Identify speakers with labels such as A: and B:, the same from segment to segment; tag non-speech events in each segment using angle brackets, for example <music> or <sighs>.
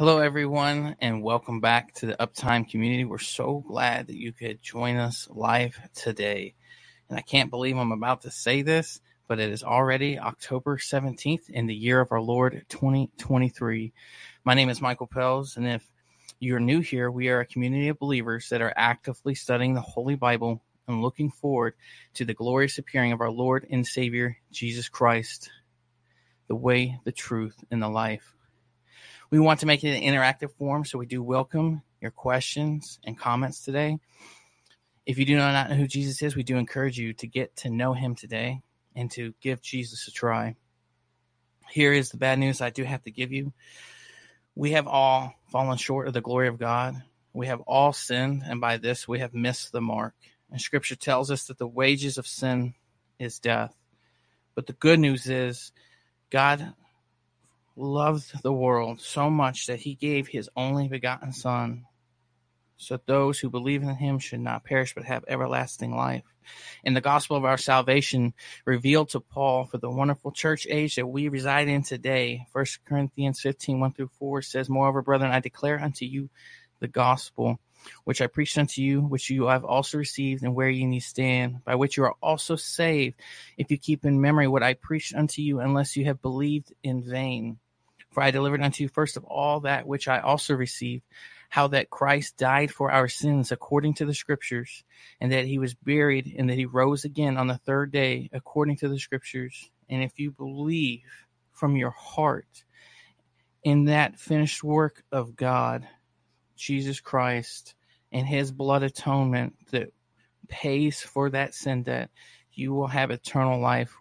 A: Hello, everyone, and welcome back to the Uptime community. We're so glad that you could join us live today. And I can't believe I'm about to say this, but it is already October 17th in the year of our Lord 2023. My name is Michael Pels, and if you're new here, we are a community of believers that are actively studying the Holy Bible and looking forward to the glorious appearing of our Lord and Savior, Jesus Christ, the way, the truth, and the life. We want to make it an interactive form, so we do welcome your questions and comments today. If you do not know who Jesus is, we do encourage you to get to know him today and to give Jesus a try. Here is the bad news I do have to give you. We have all fallen short of the glory of God. We have all sinned, and by this we have missed the mark. And scripture tells us that the wages of sin is death. But the good news is God loved the world so much that he gave his only begotten Son, so those who believe in him should not perish but have everlasting life. In the gospel of our salvation revealed to Paul for the wonderful church age that we reside in today, 1 Corinthians 15 1 through 4 says, Moreover, brethren, I declare unto you the gospel which I preached unto you, which you have also received, and where ye need stand, by which you are also saved, if you keep in memory what I preached unto you, unless you have believed in vain. For I delivered unto you first of all that which I also received, how that Christ died for our sins according to the Scriptures, and that he was buried, and that he rose again on the third day according to the Scriptures. And if you believe from your heart in that finished work of God, Jesus Christ, and his blood atonement that pays for that sin debt, you will have eternal life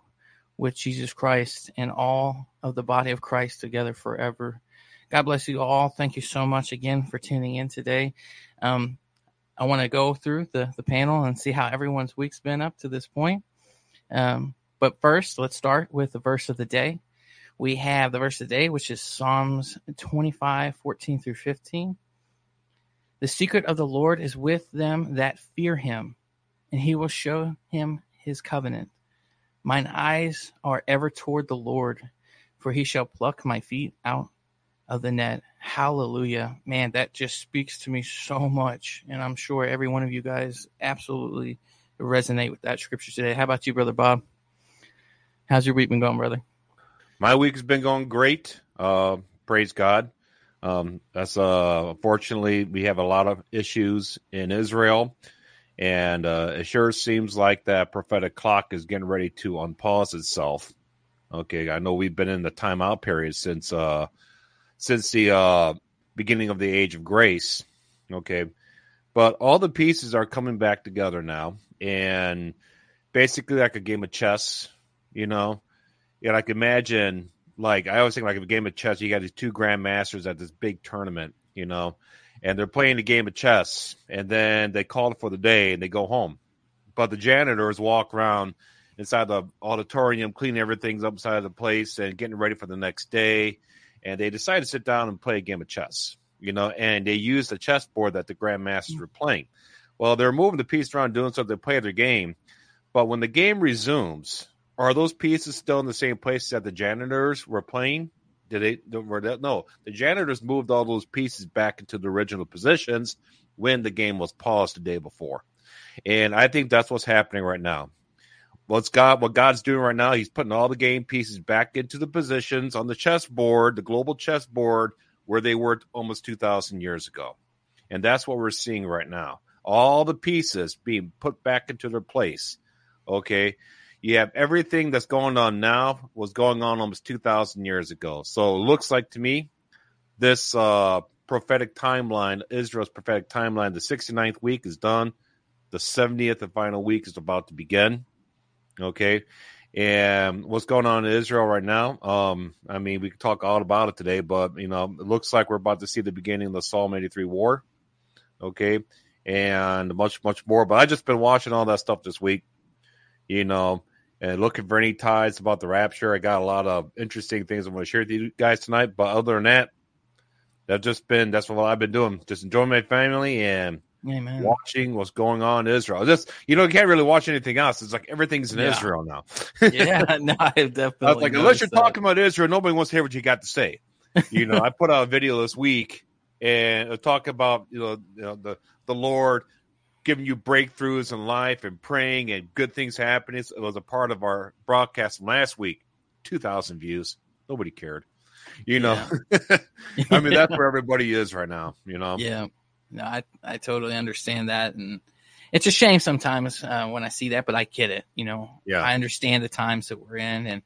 A: with Jesus Christ and all of the body of Christ together forever. God bless you all. Thank you so much again for tuning in today. Um, I want to go through the, the panel and see how everyone's week's been up to this point. Um, but first, let's start with the verse of the day. We have the verse of the day, which is Psalms 25, 14 through 15. The secret of the Lord is with them that fear him, and he will show him his covenant. Mine eyes are ever toward the Lord, for he shall pluck my feet out of the net. Hallelujah. Man, that just speaks to me so much. And I'm sure every one of you guys absolutely resonate with that scripture today. How about you, Brother Bob? How's your week been going, brother?
B: My week has been going great. Uh, praise God. Um, that's uh, fortunately we have a lot of issues in Israel and uh, it sure seems like that prophetic clock is getting ready to unpause itself. Okay, I know we've been in the timeout period since uh, since the uh, beginning of the age of grace. Okay, but all the pieces are coming back together now, and basically like a game of chess. You know, yeah, I can imagine. Like I always think, like a game of chess, you got these two grandmasters at this big tournament. You know, and they're playing a game of chess and then they call it for the day and they go home but the janitors walk around inside the auditorium cleaning everything up inside the place and getting ready for the next day and they decide to sit down and play a game of chess you know and they use the chessboard that the grandmasters were playing well they're moving the pieces around doing so they play their game but when the game resumes are those pieces still in the same place that the janitors were playing did they? Were they, no, the janitors moved all those pieces back into the original positions when the game was paused the day before, and I think that's what's happening right now. What's God? What God's doing right now? He's putting all the game pieces back into the positions on the chessboard, the global chessboard, where they were almost two thousand years ago, and that's what we're seeing right now. All the pieces being put back into their place. Okay, you have everything that's going on now was going on almost 2,000 years ago. So it looks like to me, this uh, prophetic timeline, Israel's prophetic timeline, the 69th week is done. The 70th and final week is about to begin. Okay. And what's going on in Israel right now? Um, I mean, we could talk all about it today, but you know, it looks like we're about to see the beginning of the Psalm 83 war. Okay. And much, much more. But I just been watching all that stuff this week. You know, and looking for any ties about the rapture. I got a lot of interesting things I'm going to share with you guys tonight. But other than that, that's just been that's what I've been doing. Just enjoying my family and Amen. watching what's going on in Israel. Just you know, you can't really watch anything else. It's like everything's in yeah. Israel now. <laughs>
A: yeah, <laughs> no, I definitely.
B: I was like, unless you're that. talking about Israel, nobody wants to hear what you got to say. you know, I put out a video this week and uh, talk about you know, you know the the Lord giving you breakthroughs in life and praying and good things happening. It was a part of our broadcast last week. Two thousand views. Nobody cared. You know, yeah. <laughs> I mean that's where everybody is right now. You know.
A: Yeah. No, I I totally understand that, and it's a shame sometimes uh, when I see that, but I get it. You know.
B: Yeah.
A: I understand the times that we're in, and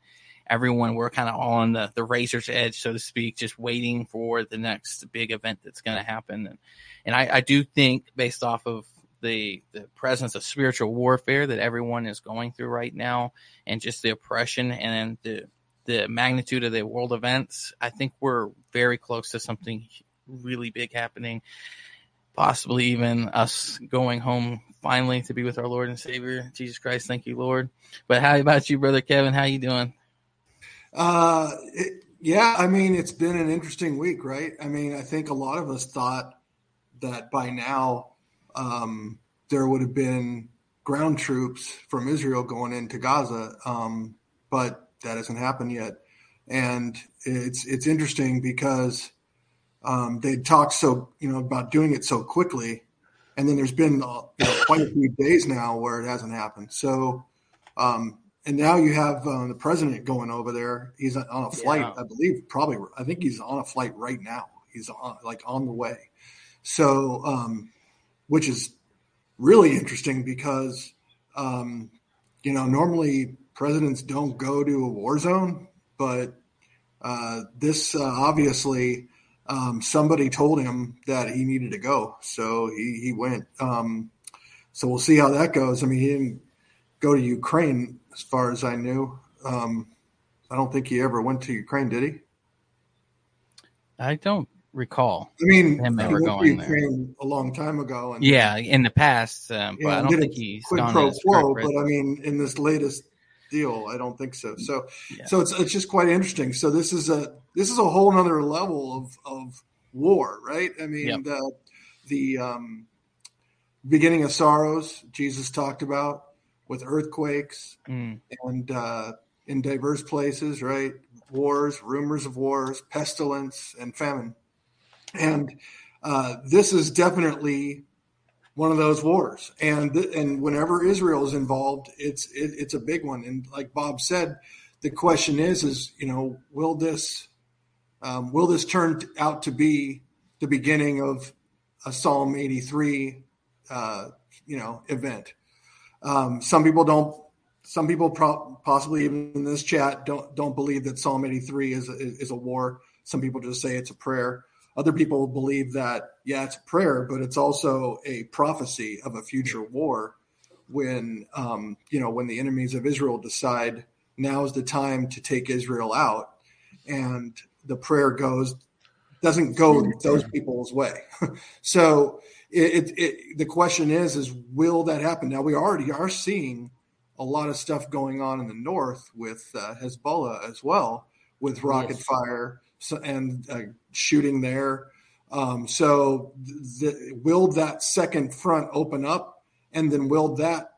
A: everyone we're kind of all on the, the razor's edge, so to speak, just waiting for the next big event that's going to happen. And, and I, I do think based off of the, the presence of spiritual warfare that everyone is going through right now and just the oppression and the, the magnitude of the world events, I think we're very close to something really big happening. Possibly even us going home finally to be with our Lord and Savior Jesus Christ. Thank you, Lord. But how about you, brother Kevin? How you doing?
C: Uh, it, yeah, I mean, it's been an interesting week, right? I mean, I think a lot of us thought that by now um, there would have been ground troops from Israel going into Gaza, um, but that hasn't happened yet. And it's it's interesting because um, they talked so you know about doing it so quickly, and then there's been uh, you know, quite a few days now where it hasn't happened. So um, and now you have uh, the president going over there. He's on a flight, yeah. I believe. Probably, I think he's on a flight right now. He's on, like on the way. So, um, which is really interesting because, um, you know, normally presidents don't go to a war zone, but uh, this uh, obviously um, somebody told him that he needed to go, so he he went. Um, so we'll see how that goes. I mean, he didn't go to Ukraine as far as I knew. Um, I don't think he ever went to Ukraine, did he?
A: I don't recall.
C: I mean, him ever going there a long time ago.
A: And, yeah, in the past, um, but I don't think he's quid pro quo.
C: But I mean, in this latest deal, I don't think so. So, yeah. so it's it's just quite interesting. So this is a this is a whole other level of of war, right? I mean, yep. the the um, beginning of sorrows Jesus talked about with earthquakes mm. and uh, in diverse places, right? Wars, rumors of wars, pestilence, and famine. And uh, this is definitely one of those wars. And and whenever Israel is involved, it's it, it's a big one. And like Bob said, the question is is you know will this um, will this turn out to be the beginning of a Psalm 83 uh, you know event? Um, some people don't. Some people pro- possibly even in this chat don't don't believe that Psalm 83 is a, is a war. Some people just say it's a prayer. Other people believe that yeah, it's a prayer, but it's also a prophecy of a future war when um, you know when the enemies of Israel decide now is the time to take Israel out, and the prayer goes doesn't go those people's way. <laughs> so it, it, it, the question is is will that happen now we already are seeing a lot of stuff going on in the north with uh, hezbollah as well with rocket yes. fire and uh, shooting there um, so will that second front open up and then will that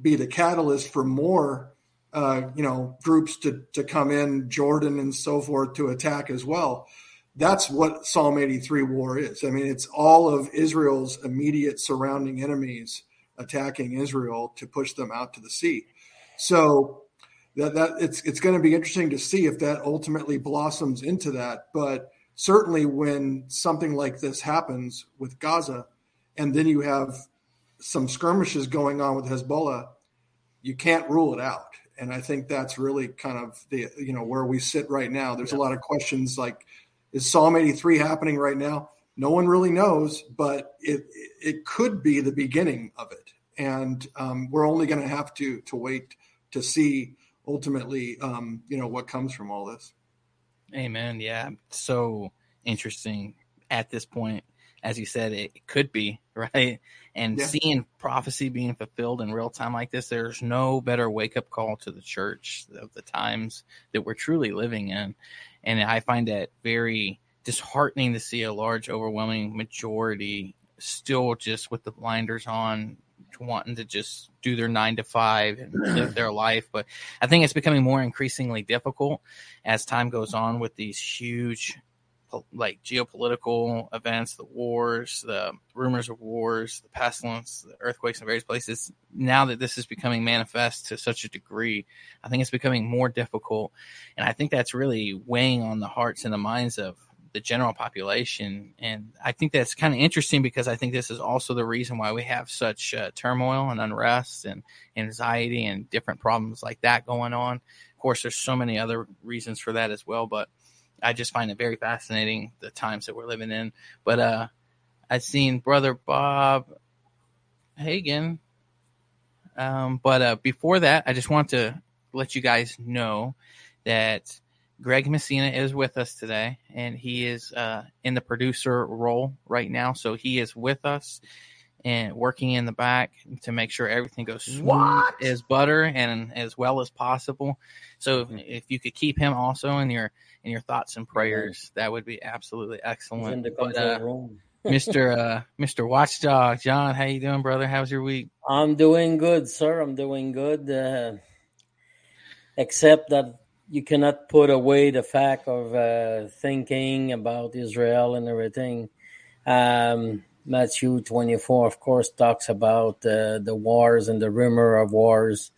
C: be the catalyst for more uh, you know groups to, to come in jordan and so forth to attack as well that's what Psalm 83 war is. I mean, it's all of Israel's immediate surrounding enemies attacking Israel to push them out to the sea. So that that it's it's going to be interesting to see if that ultimately blossoms into that. But certainly when something like this happens with Gaza, and then you have some skirmishes going on with Hezbollah, you can't rule it out. And I think that's really kind of the you know where we sit right now. There's yeah. a lot of questions like is Psalm 83 happening right now? No one really knows, but it it could be the beginning of it, and um, we're only going to have to to wait to see ultimately, um, you know, what comes from all this.
A: Amen. Yeah, so interesting at this point. As you said, it could be <laughs> right, and yeah. seeing prophecy being fulfilled in real time like this, there's no better wake up call to the church of the times that we're truly living in and I find that very disheartening to see a large, overwhelming majority still just with the blinders on, wanting to just do their nine to five and live their life. But I think it's becoming more increasingly difficult as time goes on with these huge like geopolitical events, the wars, the rumors of wars, the pestilence, the earthquakes in various places. Now that this is becoming manifest to such a degree, I think it's becoming more difficult, and I think that's really weighing on the hearts and the minds of the general population. And I think that's kind of interesting because I think this is also the reason why we have such uh, turmoil and unrest and anxiety and different problems like that going on. Of course, there's so many other reasons for that as well, but I just find it very fascinating the times that we're living in. But uh, I've seen Brother Bob Hagan. Um, but uh, before that, I just want to let you guys know that Greg Messina is with us today, and he is uh, in the producer role right now. So he is with us and working in the back to make sure everything goes smooth what? as butter and as well as possible. So mm-hmm. if you could keep him also in your in your thoughts and prayers, that would be absolutely excellent. But, uh, Mr. <laughs> Uh, Mr. Watchdog, John, how you doing, brother? How's your week?
D: I'm doing good, sir. I'm doing good. Uh, except that you cannot put away the fact of uh, thinking about Israel and everything. Um, Matthew 24, of course, talks about uh, the wars and the rumor of wars.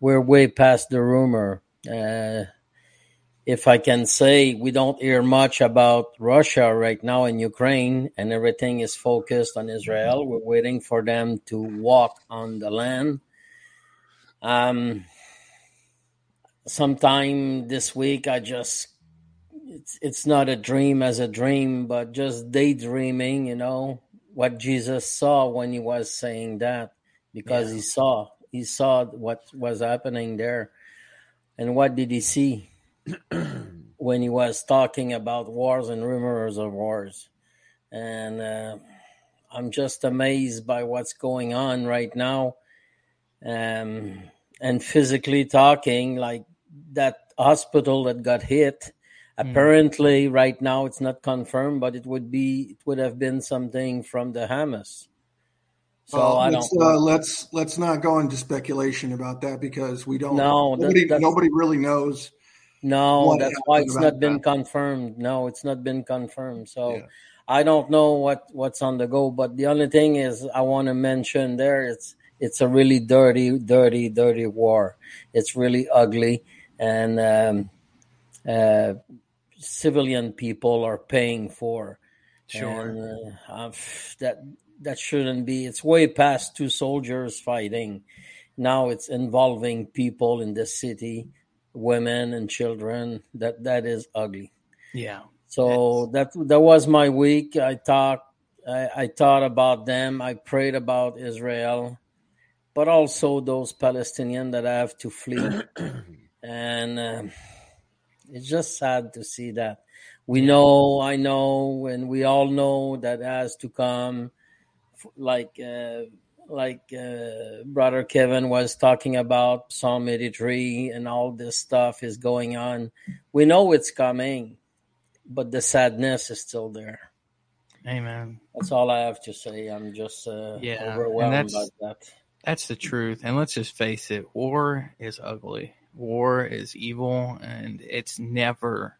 D: We're way past the rumor. Uh, if I can say, we don't hear much about Russia right now in Ukraine, and everything is focused on Israel. We're waiting for them to walk on the land. Um, sometime this week, I just it's it's not a dream as a dream, but just daydreaming. You know what Jesus saw when he was saying that, because yeah. he saw he saw what was happening there, and what did he see? <clears throat> when he was talking about wars and rumors of wars. And uh, I'm just amazed by what's going on right now. Um, and physically talking, like that hospital that got hit, hmm. apparently mm. right now it's not confirmed, but it would be, it would have been something from the Hamas.
C: So uh, I let's, don't. Uh, let's let's not go into speculation about that because we don't. No, nobody, that, nobody really knows
D: no, that's why it's not been that. confirmed. No, it's not been confirmed. So yeah. I don't know what what's on the go. But the only thing is, I want to mention there it's it's a really dirty, dirty, dirty war. It's really ugly, and um, uh, civilian people are paying for.
A: Sure, and,
D: uh, that that shouldn't be. It's way past two soldiers fighting. Now it's involving people in the city women and children. That that is ugly.
A: Yeah.
D: So that that was my week. I talked. I, I thought about them. I prayed about Israel, but also those Palestinians that I have to flee, <clears throat> and uh, it's just sad to see that. We know, I know, and we all know that has to come. Like uh, like uh, brother Kevin was talking about Psalm 83 and all this stuff is going on. We know it's coming, but the sadness is still there.
A: Amen.
D: That's all I have to say. I'm just uh, yeah, overwhelmed by that.
A: That's the truth. And let's just face it war is ugly, war is evil, and it's never,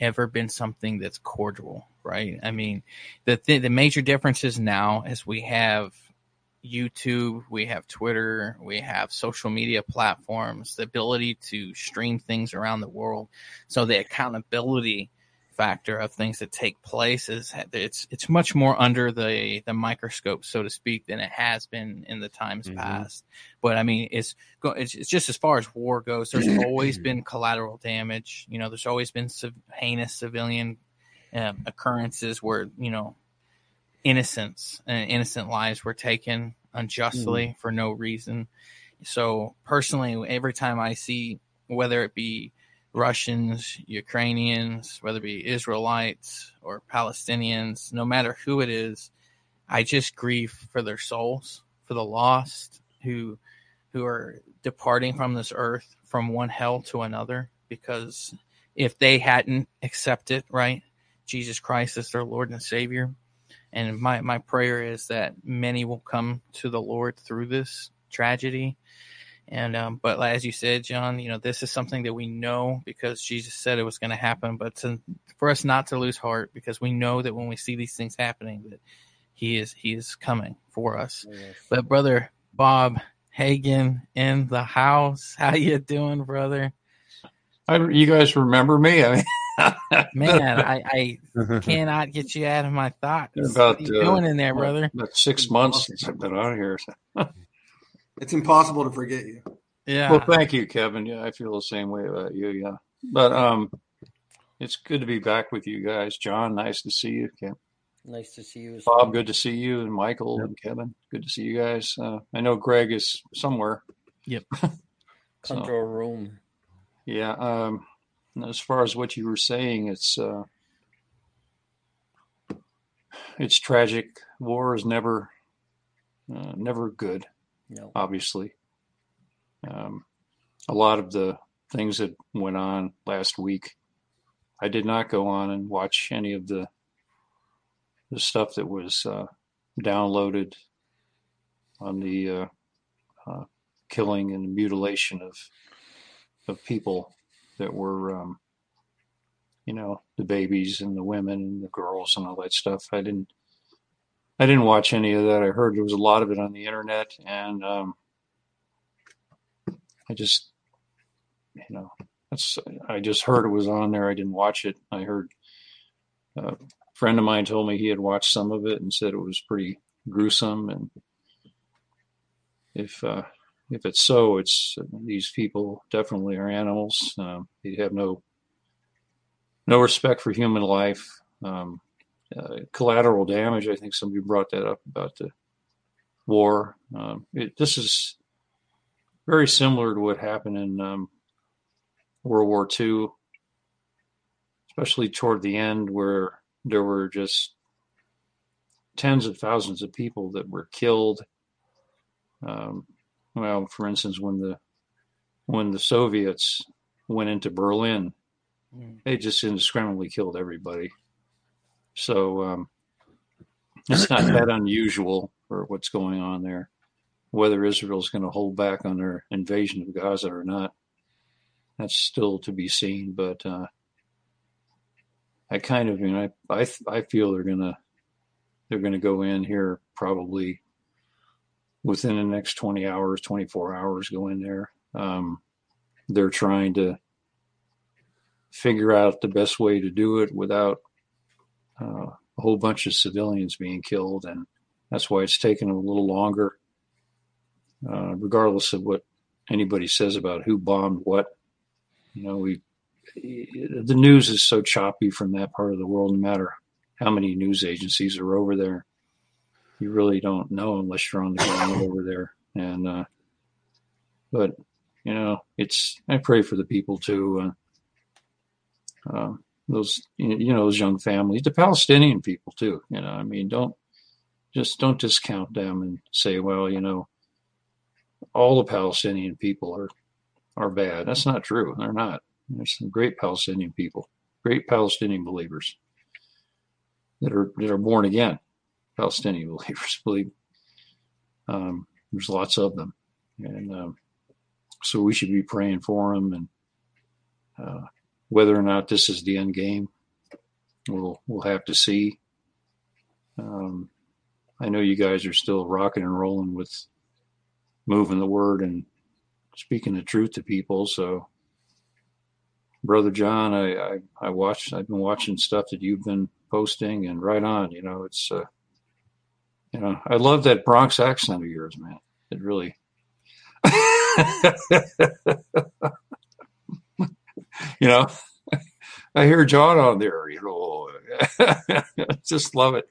A: ever been something that's cordial, right? I mean, the, th- the major differences now is we have YouTube, we have Twitter, we have social media platforms, the ability to stream things around the world. So the accountability factor of things that take place is it's it's much more under the the microscope, so to speak, than it has been in the times mm-hmm. past. But I mean, it's, it's it's just as far as war goes. There's <clears throat> always been collateral damage. You know, there's always been heinous civilian um, occurrences where you know innocence and innocent lives were taken unjustly mm. for no reason. So personally, every time I see whether it be Russians, Ukrainians, whether it be Israelites or Palestinians, no matter who it is, I just grieve for their souls, for the lost who who are departing from this earth from one hell to another because if they hadn't accepted right Jesus Christ as their Lord and Savior, and my, my prayer is that many will come to the Lord through this tragedy And um, but as you said, John, you know this is something that we know because Jesus said it was going to happen. But to, for us not to lose heart, because we know that when we see these things happening, that He is He is coming for us. Yes. But brother Bob Hagan in the house, how you doing, brother?
E: I, you guys remember me? I mean, <laughs>
A: Man, I, I <laughs> cannot get you out of my thoughts. About, what are you uh, doing in there, brother?
E: About six months since I've been on here. <laughs>
C: it's impossible to forget you.
E: Yeah. Well, thank you, Kevin. Yeah, I feel the same way about you. Yeah, but um, it's good to be back with you guys. John, nice to see you. Kevin.
D: Nice to see you.
E: Bob, good to see you, and Michael yep. and Kevin, good to see you guys. Uh, I know Greg is somewhere.
A: Yep. <laughs>
D: Control so, room.
E: Yeah. Um, as far as what you were saying, it's uh, it's tragic. War is never uh, never good. Obviously, um, a lot of the things that went on last week, I did not go on and watch any of the the stuff that was uh, downloaded on the uh, uh, killing and mutilation of of people that were, um, you know, the babies and the women and the girls and all that stuff. I didn't, I didn't watch any of that. I heard there was a lot of it on the internet, and um, I just, you know, that's. I just heard it was on there. I didn't watch it. I heard a friend of mine told me he had watched some of it and said it was pretty gruesome. And if uh, if it's so, it's these people definitely are animals. Um, they have no no respect for human life. Um, uh, collateral damage. I think somebody brought that up about the war. Um, it, this is very similar to what happened in um, World War II, especially toward the end, where there were just tens of thousands of people that were killed. Um, well, for instance, when the when the Soviets went into Berlin, mm. they just indiscriminately killed everybody. So um, <clears throat> it's not that unusual for what's going on there. Whether Israel's going to hold back on their invasion of Gaza or not, that's still to be seen. But uh, I kind of, you know, I I, I feel they're gonna they're gonna go in here probably within the next 20 hours, 24 hours, go in there. Um, they're trying to figure out the best way to do it without uh, a whole bunch of civilians being killed. And that's why it's taken a little longer, uh, regardless of what anybody says about who bombed what. You know, we the news is so choppy from that part of the world, no matter how many news agencies are over there you really don't know unless you're on the ground <coughs> over there. And uh, but you know, it's I pray for the people too. Uh, uh, those you know those young families, the Palestinian people too. You know, I mean, don't just don't discount them and say, well, you know, all the Palestinian people are are bad. That's not true. They're not. There's some great Palestinian people, great Palestinian believers that are that are born again. Palestinian <laughs> believers believe. Um, there's lots of them, and um, so we should be praying for them. And uh, whether or not this is the end game, we'll we'll have to see. Um, I know you guys are still rocking and rolling with moving the word and speaking the truth to people. So, brother John, I I, I watched. I've been watching stuff that you've been posting, and right on. You know, it's uh, you know, I love that Bronx accent of yours, man. It really. <laughs> <laughs> you know, <laughs> I hear John on there. You know, <laughs> just love it.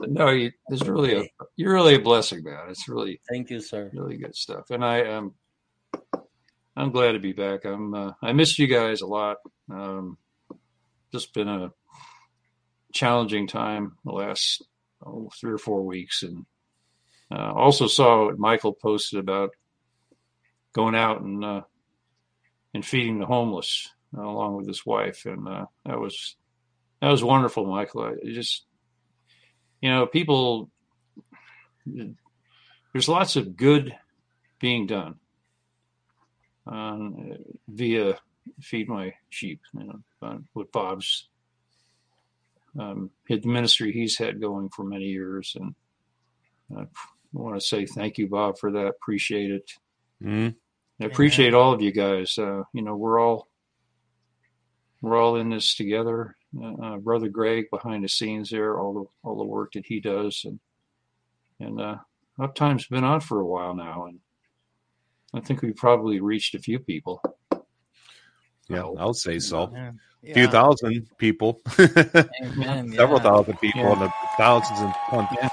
E: no, you, it's really a you're really a blessing, man. It's really
D: thank you, sir.
E: Really good stuff, and I am. I'm glad to be back. I'm. Uh, I missed you guys a lot. Um, just been a challenging time the last oh, three or four weeks, and uh, also saw what Michael posted about going out and uh, and feeding the homeless uh, along with his wife, and uh, that was that was wonderful, Michael. I just you know, people. There's lots of good being done, um, via Feed My Sheep, you know, uh, with Bob's um, the ministry he's had going for many years. And I want to say thank you, Bob, for that. Appreciate it.
B: Mm-hmm.
E: I appreciate all of you guys. Uh, you know, we're all we're all in this together. Uh, uh, Brother Greg behind the scenes there, all the all the work that he does, and and uh, Uptime's been on for a while now, and I think we've probably reached a few people.
B: Yeah, I will say so. Yeah. A few thousand people,
A: Amen, <laughs>
B: several thousand people, and the thousands and
A: yeah.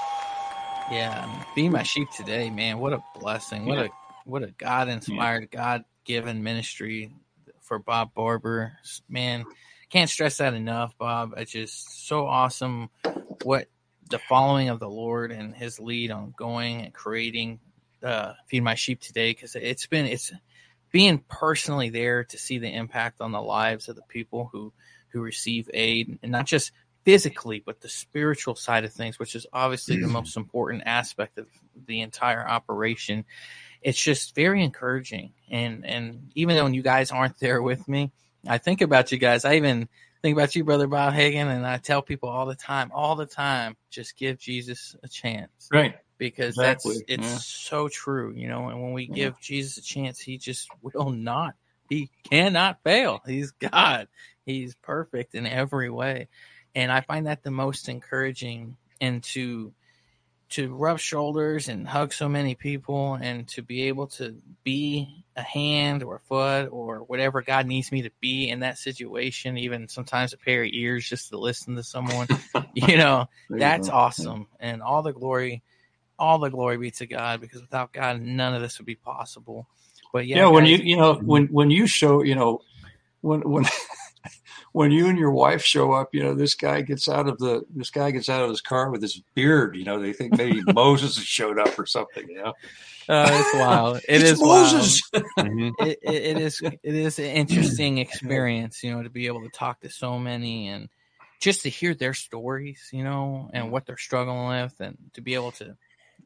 A: yeah, Feed My Sheep today, man, what a blessing! What a what a God inspired, God given ministry for Bob Barber. Man, can't stress that enough, Bob. It's just so awesome what the following of the Lord and his lead on going and creating uh, Feed My Sheep today because it's been it's being personally there to see the impact on the lives of the people who who receive aid and not just physically but the spiritual side of things which is obviously the most important aspect of the entire operation it's just very encouraging. And and even though you guys aren't there with me, I think about you guys. I even think about you, brother Bob Hagan, and I tell people all the time, all the time, just give Jesus a chance.
E: Right.
A: Because exactly. that's it's yeah. so true, you know. And when we give. Jesus a chance, he just will not, he cannot fail. He's God. He's perfect in every way. And I find that the most encouraging and to to rub shoulders and hug so many people and to be able to be a hand or a foot or whatever God needs me to be in that situation, even sometimes a pair of ears just to listen to someone, <laughs> you know, that's you awesome. And all the glory, all the glory be to God because without God, none of this would be possible. But yeah,
E: yeah when you, you know, when, when you show, you know, when, when, <laughs> when you and your wife show up, you know, this guy gets out of the this guy gets out of his car with his beard. You know, they think maybe <laughs> Moses has showed up or something. You know,
A: uh, it's wild. It
E: it's
A: is
E: Moses. <laughs>
A: Mm-hmm. it, it, it is it is an interesting experience. You know, to be able to talk to so many and just to hear their stories. You know, and what they're struggling with, and to be able to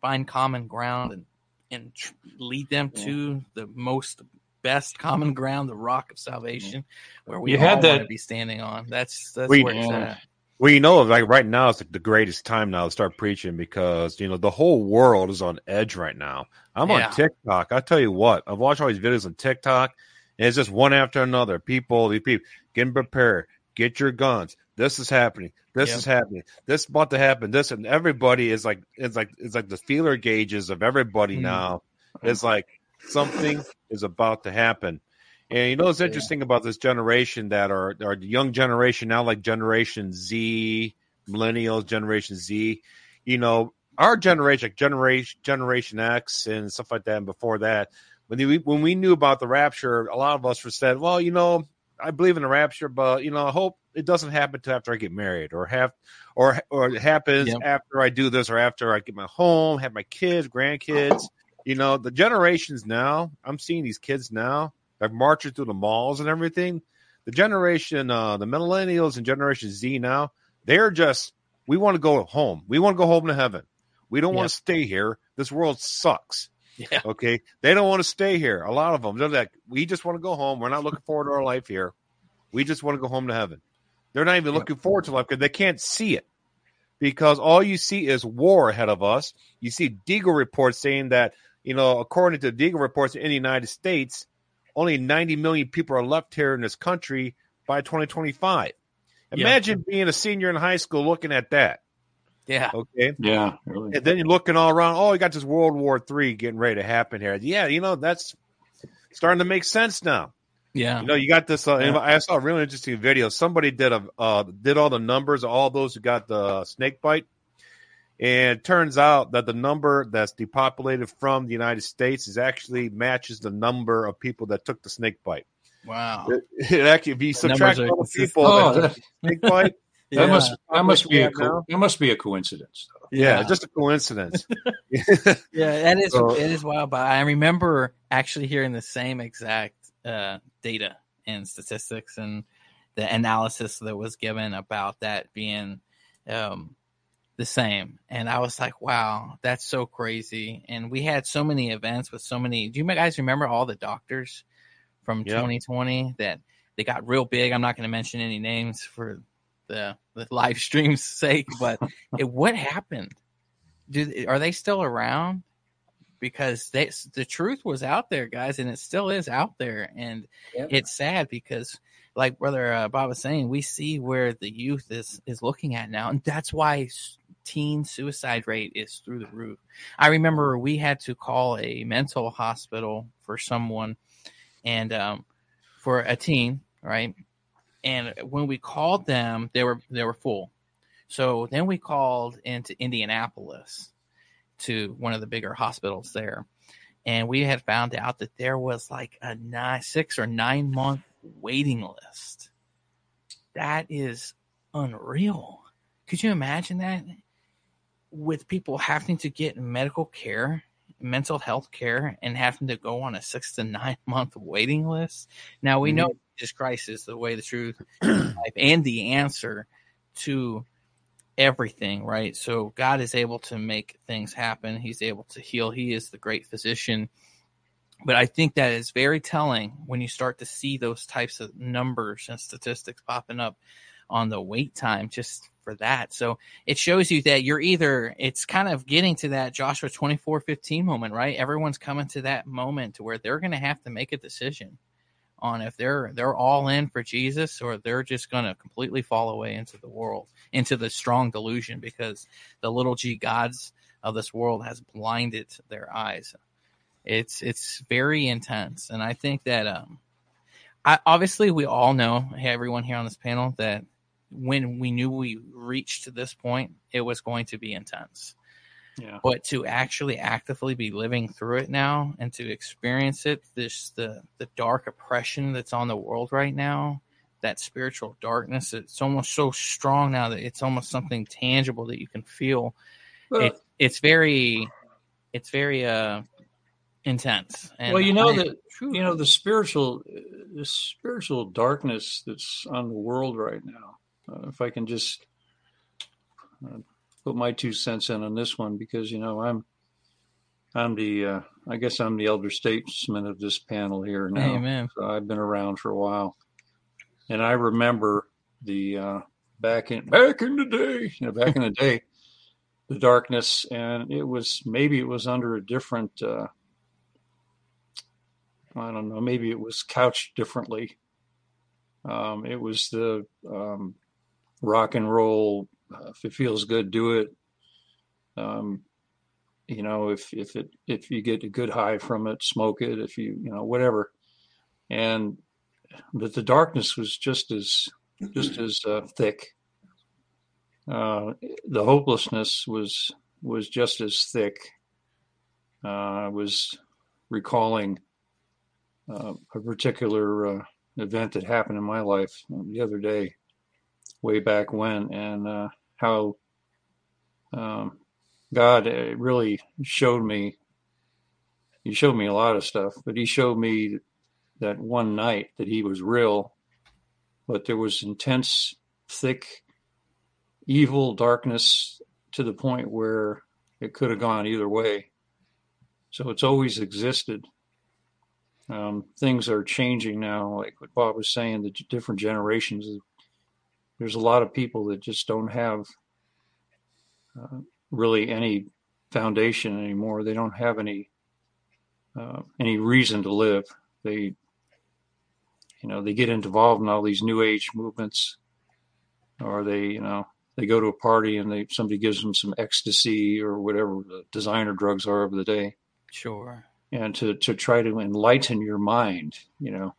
A: find common ground and and lead them to the most best common ground, the rock of salvation, where we you all had that, want to be standing on. That's that's we, where it's at.
B: Well, you know, like right now, it's like the greatest time now to start preaching because you know the whole world is on edge right now. I'm yeah. on TikTok. I tell you what, I've watched all these videos on TikTok, and it's just one after another. People, these people getting prepared. Get your guns. This is happening. This yep. is happening. This is about to happen. This and everybody is like it's like it's like the feeler gauges of everybody mm. now. It's like something is about to happen. And you know what's interesting about this generation that are our young generation now, like Generation Z, Millennials, Generation Z. You know, our generation, like Generation Generation X, and stuff like that, and before that, when we when we knew about the rapture, a lot of us were said, "Well, you know, I believe in the rapture, but you know, I hope it doesn't happen to after I get married, or have, or or it happens yep. after I do this, or after I get my home, have my kids, grandkids." You know, the generations now, I'm seeing these kids now, like marching through the malls and everything. The generation, uh, the millennials and Generation Z now, they're just, we want to go home. We want to go home to heaven. We don't yep. want to stay here. This world sucks.
A: Yeah.
B: Okay. They don't want to stay here. A lot of them, they're like, we just want to go home. We're not looking <laughs> forward to our life here. We just want to go home to heaven. They're not even yep. looking forward to life because they can't see it because all you see is war ahead of us. You see Deagel reports saying that you know, according to Deagel reports in the United States, only 90 million people are left here in this country by 2025. Imagine yeah. being a senior in high school looking at that.
A: Yeah.
B: Okay.
E: Yeah. Really.
B: And then you're looking all around. Oh, you got this World War Three getting ready to happen here. Yeah, you know that's starting to make sense now.
A: Yeah.
B: You know, you got this. Uh, yeah. I saw a really interesting video. Somebody did a uh, did all the numbers all those who got the snake bite. And it turns out that the number that's depopulated from the United States is actually matches the number of people that took the snake bite.
A: Wow!
B: It, it actually, if you subtract all the people oh, that took the snake bite, <laughs>
E: yeah. that must that must be a co- that must be a coincidence.
B: Yeah, yeah, just a coincidence. <laughs>
A: yeah, that is so, it is wild. But I remember actually hearing the same exact uh, data and statistics and the analysis that was given about that being um, the same. And I was like, wow, that's so crazy. And we had so many events with so many. Do you guys remember all the doctors from yep. 2020 that they got real big. I'm not going to mention any names for the the live stream's <laughs> sake, but it, what happened? Do are they still around? Because they, the truth was out there, guys, and it still is out there, and yep. it's sad because, like brother uh, Bob was saying, we see where the youth is is looking at now, and that's why teen suicide rate is through the roof. I remember we had to call a mental hospital for someone, and um, for a teen, right? And when we called them, they were they were full. So then we called into Indianapolis to one of the bigger hospitals there, and we had found out that there was like a nine, six or nine month waiting list. That is unreal. Could you imagine that? With people having to get medical care mental health care and having to go on a six to nine <laughs> month waiting list. Now we mm-hmm. know Jesus Christ is the way, the truth, and the answer to everything, right? So God is able to make things happen. He's able to heal. He is the great physician. But I think that is very telling when you start to see those types of numbers and statistics popping up on the wait time just for that. So it shows you that you're either it's kind of getting to that Joshua 24 15 moment, right? Everyone's coming to that moment to where they're going to have to make a decision on if they're they're all in for Jesus or they're just going to completely fall away into the world, into the strong delusion because the little g gods of this world has blinded their eyes. It's it's very intense, and I think that um, I, obviously we all know hey, everyone here on this panel that when we knew we reached this point, it was going to be intense. Yeah. But to actually actively be living through it now and to experience it, this the the dark oppression that's on the world right now, that spiritual darkness, it's almost so strong now that it's almost something tangible that you can feel. Well, it, it's very it's very uh intense.
E: And well, you know that you know the spiritual the spiritual darkness that's on the world right now uh, if I can just uh, put my two cents in on this one, because you know I'm I'm the uh, I guess I'm the elder statesman of this panel here now. Amen. So I've been around for a while, and I remember the uh, back in back in the day, you know, back in the day, <laughs> the darkness, and it was maybe it was under a different. Uh, I don't know. Maybe it was couched differently. Um, it was the um, rock and roll. Uh, if it feels good, do it. Um, you know, if if it if you get a good high from it, smoke it. If you you know whatever, and but the darkness was just as just as uh, thick. Uh, the hopelessness was was just as thick. Uh, I was recalling uh, a particular uh, event that happened in my life the other day way back when, and uh, how um, God uh, really showed me. He showed me a lot of stuff, but He showed me that one night that He was real, but there was intense, thick, evil darkness to the point where it could have gone either way. So it's always existed. Um, things are changing now, like what Bob was saying, the different generations there's a lot of people that just don't have uh, really any foundation anymore. They don't have any uh, any reason to live. They you know they get involved in all these new age movements, or they you know they go to a party and they somebody gives them some ecstasy or whatever the designer drugs are of the day.
A: Sure.
E: And to to try to enlighten your mind, you know,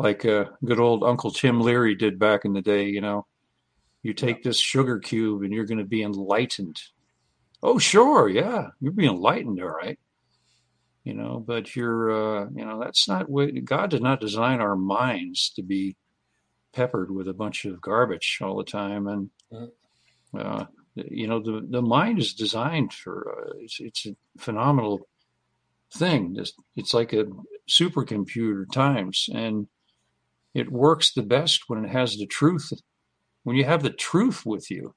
E: like uh, good old Uncle Tim Leary did back in the day. You know, you take yeah. this sugar cube and you're going to be enlightened. Oh, sure, yeah, you're being enlightened, all right. You know, but you're, uh, you know, that's not what God did not design our minds to be peppered with a bunch of garbage all the time, and uh, you know, the the mind is designed for uh, it's it's a phenomenal thing. It's, it's like a supercomputer times, and it works the best when it has the truth. When you have the truth with you,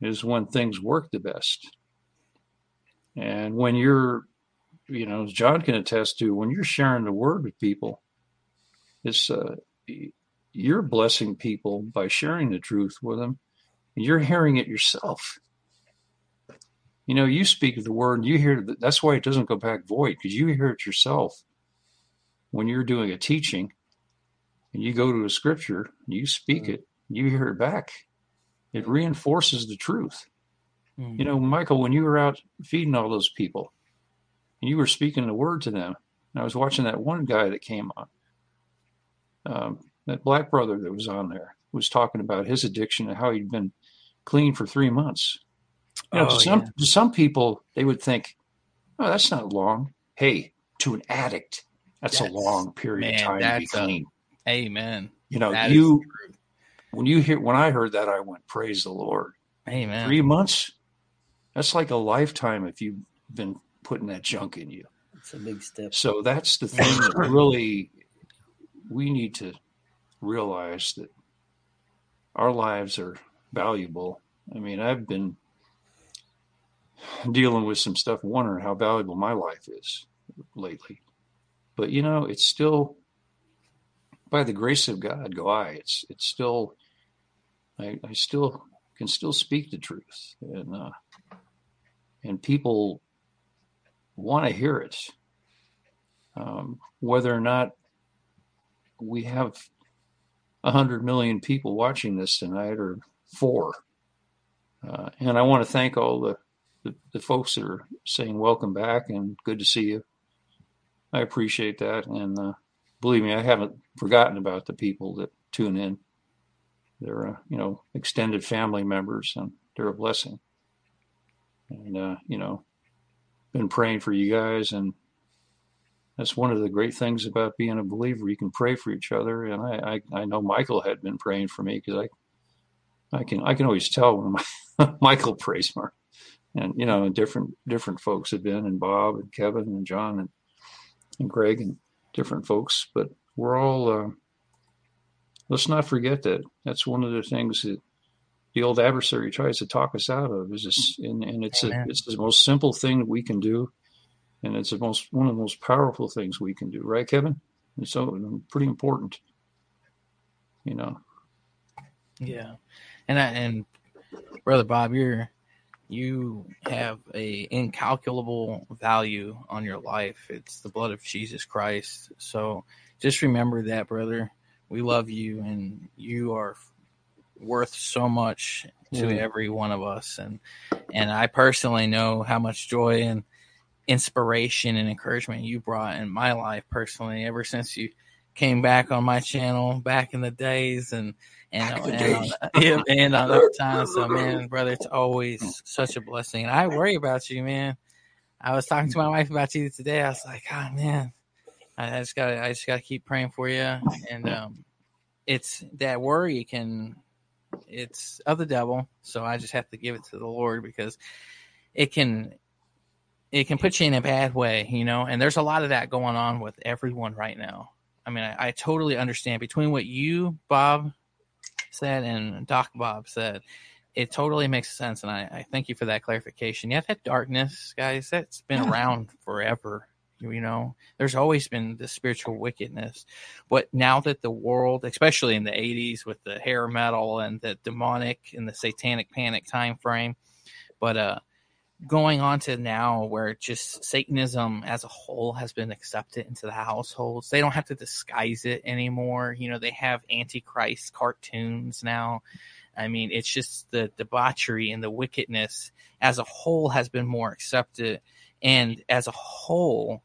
E: is when things work the best. And when you're, you know, as John can attest to, when you're sharing the word with people, It's uh, you're blessing people by sharing the truth with them. And you're hearing it yourself. You know, you speak the word, you hear that's why it doesn't go back void because you hear it yourself when you're doing a teaching and you go to a scripture, you speak mm. it, you hear it back. It reinforces the truth. Mm. You know, Michael, when you were out feeding all those people and you were speaking the word to them, I was watching that one guy that came on, um, that black brother that was on there was talking about his addiction and how he'd been clean for three months. You know, oh, to some yeah. some people they would think, "Oh, that's not long." Hey, to an addict, that's, that's a long period man, of time to be clean.
A: A, amen.
E: You know, that you when you hear when I heard that, I went, "Praise the Lord."
A: Amen.
E: Three months. That's like a lifetime if you've been putting that junk in you.
D: It's a big step.
E: So that's the <laughs> thing that really we need to realize that our lives are valuable. I mean, I've been dealing with some stuff, wondering how valuable my life is lately. But you know, it's still by the grace of God go I. It's it's still I, I still can still speak the truth and uh, and people want to hear it. Um, whether or not we have a hundred million people watching this tonight or four. Uh, and I want to thank all the, the, the, folks that are saying welcome back and good to see you. I appreciate that. And uh, believe me, I haven't forgotten about the people that tune in. They're, uh, you know, extended family members and they're a blessing. And, uh, you know, been praying for you guys and that's one of the great things about being a believer. You can pray for each other, and I I, I know Michael had been praying for me because I I can I can always tell when my, <laughs> Michael prays for, and you know different different folks have been, and Bob and Kevin and John and and Greg and different folks, but we're all. Uh, let's not forget that that's one of the things that the old adversary tries to talk us out of is this, and, and it's a, it's the most simple thing that we can do and it's the most one of the most powerful things we can do, right, Kevin? And so pretty important, you know.
A: Yeah, and I, and brother Bob, you're you have a incalculable value on your life. It's the blood of Jesus Christ. So just remember that, brother. We love you, and you are worth so much to mm. every one of us. And and I personally know how much joy and inspiration and encouragement you brought in my life personally ever since you came back on my channel back in the days and and and, yeah, and on other <laughs> times. So man, brother, it's always mm. such a blessing. And I worry about you, man. I was talking to my mm-hmm. wife about you today. I was like, oh man, I just gotta I just gotta keep praying for you. And mm. um it's that worry can it's of the devil. So I just have to give it to the Lord because it can it can put you in a bad way, you know. And there's a lot of that going on with everyone right now. I mean, I, I totally understand between what you, Bob, said and Doc Bob said. It totally makes sense, and I, I thank you for that clarification. Yeah, that darkness, guys, that's been yeah. around forever. You know, there's always been the spiritual wickedness, but now that the world, especially in the '80s with the hair metal and the demonic and the satanic panic time frame, but uh, going on to now where just Satanism as a whole has been accepted into the households. They don't have to disguise it anymore. You know, they have antichrist cartoons now. I mean, it's just the debauchery and the wickedness as a whole has been more accepted. And as a whole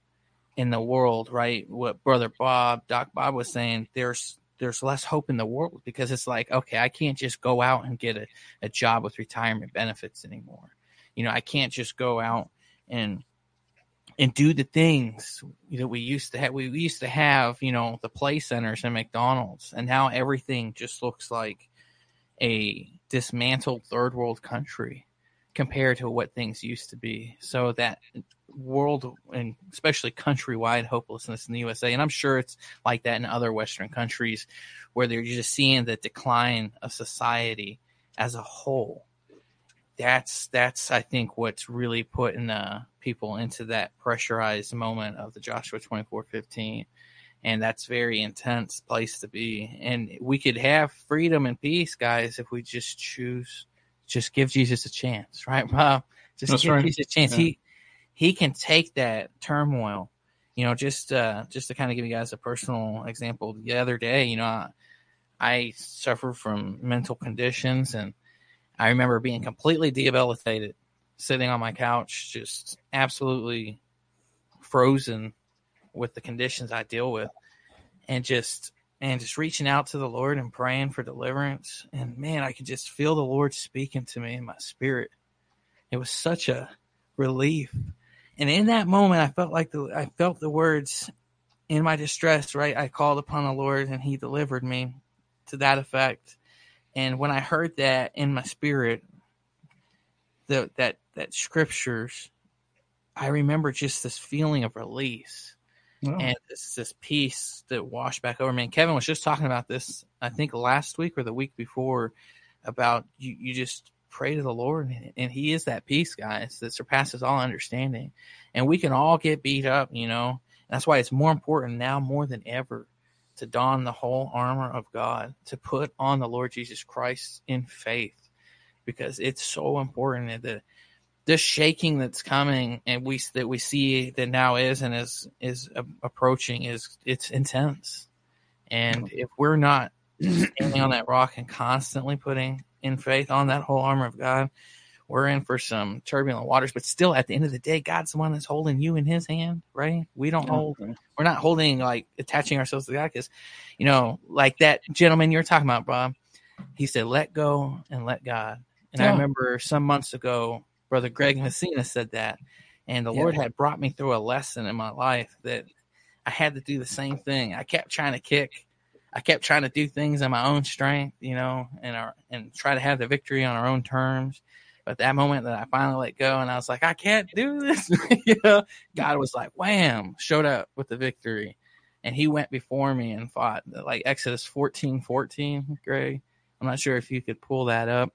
A: in the world, right? What brother Bob, Doc Bob was saying, there's there's less hope in the world because it's like, okay, I can't just go out and get a, a job with retirement benefits anymore you know, I can't just go out and and do the things that we used to have. We used to have, you know, the play centers and McDonald's, and now everything just looks like a dismantled third world country compared to what things used to be. So that world and especially countrywide hopelessness in the USA, and I'm sure it's like that in other Western countries where they're just seeing the decline of society as a whole that's that's I think what's really putting uh, people into that pressurized moment of the Joshua twenty four fifteen, and that's very intense place to be. And we could have freedom and peace, guys, if we just choose, just give Jesus a chance, <laughs> right, Bob? Just that's give right. Jesus a chance. Yeah. He he can take that turmoil. You know, just uh, just to kind of give you guys a personal example. The other day, you know, I, I suffer from mental conditions, and I remember being completely debilitated, sitting on my couch, just absolutely frozen with the conditions I deal with, and just and just reaching out to the Lord and praying for deliverance. And man, I could just feel the Lord speaking to me in my spirit. It was such a relief. And in that moment, I felt like the I felt the words in my distress. Right, I called upon the Lord, and He delivered me to that effect. And when I heard that in my spirit, the, that that scriptures, I remember just this feeling of release and this this peace that washed back over me. And Kevin was just talking about this, I think last week or the week before, about you you just pray to the Lord, and He is that peace, guys, that surpasses all understanding. And we can all get beat up, you know. That's why it's more important now more than ever to don the whole armor of God, to put on the Lord Jesus Christ in faith, because it's so important that this shaking that's coming and we that we see that now is and is is approaching is it's intense, and if we're not standing on that rock and constantly putting in faith on that whole armor of God, we're in for some turbulent waters, but still at the end of the day, God's the one that's holding you in his hand, right? We don't mm-hmm. hold, we're not holding like attaching ourselves to God because, you know, like that gentleman you're talking about, Bob, he said, let go and let God. And yeah. I remember some months ago, Brother Greg Messina said that. And the yeah. Lord had brought me through a lesson in my life that I had to do the same thing. I kept trying to kick. I kept trying to do things in my own strength, you know, and our, and try to have the victory on our own terms. But that moment that I finally let go and I was like, I can't do this, <laughs> you know, God was like, wham, showed up with the victory. And he went before me and fought like Exodus 14, 14, Greg. I'm not sure if you could pull that up.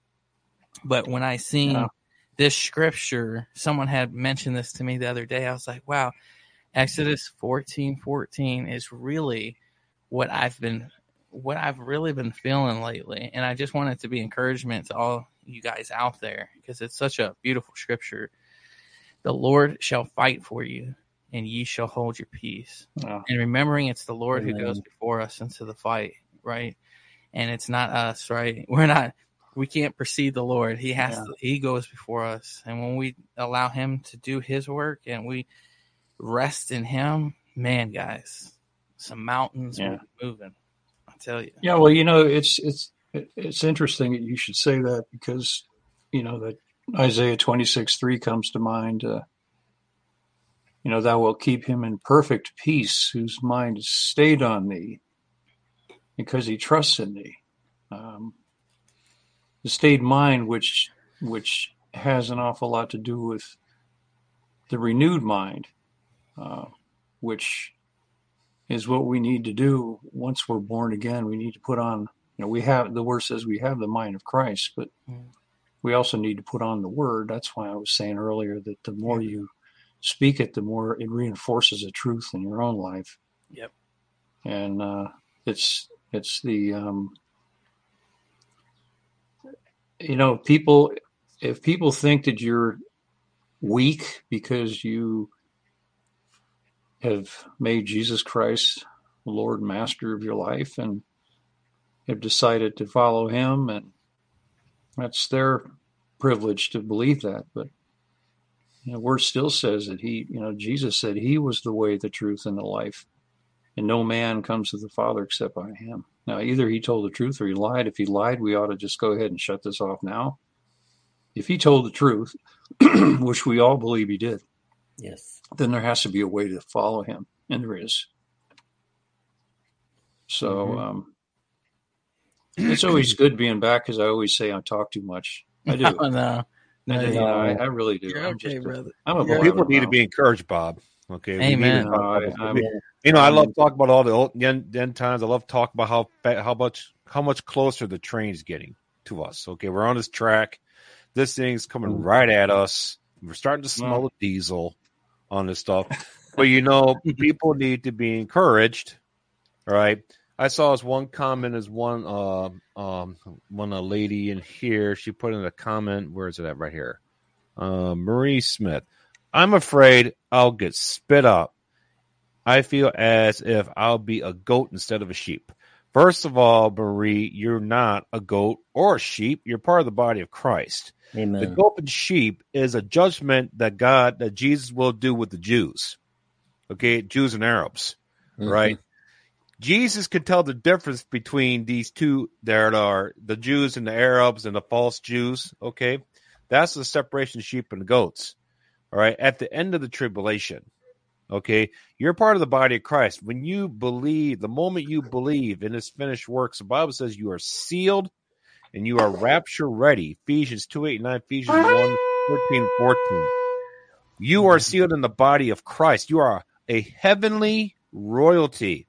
A: But when I seen yeah. this scripture, someone had mentioned this to me the other day. I was like, wow, Exodus 14, 14 is really what I've been what I've really been feeling lately. And I just wanted to be encouragement to all you guys out there because it's such a beautiful scripture. The Lord shall fight for you, and ye shall hold your peace. Oh. And remembering it's the Lord Amen. who goes before us into the fight, right? And it's not us, right? <laughs> We're not we can't precede the Lord. He has yeah. to, he goes before us. And when we allow him to do his work and we rest in him, man, guys, some mountains yeah. moving. Tell you.
E: Yeah, well, you know, it's it's it's interesting that you should say that because you know that Isaiah 26 3 comes to mind. Uh, you know, thou wilt keep him in perfect peace whose mind is stayed on thee because he trusts in thee. Um, the stayed mind, which which has an awful lot to do with the renewed mind, uh, which is what we need to do once we're born again. We need to put on you know, we have the word says we have the mind of Christ, but mm. we also need to put on the word. That's why I was saying earlier that the more you speak it, the more it reinforces the truth in your own life.
A: Yep.
E: And uh, it's it's the um, you know people if people think that you're weak because you have made Jesus Christ Lord Master of your life and have decided to follow him, and that's their privilege to believe that. But you know, word still says that he, you know, Jesus said he was the way, the truth, and the life, and no man comes to the Father except by him. Now, either he told the truth or he lied. If he lied, we ought to just go ahead and shut this off now. If he told the truth, <clears throat> which we all believe he did,
D: yes,
E: then there has to be a way to follow him, and there is. So, mm-hmm. um, it's always good being back because I always say I talk too much. I do.
A: Oh, no.
E: No, I, no. I, I, really do.
A: You're I'm okay, just, brother.
B: I'm a people need to be encouraged, Bob. Okay. Amen. I, you know, I love talking about all the old end, end times. I love talking about how how much how much closer the train's getting to us. Okay, we're on this track. This thing's coming mm. right at us. We're starting to smell the diesel on this stuff. <laughs> but you know, people need to be encouraged right? I saw as one comment as one uh um one a lady in here. She put in a comment. Where is it at? Right here. Uh, Marie Smith. I'm afraid I'll get spit up. I feel as if I'll be a goat instead of a sheep. First of all, Marie, you're not a goat or a sheep. You're part of the body of Christ.
D: Amen.
B: The goat and sheep is a judgment that God, that Jesus will do with the Jews. Okay, Jews and Arabs,
D: Mhm.
B: right? Jesus could tell the difference between these two that are the Jews and the Arabs and the false Jews. Okay, that's the separation of sheep and goats. All right, at the end of the tribulation, okay, you're part of the body of Christ. When you believe, the moment you believe in His finished works, the Bible says you are sealed and you are rapture ready. Ephesians 2 8 9, Ephesians 1 13 14. You are sealed in the body of Christ. You are a heavenly royalty.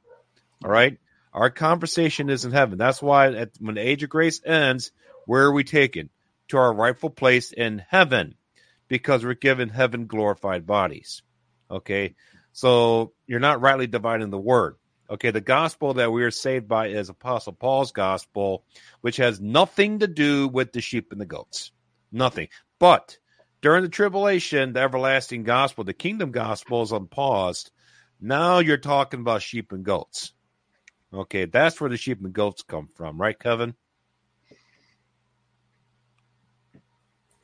B: All right. Our conversation is in heaven. That's why at, when the age of grace ends, where are we taken? To our rightful place in heaven because we're given heaven glorified bodies. Okay. So you're not rightly dividing the word. Okay. The gospel that we are saved by is Apostle Paul's gospel, which has nothing to do with the sheep and the goats. Nothing. But during the tribulation, the everlasting gospel, the kingdom gospel is unpaused. Now you're talking about sheep and goats. Okay, that's where the sheep and goats come from, right, Kevin?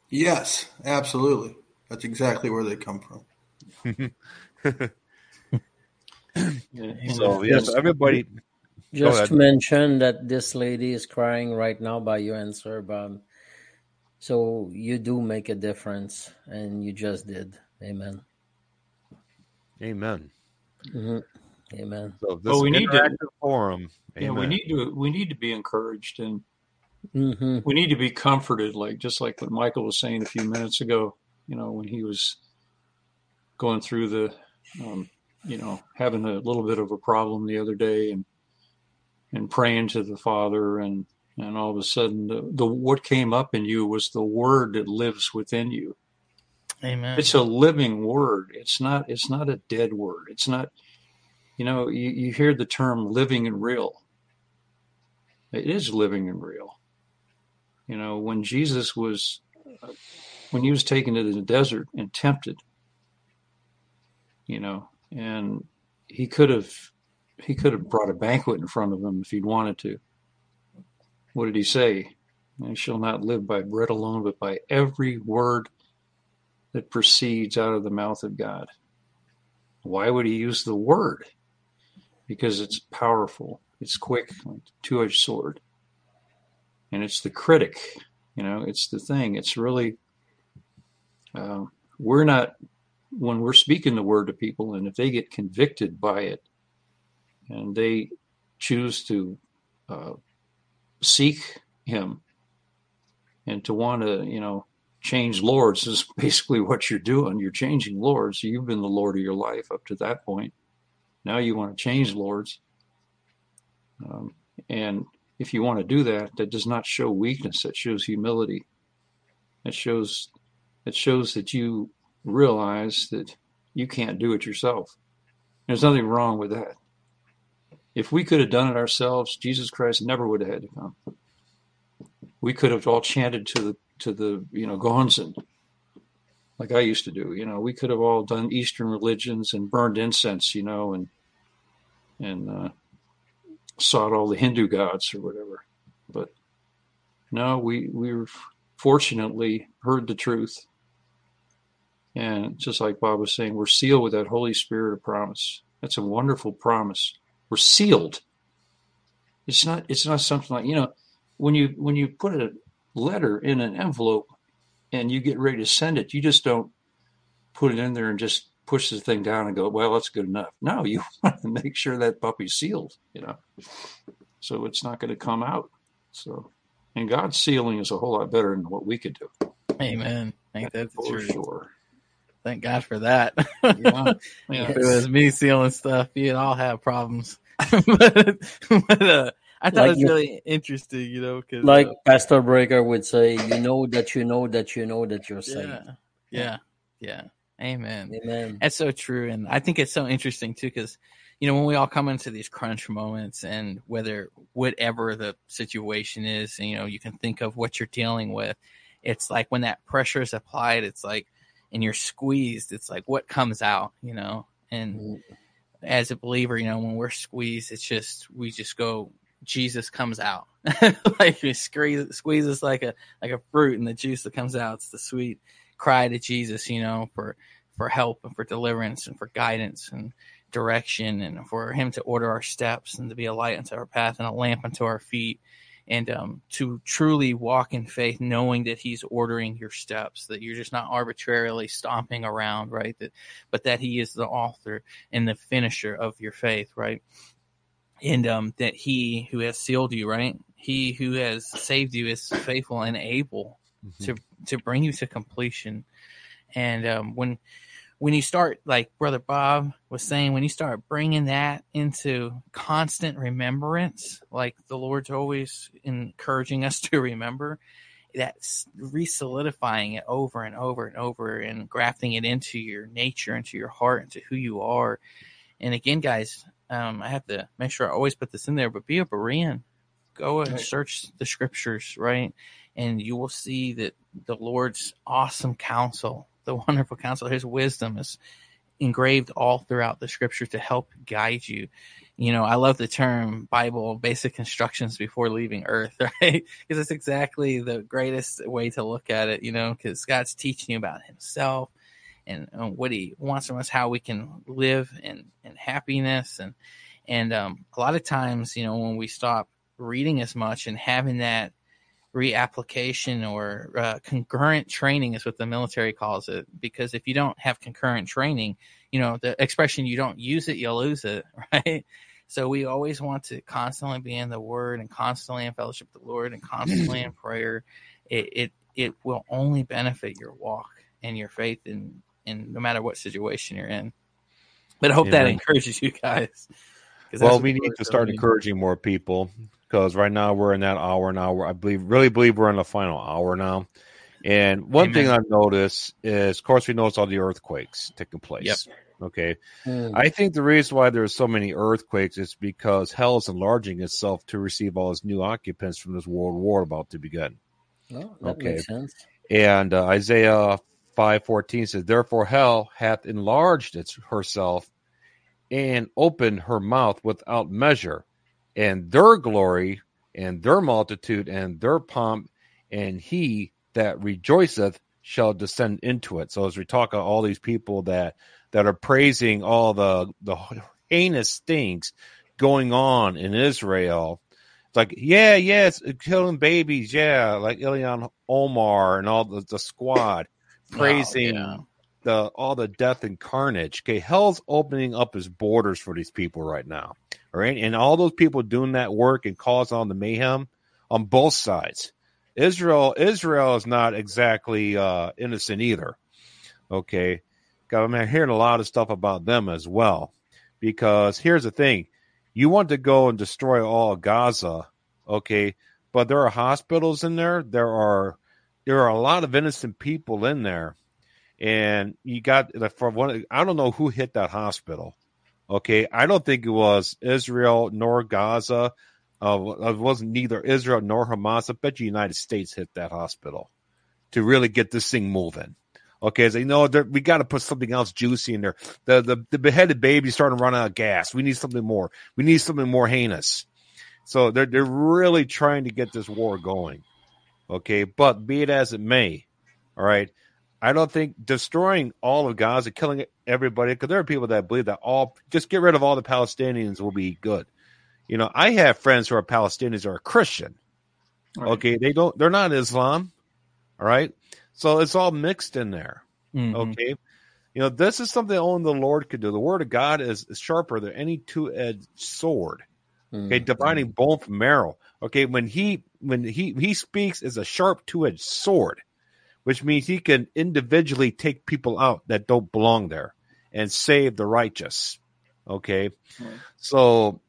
C: Yes, absolutely. That's exactly where they come from.
E: And-
B: So yes,
E: just-
B: everybody.
D: Just to mention that this lady is crying right now by your answer, Bob. So you do make a difference, and you just did. Amen.
B: Amen.
D: hmm Amen.
B: So this
E: Well, we need to-
B: interactive forum.
E: yeah, we need to we need to be encouraged and
D: hmm
E: we need to be comforted, like just like what Michael was saying a few minutes ago. You know, when he was going through the, um, you know, having a little bit of a problem the other day, and and praying to the Father, and and all of a sudden, the, the what came up in you was the Word that lives within you.
A: Amen.
E: It's a living word. It's not. It's not a dead word. It's not. You know, you, you hear the term living and real. It is living and real. You know, when Jesus was, uh, when he was taken to the desert and tempted, you know, and he could have, he could have brought a banquet in front of him if he'd wanted to. What did he say? I shall not live by bread alone, but by every word that proceeds out of the mouth of God. Why would he use the word? Because it's powerful, it's quick, like two edged sword. And it's the critic, you know, it's the thing. It's really, uh, we're not, when we're speaking the word to people, and if they get convicted by it and they choose to uh, seek him and to want to, you know, change lords is <laughs> basically what you're doing. You're changing lords. You've been the lord of your life up to that point. Now you want to change lords. Um, and if you want to do that, that does not show weakness. That shows humility. That shows it shows that you realize that you can't do it yourself. There's nothing wrong with that. If we could have done it ourselves, Jesus Christ never would have had to come. We could have all chanted to the to the you know Gohonzon, like I used to do. You know, we could have all done Eastern religions and burned incense, you know, and and uh, sought all the Hindu gods or whatever. But no, we we fortunately heard the truth, and just like Bob was saying, we're sealed with that Holy Spirit of promise. That's a wonderful promise. We're sealed. It's not. It's not something like you know when you when you put a letter in an envelope and you get ready to send it, you just don't put it in there and just push the thing down and go, well, that's good enough. No, <laughs> you want to make sure that puppy's sealed, you know, so it's not going to come out. So, and God's sealing is a whole lot better than what we could do.
A: Amen. Ain't that the
E: For
A: truth?
E: sure.
A: Thank God for that.
E: Yeah. <laughs> Yeah.
A: if it was me sealing stuff, you'd all have problems. <laughs> but but uh, I thought
D: Like
A: it was
D: you-
A: really interesting, you know, because
D: Like Pastor Breaker would say, you know that you know that you know that you're saved.
A: yeah, yeah, yeah. Amen.
D: Amen.
A: That's so true. And I think it's so interesting too, because, you know, when we all come into these crunch moments and whether whatever the situation is, you know, you can think of what you're dealing with, it's like when that pressure is applied, it's like, and you're squeezed, it's like what comes out, you know? And mm-hmm. as a believer, you know, when we're squeezed, it's just, we just go, Jesus comes out. <laughs> like you squeeze, squeeze us like a, like a fruit and the juice that comes out, it's the sweet cry to Jesus, you know, for for help and for deliverance and for guidance and direction and for him to order our steps and to be a light unto our path and a lamp unto our feet and um, to truly walk in faith knowing that he's ordering your steps that you're just not arbitrarily stomping around right that but that he is the author and the finisher of your faith right and um, that he who has sealed you right he who has saved you is faithful and able mm-hmm. to to bring you to completion. And um, when when you start, like Brother Bob was saying, when you start bringing that into constant remembrance, like the Lord's always encouraging us <laughs> to remember, that's re-solidifying it over and over and over and grafting it into your nature, into your heart, into who you are. And again, guys, um, I have to make sure I always put this in there, but be a Berean. Go and search the scriptures, right? and you will see that the Lord's awesome counsel, the <laughs> wonderful counsel, his wisdom is engraved all throughout the scripture to help guide you. You know, I love the term Bible basic instructions before leaving earth, <laughs> right? Because it's exactly the greatest way to look at it, you know, because God's teaching you about himself and, and, what he wants from us, how we can live in, in happiness. And, and um, a lot of times, you know, when we stop reading as much and having that reapplication or uh, concurrent training is what the military calls it because if you don't have concurrent training you know the expression you don't use it you lose it <laughs> right? So we always want to constantly be in the word and constantly in fellowship with the lord and constantly in <clears throat> prayer. It, it it will only benefit your walk and your faith in in no matter what situation you're in. But i hope yeah. that encourages you guys
B: well we need to start encouraging more people because right now we're in that hour now. I believe, really believe we're in the final hour now. And one Amen. thing I've noticed is, of course, we notice all the earthquakes taking place. Yep. Okay. Mm. I think the reason why there's so many earthquakes is because hell is enlarging itself to receive all its new occupants from this world war about to begin.
D: Oh, okay.
B: And uh, Isaiah 5.14 says, Therefore hell hath enlarged its, herself and opened her mouth without measure and their glory and their multitude and their pomp, and he that rejoiceth shall descend into it. So as we talk about all these people that that are praising all the the heinous things going on in Israel, it's like yeah, yes, yeah, killing babies, yeah, like Ilhan Omar and all the, the squad <laughs> praising. Yeah. The, all the death and carnage. Okay, hell's opening up his borders for these people right now. Right, And all those people doing that work and causing all the mayhem on both sides. Israel, Israel is not exactly uh, innocent either. Okay, I'm hearing a lot of stuff about them as well. Because here's the thing: you want to go and destroy all Gaza, okay? But there are hospitals in there. There are there are a lot of innocent people in there, and you got for one. I don't know who hit that hospital Okay, I don't think it was Israel nor Gaza. Uh, it wasn't neither Israel nor Hamas. I bet you United States hit that hospital to really get this thing moving. Okay, you know we got to put something else juicy in there. The, the the beheaded baby's starting to run out of gas. We need something more. We need something more heinous. So they're they're really trying to get this war going. Okay, but be it as it may, all right. I don't think destroying all of Gaza, killing everybody, because there are people that believe that all just get rid of all the Palestinians will be good. You know, I have friends who are Palestinians or are Christian. Right. Okay, they don't, they're not Islam. All right, so it's all mixed in there. Mm-hmm. Okay, you know, this is something only the Lord could do. The Word of God is, is sharper than any two-edged sword. Mm-hmm. Okay, dividing bone from marrow. Okay, when he when he he speaks is a sharp two-edged sword which means he can individually take people out that don't belong there and save the righteous. Okay. Mm-hmm. So,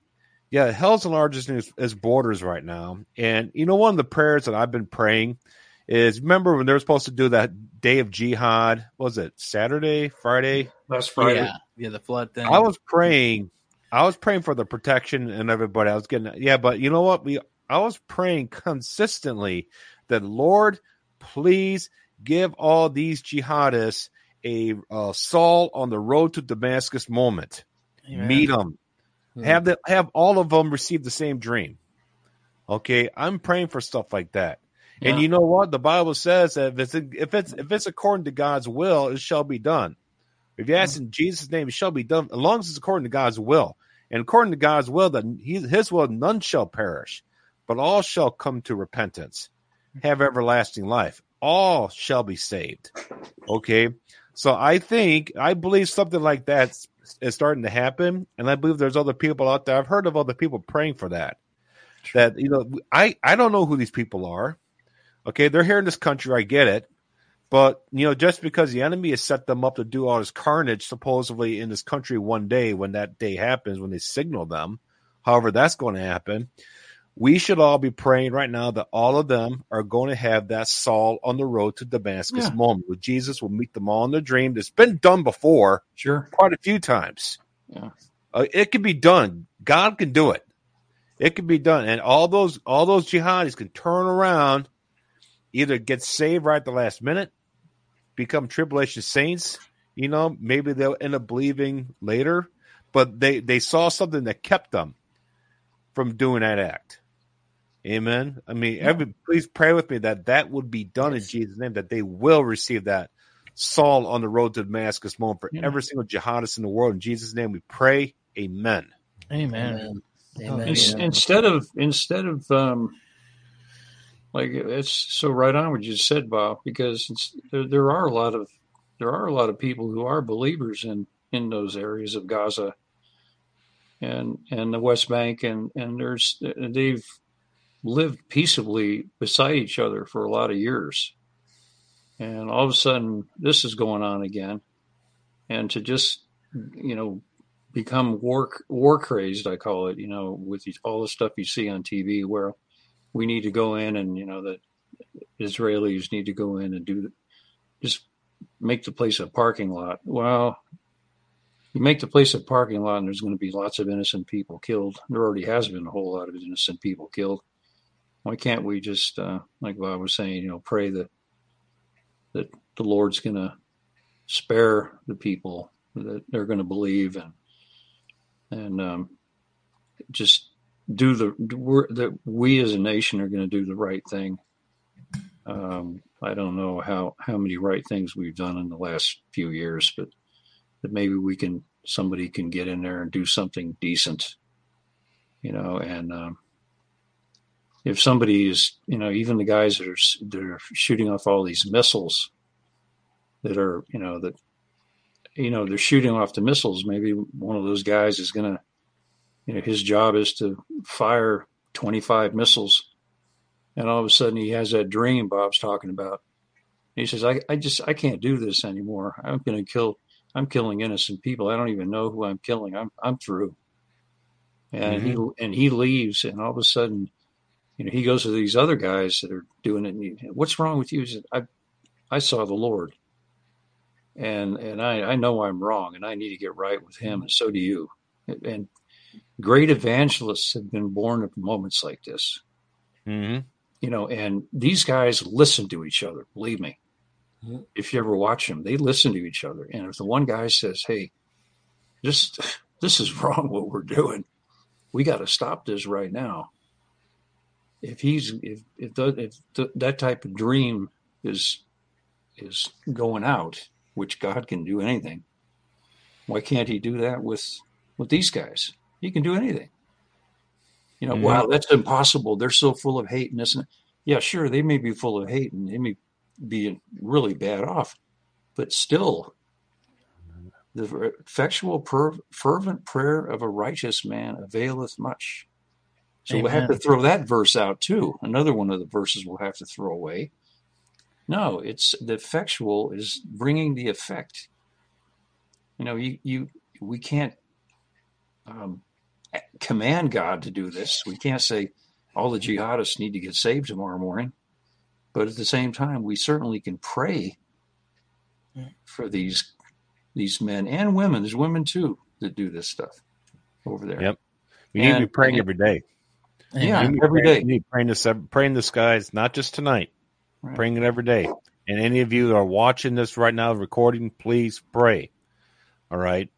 B: yeah, hell's the largest is, is borders right now. And, you know, one of the prayers that I've been praying is remember when they were supposed to do that day of jihad? was it Saturday, Friday?
E: That's Friday.
A: Yeah, yeah, the flood thing.
B: I was praying. I was praying for the protection and everybody. I was getting yeah, but you know what? We I was praying consistently that Lord, please give all these jihadists a uh, Saul on the road to Damascus moment. Amen. Meet them. Hmm. Have the, have all of them receive the same dream. Okay, I'm praying for stuff like that. Yeah. And you know what? The Bible says that if it's if it's if it's according to God's will, it shall be done. If you ask in Jesus' name, it shall be done, as long as it's according to God's will. And according to God's will, that his will, none shall perish, but all shall come to repentance, have everlasting life. All shall be saved. Okay. So I think, I believe something like that is starting to happen. And I believe there's other people out there. I've heard of other people praying for that. That, you know, I, I don't know who these people are. Okay. They're here in this country. I get it. But you know, just because the enemy has set them up to do all this carnage, supposedly in this country one day, when that day happens, when they signal them, however that's going to happen, we should all be praying right now that all of them are going to have that Saul on the road to Damascus yeah. moment where Jesus will meet them all in their dream. It's been done before,
E: sure,
B: quite a few times.
E: Yeah,
B: uh, it can be done. God can do it. It can be done, and all those all those jihadis can turn around, either get saved right at the last minute, become tribulation saints, you know, maybe they'll end up believing later, but they they saw something that kept them from doing that act. Amen. I mean, yeah. every, please pray with me that that would be done yes. in Jesus' name, that they will receive that Saul on the road to Damascus moment for yeah. every single jihadist in the world. In Jesus' name, we pray. Amen.
A: Amen.
E: Amen. Amen. Instead of instead of um, like it's so right on what you said, Bob, because there, there are a lot of there are a lot of people who are believers in in those areas of Gaza and and the West Bank, and and there's they've lived peaceably beside each other for a lot of years, and all of a sudden this is going on again, and to just you know become war war crazed, I call it, you know, with all the stuff you see on TV where we need to go in and you know the Israelis need to go in and do just make the place a parking lot. Well, you make the place a parking lot, and there's going to be lots of innocent people killed. There already has been a whole lot of innocent people killed. Why can't we just, uh, like Bob was saying, you know, pray that that the Lord's going to spare the people that they're going to believe and and um, just do the that we as a nation are going to do the right thing. Um, I don't know how how many right things we've done in the last few years, but that maybe we can somebody can get in there and do something decent, you know. And um, if somebody is, you know, even the guys that are that are shooting off all these missiles that are, you know, that you know they're shooting off the missiles, maybe one of those guys is going to you know, his job is to fire 25 missiles. And all of a sudden he has that dream Bob's talking about. He says, I, I just, I can't do this anymore. I'm going to kill, I'm killing innocent people. I don't even know who I'm killing. I'm, I'm through. And mm-hmm. he, and he leaves and all of a sudden, you know, he goes to these other guys that are doing it. And he, What's wrong with you? Said, I, I saw the Lord and, and I, I know I'm wrong and I need to get right with him. And so do you. And great evangelists have been born of moments like this.
B: Mm-hmm.
E: You know, and these guys listen to each other. Believe me, mm-hmm. if you ever watch them, they listen to each other. And if the one guy says, "Hey, this this is <laughs> wrong, what we're doing. We got to stop this right now." If he's if if, the, if the, that type of dream is is going out, which God can do anything, why can't He do that with with these guys? He can do anything. You know, mm-hmm. wow, that's impossible. They're so full of hate and this. And, yeah, sure, they may be full of hate and they may be really bad off, but still, the effectual, fervent prayer of a righteous man availeth much. So Amen. we'll have to throw that verse out too. Another one of the verses we'll have to throw away. No, it's the effectual is bringing the effect. You know, you you we can't um, command God to do this. We can't say all the jihadists need to get saved tomorrow morning. but at the same time, we certainly can pray for these these men and women. There's women too that do this stuff over there.
B: Yep. We need to be
E: And-
B: praying every day.
E: Yeah,
B: to
E: every
B: pray-
E: day.
B: to praying this, praying the skies, not just tonight.
E: Right.
B: Praying it every day. And any of you that are watching this right now, recording, please pray. All right.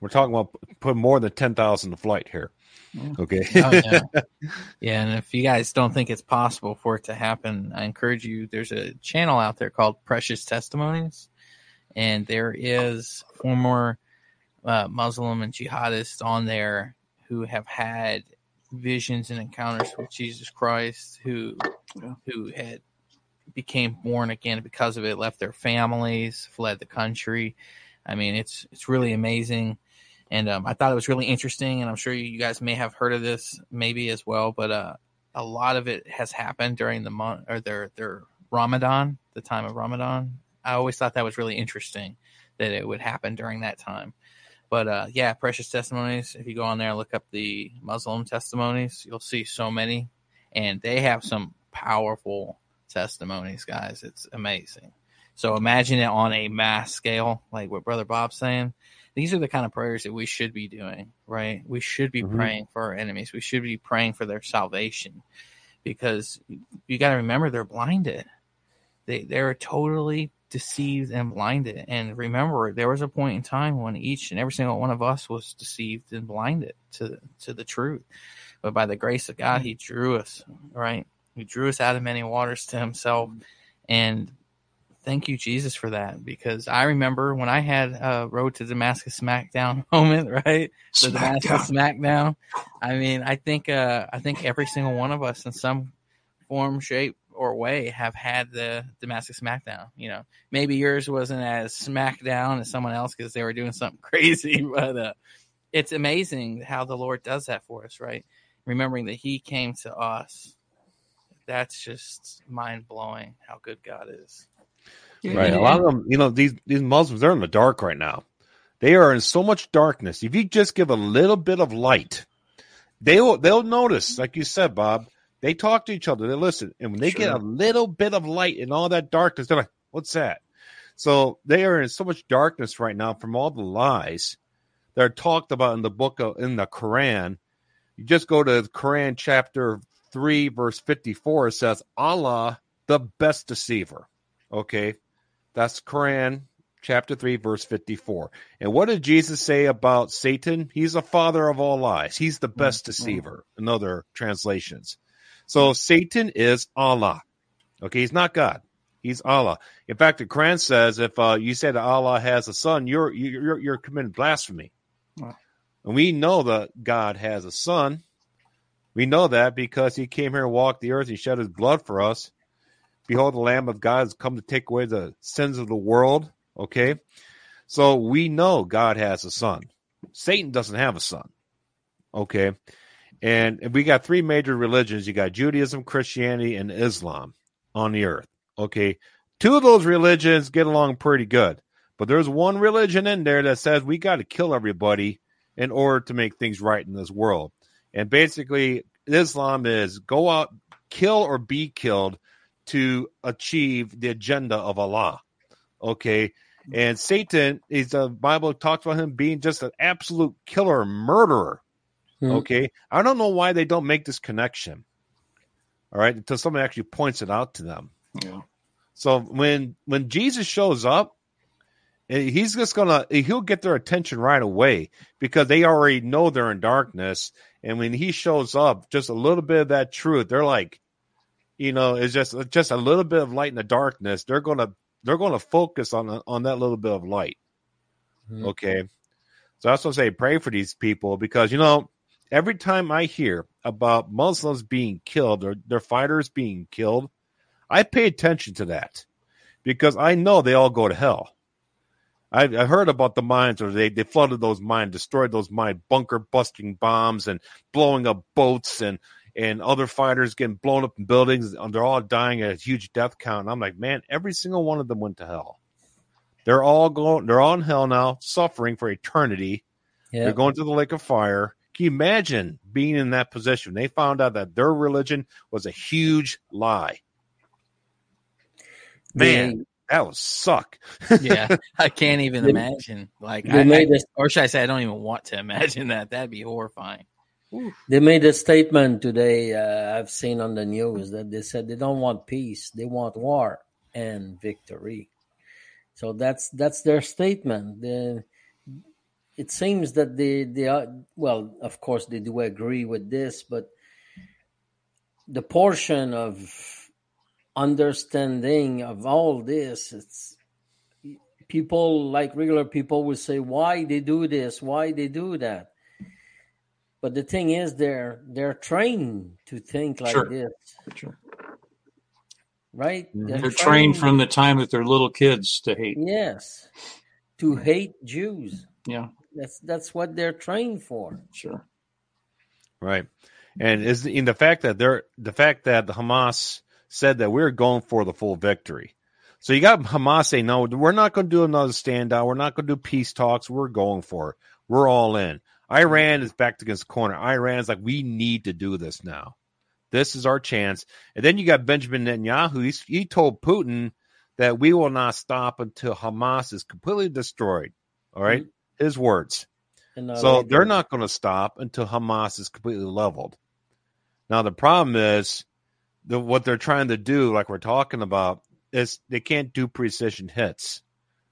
B: We're talking about putting more than ten thousand to flight here.
E: Mm.
B: Okay.
A: Oh, yeah. <laughs> yeah, and if you guys don't think it's possible for it to happen, I encourage you. There's a channel out there called Precious Testimonies, and there is former uh, Muslim and jihadists on there who have had visions and encounters with Jesus Christ, who
E: Yeah.
A: who had became born again because of it, left their families, fled the country. I mean, it's it's really amazing and um, I thought it was really interesting. And I'm sure you, you guys may have heard of this, maybe as well. But uh, a lot of it has happened during the month or their their Ramadan, the time of Ramadan. I always thought that was really interesting that it would happen during that time. But uh, yeah, precious testimonies. If you go on there and look up the Muslim testimonies, you'll see so many, and they have some powerful testimonies, guys. It's amazing. So imagine it on a mass scale, like what Brother Bob's saying these are the kind of prayers that we should be doing, right? We should be
B: Mhm.
A: praying for our enemies. We should be praying for their salvation because you got to remember they're blinded. They they're totally deceived and blinded. And remember, there was a point in time when each and every single one of us was deceived and blinded to to the truth. But by the grace of God, He drew us, right? He drew us out of many waters to Himself, and thank you jesus for that because i remember when i had a road to damascus smackdown <laughs> moment right the damascus smackdown i mean i think uh i think every single one of us in some form shape or way have had the damascus smackdown you know maybe yours wasn't as smackdown as someone else because they were doing something <laughs> crazy but uh it's amazing how the lord does that for us right remembering that he came to us that's just mind-blowing how good god is
B: Right. A lot of them, you know, these these Muslims, they're in the dark right now. They are in so much darkness. If you just give a little bit of light, they'll they'll notice, like you said, Bob. They talk to each other, they listen, and when they get a little bit of light in all that darkness, they're like, "What's that?" So they are in so much darkness right now from all the lies that are talked about in the book of in the Quran. You just go to Quran chapter three, verse fifty-four. It says, "Allah, the best deceiver." Okay, that's Quran chapter 3, verse 54. And what did Jesus say about Satan? He's the father of all lies. He's the best mm-hmm. deceiver in other translations. So Satan is Allah. Okay, he's not God. He's Allah. In fact, the Quran says if uh, you say that Allah has a son, you're you're you're committing blasphemy.
E: Wow.
B: And we know that God has a son. We know that because he came here and walked the earth. and shed his blood for us. Behold, the Lamb of God has come to take away the sins of the world. Okay. So we know God has a son. Satan doesn't have a son. Okay. And we got three major religions you got Judaism, Christianity, and Islam on the earth. Okay. Two of those religions get along pretty good. But there's one religion in there that says we got to kill everybody in order to make things right in this world. And basically, Islam is go out, kill or be killed to achieve the agenda of Allah. Okay. And Satan is the Bible talks about him being just an absolute killer murderer.
D: Hmm.
B: Okay. I don't know why they don't make this connection. All right. Until someone actually points it out to them.
E: Yeah.
B: So when when Jesus shows up, eh, he's just gonna he'll get their attention right away because they already know they're in darkness. And when he shows up, just a little bit of that truth, they're like, you know, it's just just a little bit of light in the darkness. They're gonna they're gonna focus on on that little bit of light.
D: Mhm.
B: Okay. So that's what I say, pray for these people because you know, every time I hear about Muslims being killed or their fighters being killed, I pay attention to that because I know they all go to hell. I, I heard about the mines, or they, they flooded those mines, destroyed those mine bunker busting bombs, and blowing up boats, and and other fighters getting blown up in buildings. And they're all dying at a huge death count. And I'm like, man, every single one of them went to hell. They're all going. They're all in hell now, suffering for eternity.
D: Yeah.
B: They're going to the lake of fire. Can you imagine being in that position? They found out that their religion was a huge lie. Man, they, that would suck. <laughs>
A: yeah, I can't even they, imagine. Like, I, I, or should I say, I don't even want to imagine that. That'd be horrifying.
D: They made a statement today. Uh, I've seen on the news that they said they don't want peace; they want war and victory. So that's that's their statement. The, it seems that they they are well. Of course, they do agree with this, but the portion of understanding of all this, it's people like regular people will say, "Why they do this? Why they do that?" But the thing is, they're they're trained to think like sure. this. Sure. Right?
E: Mm-hmm. They're, they're trained, trained from the time that they're little kids to hate.
D: Yes. To hate Jews.
E: Yeah.
D: That's that's what they're trained for.
E: Sure.
B: Right. And is in the fact that they're the fact that the Hamas said that we're going for the full victory. So you got Hamas saying, no, we're not going to do another standout. We're not going to do peace talks. We're going for it. We're all in. Iran is backed against the corner. Iran is like, we need to do this now. This is our chance. And then you got Benjamin Netanyahu. He's, he told Putin that we will not stop until Hamas is completely destroyed. All right? mm-hmm. His words. so they're not going to stop until Hamas is completely leveled. Now, the problem is the, what they're trying to do, like we're talking about, is they can't do precision hits.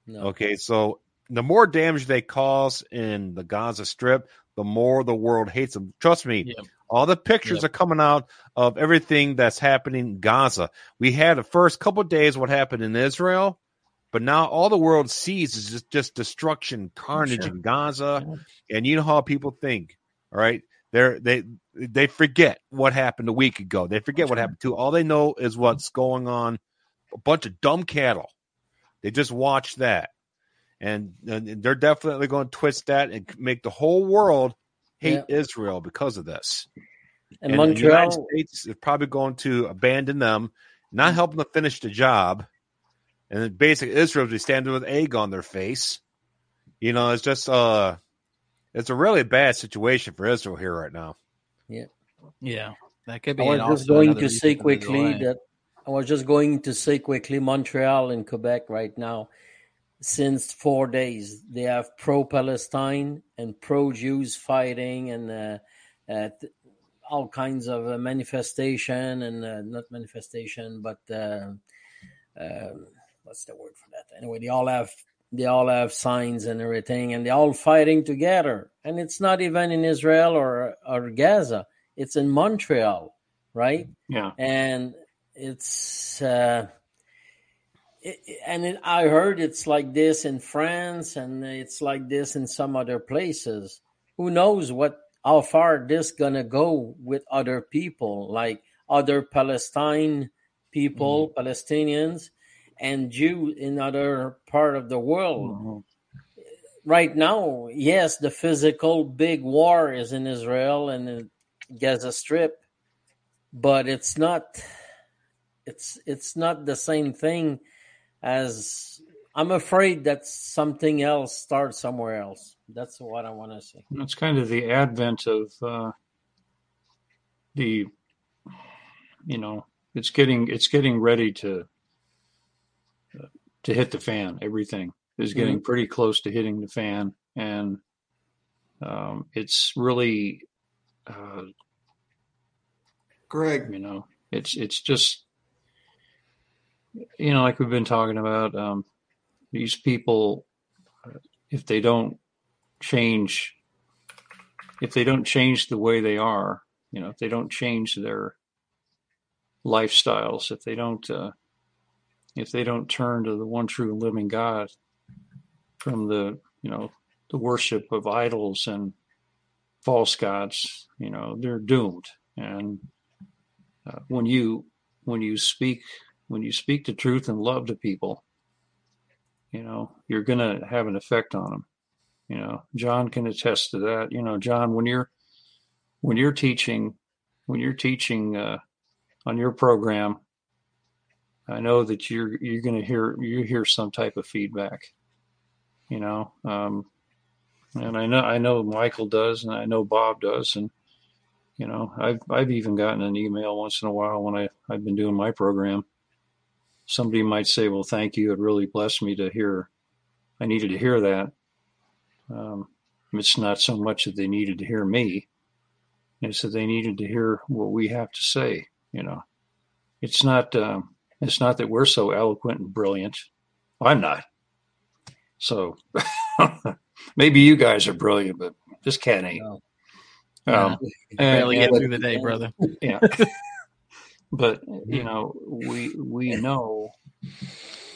B: No. Okay, so the more damage they cause in the Gaza Strip, the more the world hates them. Trust me, yep. all the pictures yep. are coming out of everything that's happening in Gaza. We had the first couple days what happened in Israel, but now all the world sees is just, just destruction, carnage sure. in Gaza, yeah. and you know how people think. All right, they they they forget what happened a week ago. They forget sure. what happened to. All they know is what's going on. A bunch of dumb cattle. They just watch that and, and they're definitely going to twist that and make the whole world hate yeah. Israel because of this.
D: And, and Montreal, the United
B: States is probably going to abandon them, not mm. help them finish the job, and then basically Israel will be standing with egg on their face. You know, it's just uh, it's a really bad situation for Israel here right now.
D: Yeah,
A: yeah, that could be.
D: I was just going to say quickly that I was just going to say quickly Montreal and Quebec right now since four days. They have pro-Palestine and pro-Jews fighting and uh, uh, all kinds of uh, manifestation and uh, not manifestation, but uh, um, what's the word for that? Anyway, they all have they all have signs and everything, and they're all fighting together. And it's not even in Israel or or Gaza; it's in Montreal, right?
E: Yeah,
D: and it's uh, and it, I heard it's like this in France and it's like this in some other places. Who knows what how far this gonna go with other people, like other Palestine people, mm-hmm. Palestinians, and Jews in other part of the world. Mm-hmm. Right now, yes, the physical big war is in Israel and in Gaza Strip, but it's not. It's it's not the same thing as I'm afraid that something else starts somewhere else. That's what I want to say.
E: It's kind of the advent of uh, the, you know, it's getting it's getting ready to to hit the fan. Everything is getting mm-hmm. pretty close to hitting the fan, and um, it's really, uh,
C: Greg.
E: You know, it's it's just you know, like we've been talking about, um, these people, if they don't change, if they don't change the way they are, you know, if they don't change their lifestyles, if they don't, uh, if they don't turn to the one true living God from the, you know, the worship of idols and false gods, you know, they're doomed. And uh, when you when you speak when you speak the truth and love to people, you know, you're going to have an effect on them. You know, John can attest to that. You know, John, when you're when you're teaching when you're teaching uh, on your program, I know that you're you're going to hear you hear some type of feedback. You know, um, and I know I know Michael does, and I know Bob does, and you know, I've I've even gotten an email once in a while when I I've been doing my program somebody might say, "Well, thank you. It really blessed me to hear. I needed to hear that." Um, it's not so much that they needed to hear me; it's that they needed to hear what we have to say. You know, it's not. Um, it's not that we're so eloquent and brilliant. I'm not. So <laughs> maybe you guys are brilliant, but this cat ain't. No.
A: Um, barely get through the day, brother. <laughs>
E: Yeah. but you know, we we know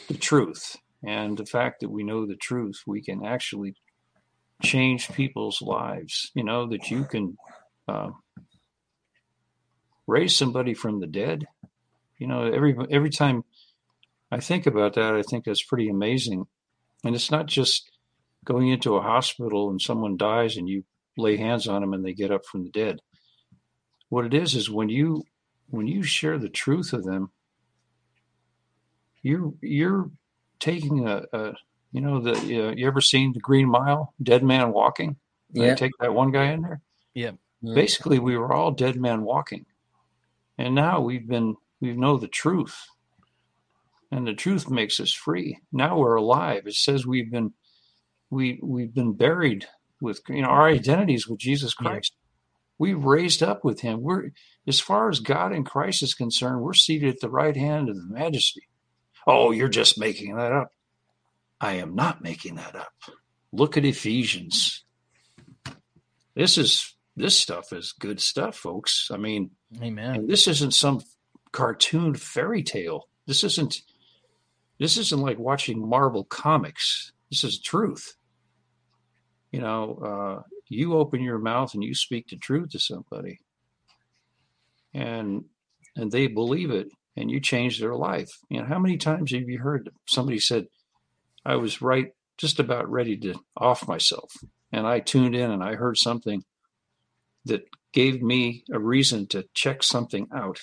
E: the truth, and the fact that we know the truth, we can actually change people's lives. You know that you can uh, raise somebody from the dead. You know, every every time I think about that, I think that's pretty amazing. And it's not just going into a hospital and someone dies and you lay hands on them and they get up from the dead. What it is is when you when you share the truth of them, you're you're taking a, a you know the uh, you ever seen the Green Mile, Dead Man Walking? Yeah. Take that one guy in there.
A: Yeah.
E: Basically, we were all dead men walking, and now we've been we know the truth, and the truth makes us free. Now we're alive. It says we've been we we've been buried with you know our identities with Jesus Christ. Yeah. We raised up with him. We're as far as God and Christ is concerned, we're seated at the right hand of the majesty. Oh, you're just making that up. I am not making that up. Look at Ephesians. This is this stuff is good stuff, folks. I mean,
A: Amen.
E: this isn't some cartoon fairy tale. This isn't this isn't like watching Marvel comics. This is truth. You know, uh, you open your mouth and you speak the truth to somebody, and and they believe it, and you change their life. You know, how many times have you heard somebody said, "I was right, just about ready to off myself," and I tuned in and I heard something that gave me a reason to check something out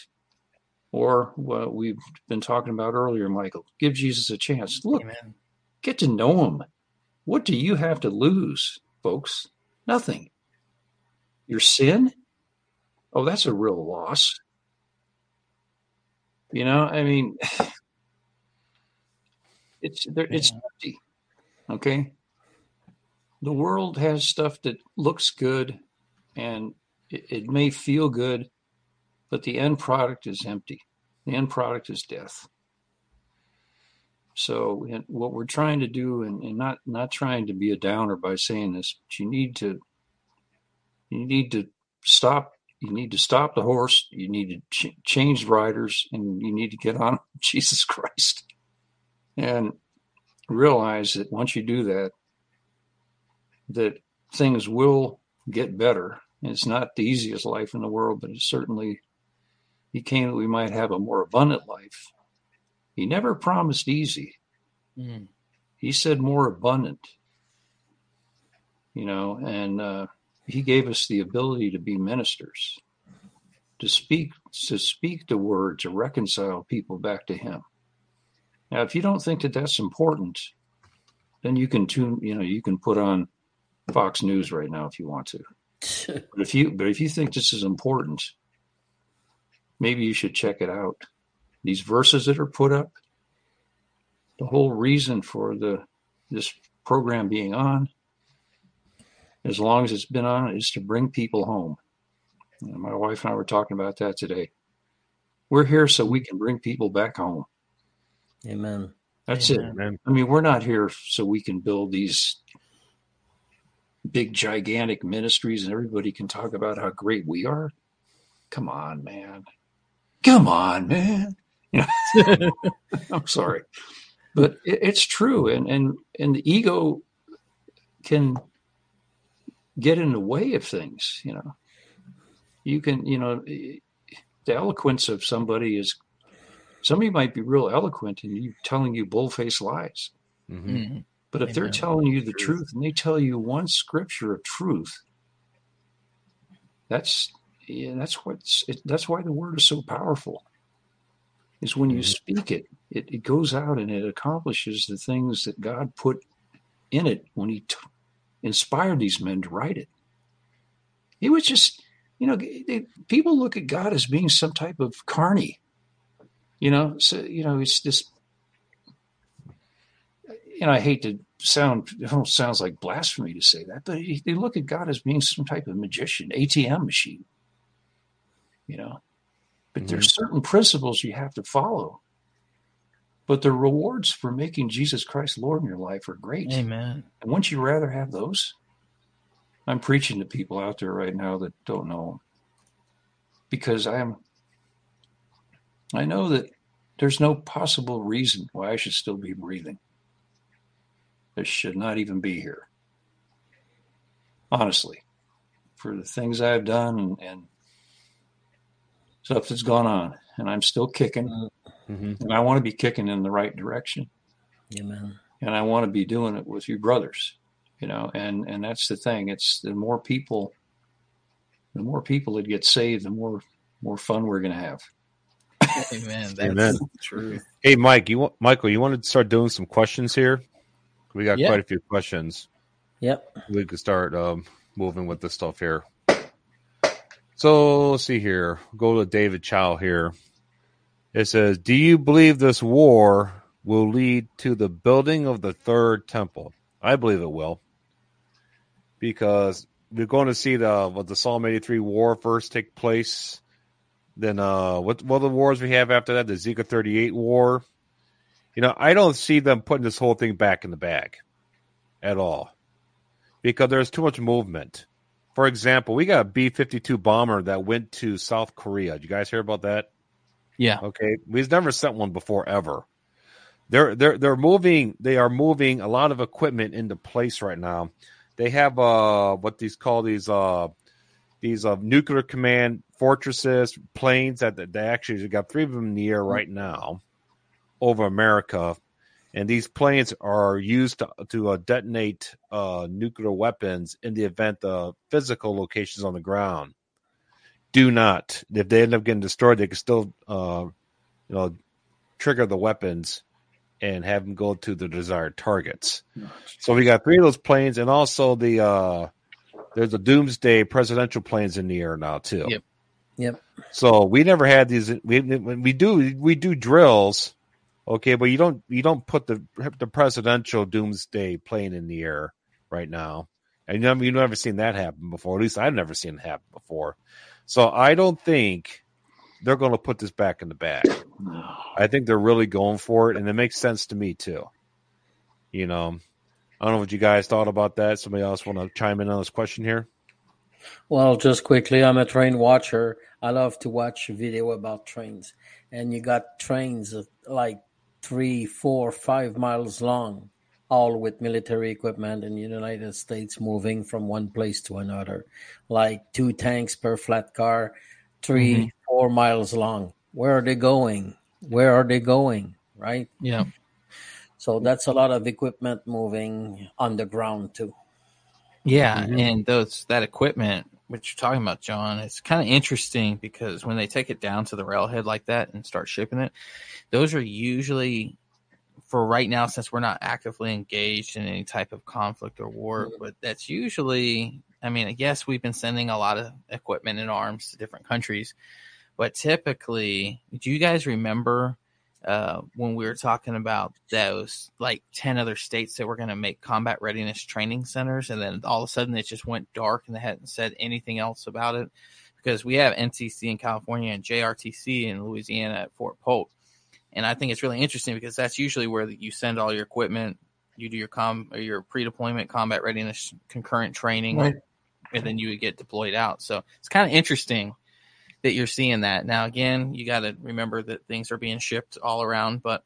E: or what we've been talking about earlier, Michael. Give Jesus a chance. Look, Amen. get to know him. What do you have to lose, folks? Nothing. Your sin? Oh, that's a real loss. You know, I mean, <sighs> it's there, it's empty. Okay, the world has stuff that looks good, and it, it may feel good, but the end product is empty. The end product is death. So, what we're trying to do, and, and, not not trying to be a downer by saying this, but you need to you need to stop. You need to stop the horse. You need to ch- change riders, and you need to get on <laughs> Jesus Christ, and realize that once you do that, that things will get better. And it's not the easiest life in the world, but it's certainly he came that we might have a more abundant life. He never promised easy. Mm. He said more abundant. You know, and uh, he gave us the ability to be ministers, to speak, to speak the word, to reconcile people back to Him. Now, if you don't think that that's important, then you can tune. You know, you can put on Fox News right now if you want to. <laughs> but if you, but if you think this is important, maybe you should check it out. These verses that are put up, the whole reason for the this program being on, as long as it's been on, is to bring people home. And my wife and I were talking about that today. We're here so we can bring people back home.
D: Amen.
E: That's
D: Amen.
E: it. I mean, we're not here so we can build these big, gigantic ministries and everybody can talk about how great we are. Come on, man come on, man. You know, <laughs> I'm sorry, but it, it's true, and and and the ego can get in the way of things. You know, you can, you know, the eloquence of somebody is somebody might be real eloquent and you telling you bullface lies. Mm-hmm. mm-hmm. But if Amen. they're telling you the truth and they tell you one scripture of truth, that's yeah, that's what's it, that's why the word is so powerful. Is when you mm-hmm. speak it, it, it goes out and it accomplishes the things that God put in it when He t- inspired these men to write it. It was just, you know, they, people look at God as being some type of carny. You know, so you know, it's this and I hate to sound it almost sounds like blasphemy to say that, but they look at God as being some type of magician, ATM machine. You know, but mm-hmm. there's certain principles you have to follow. But the rewards for making Jesus Christ Lord in your life are great.
A: Amen.
E: And once you rather have those, I'm preaching to people out there right now that don't know because I am I know that there's no possible reason why I should still be breathing. I should not even be here. Honestly, for the things I've done and, and stuff that's gone on, and I'm still kicking, mm-hmm. and I want to be kicking in the right direction.
D: Amen.
E: And I want to be doing it with you brothers, you know. And and that's the thing. It's the more people, the more people that get saved, the more more fun we're going to have.
A: Amen. <laughs> That's Amen. true.
B: Hey, Mike, you want Michael? You want to start doing some questions here? We got yep. quite a few questions.
D: Yep.
B: We could start um, moving with this stuff here. So let's see here. Go to David Chow here. It says, "Do you believe this war will lead to the building of the third temple?" I believe it will, because we're going to see the what the Psalm eighty three war first take place. Then uh, what what the wars we have after that? The thirty eight war. You know, I don't see them putting this whole thing back in the bag at all because there's too much movement. For example, we got a B 52 bomber that went to South Korea. Did you guys hear about that?
A: Yeah.
B: Okay. We've never sent one before ever. They're they're they're moving they are moving a lot of equipment into place right now. They have uh what these call these uh these uh nuclear command fortresses, planes that they actually got three of them in the air right now over America, and these planes are used to, to uh, detonate uh, nuclear weapons in the event of physical locations on the ground. Do not, if they end up getting destroyed, they can still, uh, you know, trigger the weapons and have them go to the desired targets. so we got three of those planes, and also the uh, there's a Doomsday presidential planes in the air now too.
A: Yep.
D: Yep.
B: So we never had these. We we do we do drills Okay, but you don't you don't put the the presidential doomsday plane in the air right now, and you you've never seen that happen before. At least I've never seen it happen before. So I don't think they're going to put this back in the bag. I think they're really going for it, and it makes sense to me too. You know, I don't know what you guys thought about that. Somebody else want to chime in on this question here?
D: Well, just quickly, I'm a train watcher. I love to watch video about trains, and you got trains like three, four, five miles long, all with military equipment in the United States moving from one place to another, like two tanks per flat car, 3 mm-hmm. four miles long. Where are they going? Where are they going? Right?
A: Yeah.
D: So that's a lot of equipment moving on the ground too.
A: Yeah, mm-hmm. and those that equipment what you're talking about, John, it's kind of interesting because when they take it down to the railhead like that and start shipping it, those are usually for right now, since we're not actively engaged in any type of conflict or war, mm-hmm. but that's usually, I mean, yes, we've been sending a lot of equipment and arms to different countries, but typically, do you guys remember uh, when we were talking about those like 10 other states that were going to make combat readiness training centers and then all of a sudden it just went dark and they hadn't said anything else about it because we have NTC in california and jrtc in louisiana at fort polk and i think it's really interesting because that's usually where you send all your equipment you do your com or your pre-deployment combat readiness concurrent training right. and then you would get deployed out so it's kind of interesting that you're seeing that. Now, again, you got to remember that things are being shipped all around, but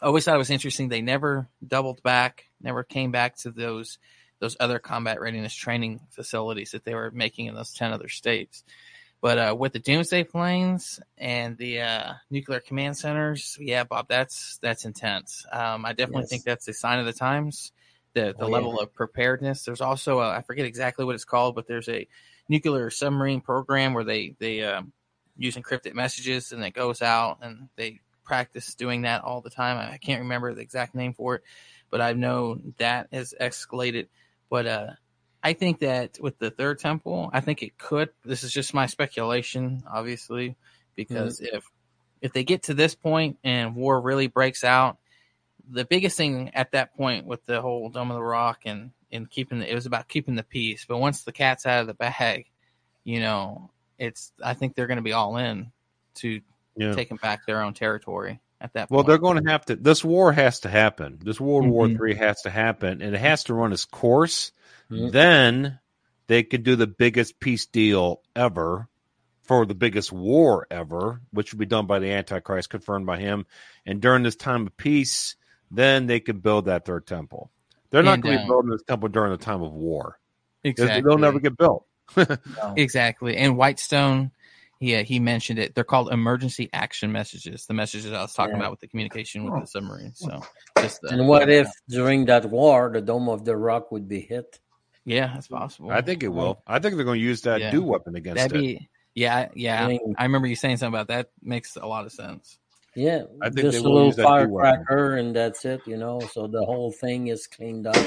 A: I always thought it was interesting. They never doubled back, never came back to those those other combat readiness training facilities that they were making in those ten other states. But uh, with the Doomsday planes and the uh, nuclear command centers, yeah, Bob, that's that's intense. Um, I definitely yes. think that's a sign of the times. The the oh, level yeah. of preparedness. There's also a, I forget exactly what it's called, but there's a nuclear submarine program where they they um, use encrypted messages and it goes out and they practice doing that all the time. I can't remember the exact name for it, but I know that has escalated. But uh, I think that with the third temple, I think it could. This is just my speculation, obviously, because mm-hmm. if if they get to this point and war really breaks out, the biggest thing at that point with the whole Dome of the Rock and and keeping the, it was about keeping the peace. But once the cat's out of the bag, you know, it's I think they're going to be all in to yeah. taking back their own territory at that.
B: Well, they're going to have to. This war has to happen. This World mm-hmm. War Three has to happen, and it has to run its course. Mm-hmm. Then they could do the biggest peace deal ever for the biggest war ever, which would be done by the Antichrist, confirmed by him. And during this time of peace, then they could build that third temple. They're not going to be uh, building this temple during the time of war. Exactly. They'll never get built. <laughs>
A: Exactly. And Whitestone, yeah, he mentioned it. They're called emergency action messages. The messages I was talking yeah. about with the communication with oh. the submarine. So,
D: the, and what if during that war the Dome of the Rock would be hit?
A: Yeah, that's possible.
B: I think it will. I think they're going to use that yeah. DEW weapon against That'd it. Be,
A: yeah, yeah. I, mean, I remember you saying something about that. Makes a lot of sense.
D: Yeah, I think just a little firecracker and that's it. You know, so the whole thing is cleaned up,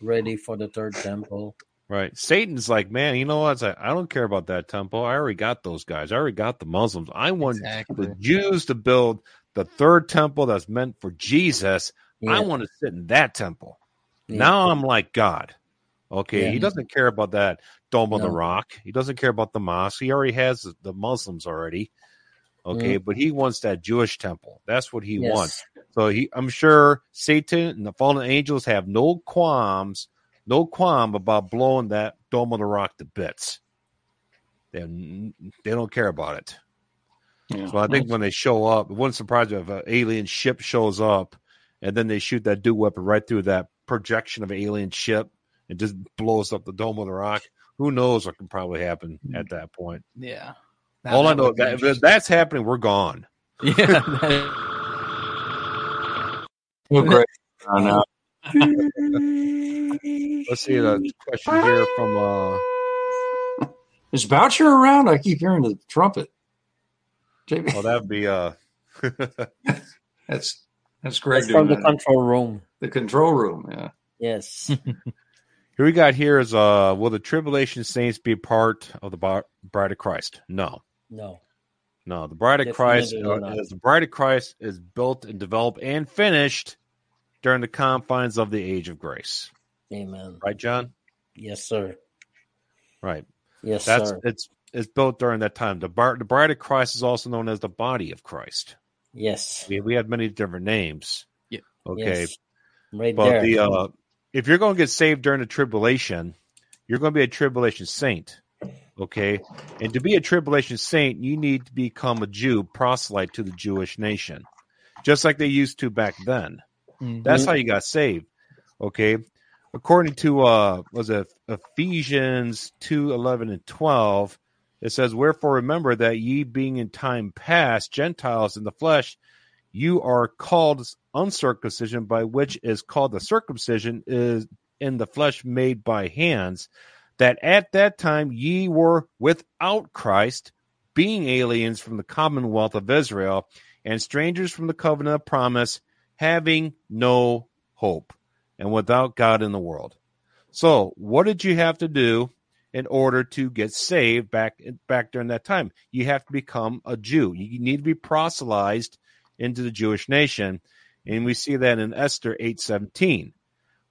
D: ready for the third temple.
B: Right. Satan's like, man, you know what? Like, I don't care about that temple. I already got those guys. I already got the Muslims. I want exactly. the Jews to build the third temple that's meant for Jesus. Yeah. I want to sit in that temple. Yeah. Now I'm like God. Okay. Yeah. He doesn't care about that Dome no. on the Rock. He doesn't care about the mosque. He already has the Muslims already. Okay. Mm. But he wants that Jewish temple. That's what he yes. wants. So he, I'm sure Satan and the fallen angels have no qualms no qualm about blowing that Dome of the Rock to bits. They they don't care about it. Yeah. So I think when they show up, it wouldn't surprise me if an alien ship shows up and then they shoot that DEW weapon right through that projection of an alien ship and just blows up the Dome of the Rock. Who knows what can probably happen hmm. at that point?
A: Yeah.
B: All I know that if that's happening, we're gone. <laughs> Yeah. <laughs>
E: well, great. <laughs>
B: Let's see the question here from uh
E: Is Boucher around? I keep hearing the trumpet.
B: JB. Well that'd be uh
E: that's that's great.
D: That's from the that. control room.
E: The control room, yeah.
D: Yes.
B: here we got here is uh will the tribulation saints be part of the bride of Christ? No.
D: No.
B: No, the bride of Christ uh, is the bride of Christ is built and developed and finished during the confines of the age of grace.
D: Amen.
B: Right, John?
D: Yes, sir.
B: Right.
D: Yes,
B: That's,
D: sir.
B: It's it's built during that time. The, bar, the bride of Christ is also known as the body of Christ.
D: Yes.
B: We, we have many different names.
A: Yeah.
B: Okay.
D: Yes. Right
B: but
D: there.
B: The, uh, if you're going to get saved during the tribulation, you're going to be a tribulation saint. Okay. And to be a tribulation saint, you need to become a Jew, proselyte to the Jewish nation, just like they used to back then. Mm-hmm. That's how you got saved. Okay according to uh was it Ephesians 2 11 and 12 it says wherefore remember that ye being in time past gentiles in the flesh you are called uncircumcision by which is called the circumcision is in the flesh made by hands that at that time ye were without Christ being aliens from the commonwealth of Israel and strangers from the covenant of promise having no hope and without God in the world. So, what did you have to do in order to get saved back back during that time? You have to become a Jew. You need to be proselytized into the Jewish nation, and we see that in Esther eight seventeen,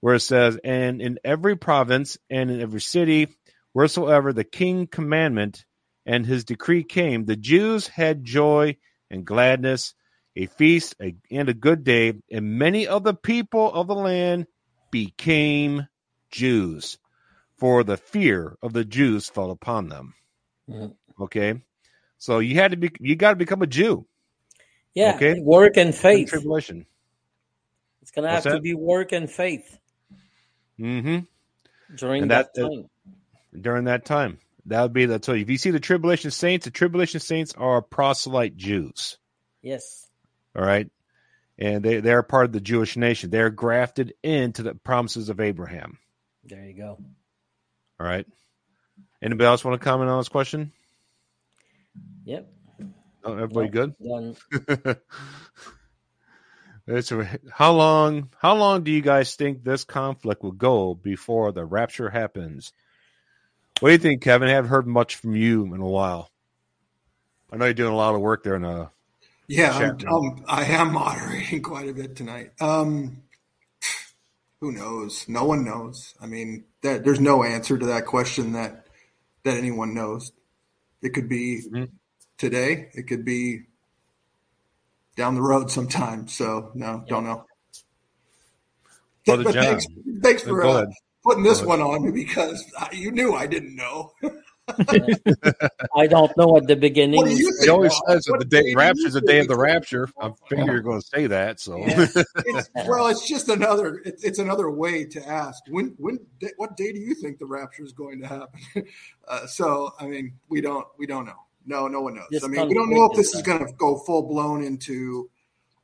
B: where it says, "And in every province and in every city, wheresoever the king commandment and his decree came, the Jews had joy and gladness." A feast and a good day, and many of the people of the land became Jews, for the fear of the Jews fell upon them. Mm-hmm. Okay, so you had to be you got to become a Jew.
D: Yeah, okay, work and faith.
B: tribulation.
D: It's gonna What's have that? to be work and faith.
B: Mm-hmm.
D: During that, that, time.
B: during that time, that would be that. So if you see the tribulation saints, the tribulation saints are proselyte Jews.
D: Yes.
B: All right and they they're part of the Jewish nation. They're grafted into the promises of Abraham.
D: There you go.
B: All right. Anybody else want to comment on this question?
D: Yep.
B: Oh, everybody good? <laughs>
D: Done.
B: how long how long do you guys think this conflict will go before the rapture happens? What do you think, Kevin? I haven't heard much from you in a while. I know you're doing a lot of work there in uh,
C: Yeah, I'm, I'm, I am moderating <laughs> quite a bit tonight. Um, who knows? No one knows. I mean, that, there's no answer to that question that that anyone knows. It could be mm-hmm. today. It could be down the road sometime. So no, yeah. don't know.
B: Brother John,
C: thanks, thanks for uh, putting this one on me because you knew I didn't know.
D: I don't know at the beginning. What
B: do you think, he always says that the day, rapture is the day of the rapture. I figure you're going to say that. So, yeah.
C: it's, well, it's just another. It's, it's, another way to ask when when what day do you think the rapture is going to happen? <laughs> Uh, so, I mean, we don't we don't know. No, no one knows. I mean, we don't know if this is going to go full blown into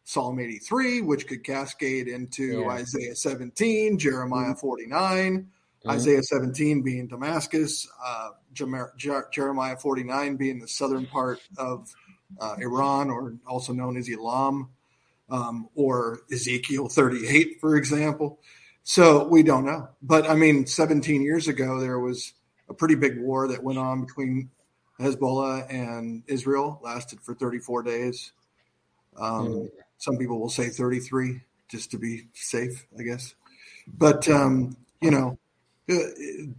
C: Psalm 83, which could cascade into yeah. Isaiah 17, Jeremiah mm-hmm. 49, mm-hmm. Isaiah 17 being Damascus, uh, Jeremiah 49 being the southern part of uh, Iran, or also known as Elam, um, or Ezekiel 38, for example. So we don't know. But I mean, 17 years ago, there was a pretty big war that went on between Hezbollah and Israel, lasted for 34 days. Um, mm. Some people will say 33 just to be safe, I guess. But, um, you know, uh, a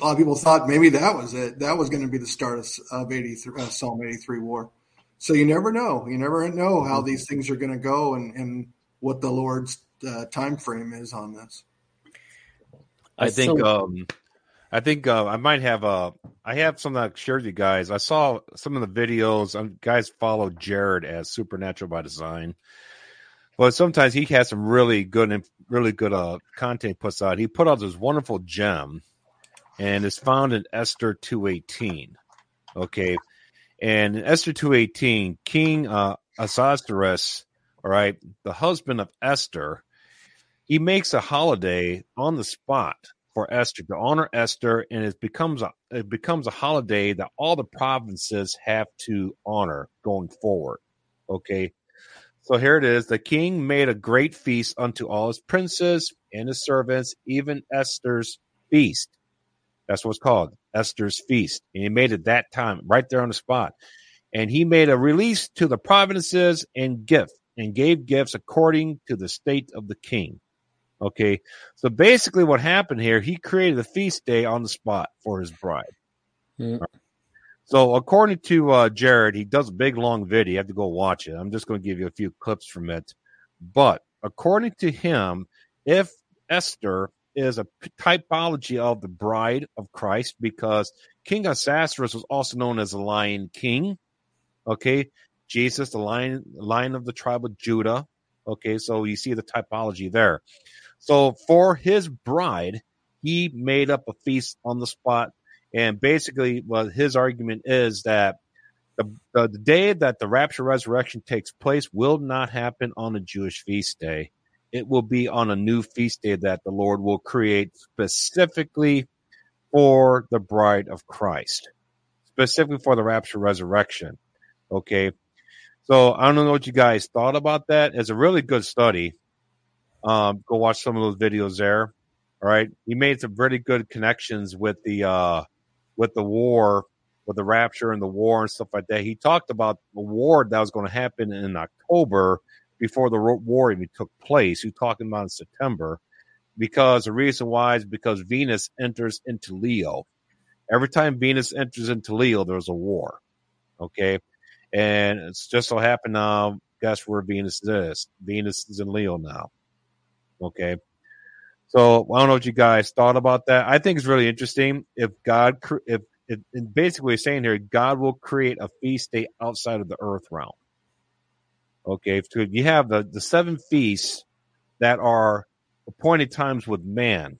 C: lot of people thought maybe that was it. That was going to be the start of, of 83, uh, Psalm 83 war. So you never know. You never know how mm-hmm. these things are going to go and, and what the Lord's uh, time frame is on this.
B: I think um, I think uh, I might have a. Uh, I have something I shared with you guys. I saw some of the videos. Um, guys follow Jared as Supernatural by Design, but sometimes he has some really good, and really good uh, content puts out. He put out this wonderful gem and it's found in Esther 218. Okay. And in Esther 218, King uh, Ahasuerus, all right, the husband of Esther, he makes a holiday on the spot for Esther to honor Esther, and it becomes a it becomes a holiday that all the provinces have to honor going forward. Okay, so here it is: the king made a great feast unto all his princes and his servants, even Esther's feast. That's what it's called, Esther's Feast. And he made it that time, right there on the spot. And he made a release to the provinces and gift and gave gifts according to the state of the king. Okay. So basically what happened here, he created a feast day on the spot for his bride. Mm. So according to uh, Jared, he does a big long video. You have to go watch it. I'm just going to give you a few clips from it. But according to him, if Esther is a typology of the bride of Christ because King Ahasuerus was also known as the Lion King. Okay, Jesus, the lion, lion of the tribe of Judah. Okay, so you see the typology there. So for his bride, he made up a feast on the spot, and basically, what his argument is that the, the, the day that the rapture resurrection takes place will not happen on a Jewish feast day it will be on a new feast day that the Lord will create specifically for the bride of Christ, specifically for the rapture resurrection. Okay. So I don't know what you guys thought about that. It's a really good study. Um, go watch some of those videos there. All right. He made some pretty good connections with the, uh, with the war, with the rapture and the war and stuff like that. He talked about the war that was going to happen in October before the war even took place. He's talking about in September because the reason why is because Venus enters into Leo. Every time Venus enters into Leo, there's a war. Okay. And it's just so happened now, guess where Venus is? Venus is in Leo now. Okay. So I don't know what you guys thought about that. I think it's really interesting. If God, if, if basically saying here, God will create a feast day outside of the earth realm. Okay, so you have the, the seven feasts that are appointed times with man.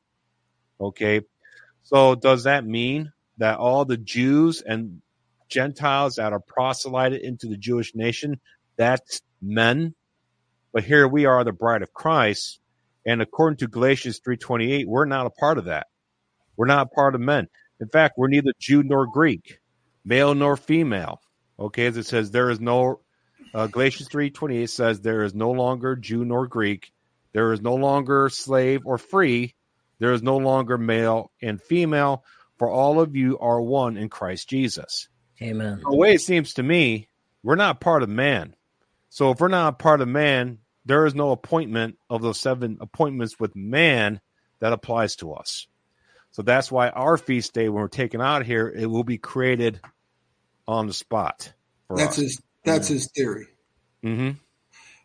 B: Okay, so does that mean that all the Jews and Gentiles that are proselyted into the Jewish nation, that's men? But here we are, the bride of Christ, and according to Galatians 3.28, we're not a part of that. We're not a part of men. In fact, we're neither Jew nor Greek, male nor female. Okay, as it says, there is no uh, Galatians 3:28 says there is no longer Jew nor Greek, there is no longer slave or free, there is no longer male and female, for all of you are one in Christ Jesus.
D: Amen.
B: The way it seems to me, we're not part of man. So if we're not a part of man, there is no appointment of those seven appointments with man that applies to us. So that's why our feast day, when we're taken out here, it will be created on the spot.
C: that's
B: us.
C: his. That's his theory.
B: Mm-hmm.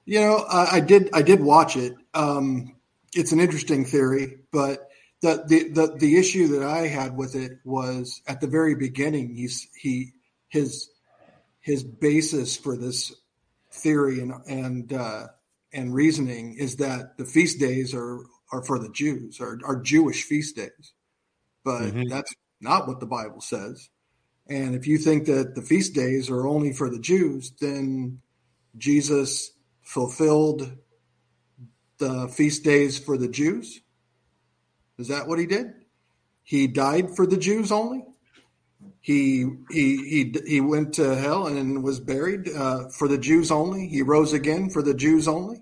C: You know, I, I, did. I did watch it. Um, it's an interesting theory, but the, the the the issue that I had with it was at the very beginning. He's he his his basis for this theory and and uh, and reasoning is that the feast days are are for the Jews, are, are Jewish feast days, but mm-hmm. that's not what the Bible says. And if you think that the feast days are only for the Jews, then Jesus fulfilled the feast days for the Jews. Is that what he did? He died for the Jews only. He he he he went to hell and was buried uh, for the Jews only. He rose again for the Jews only.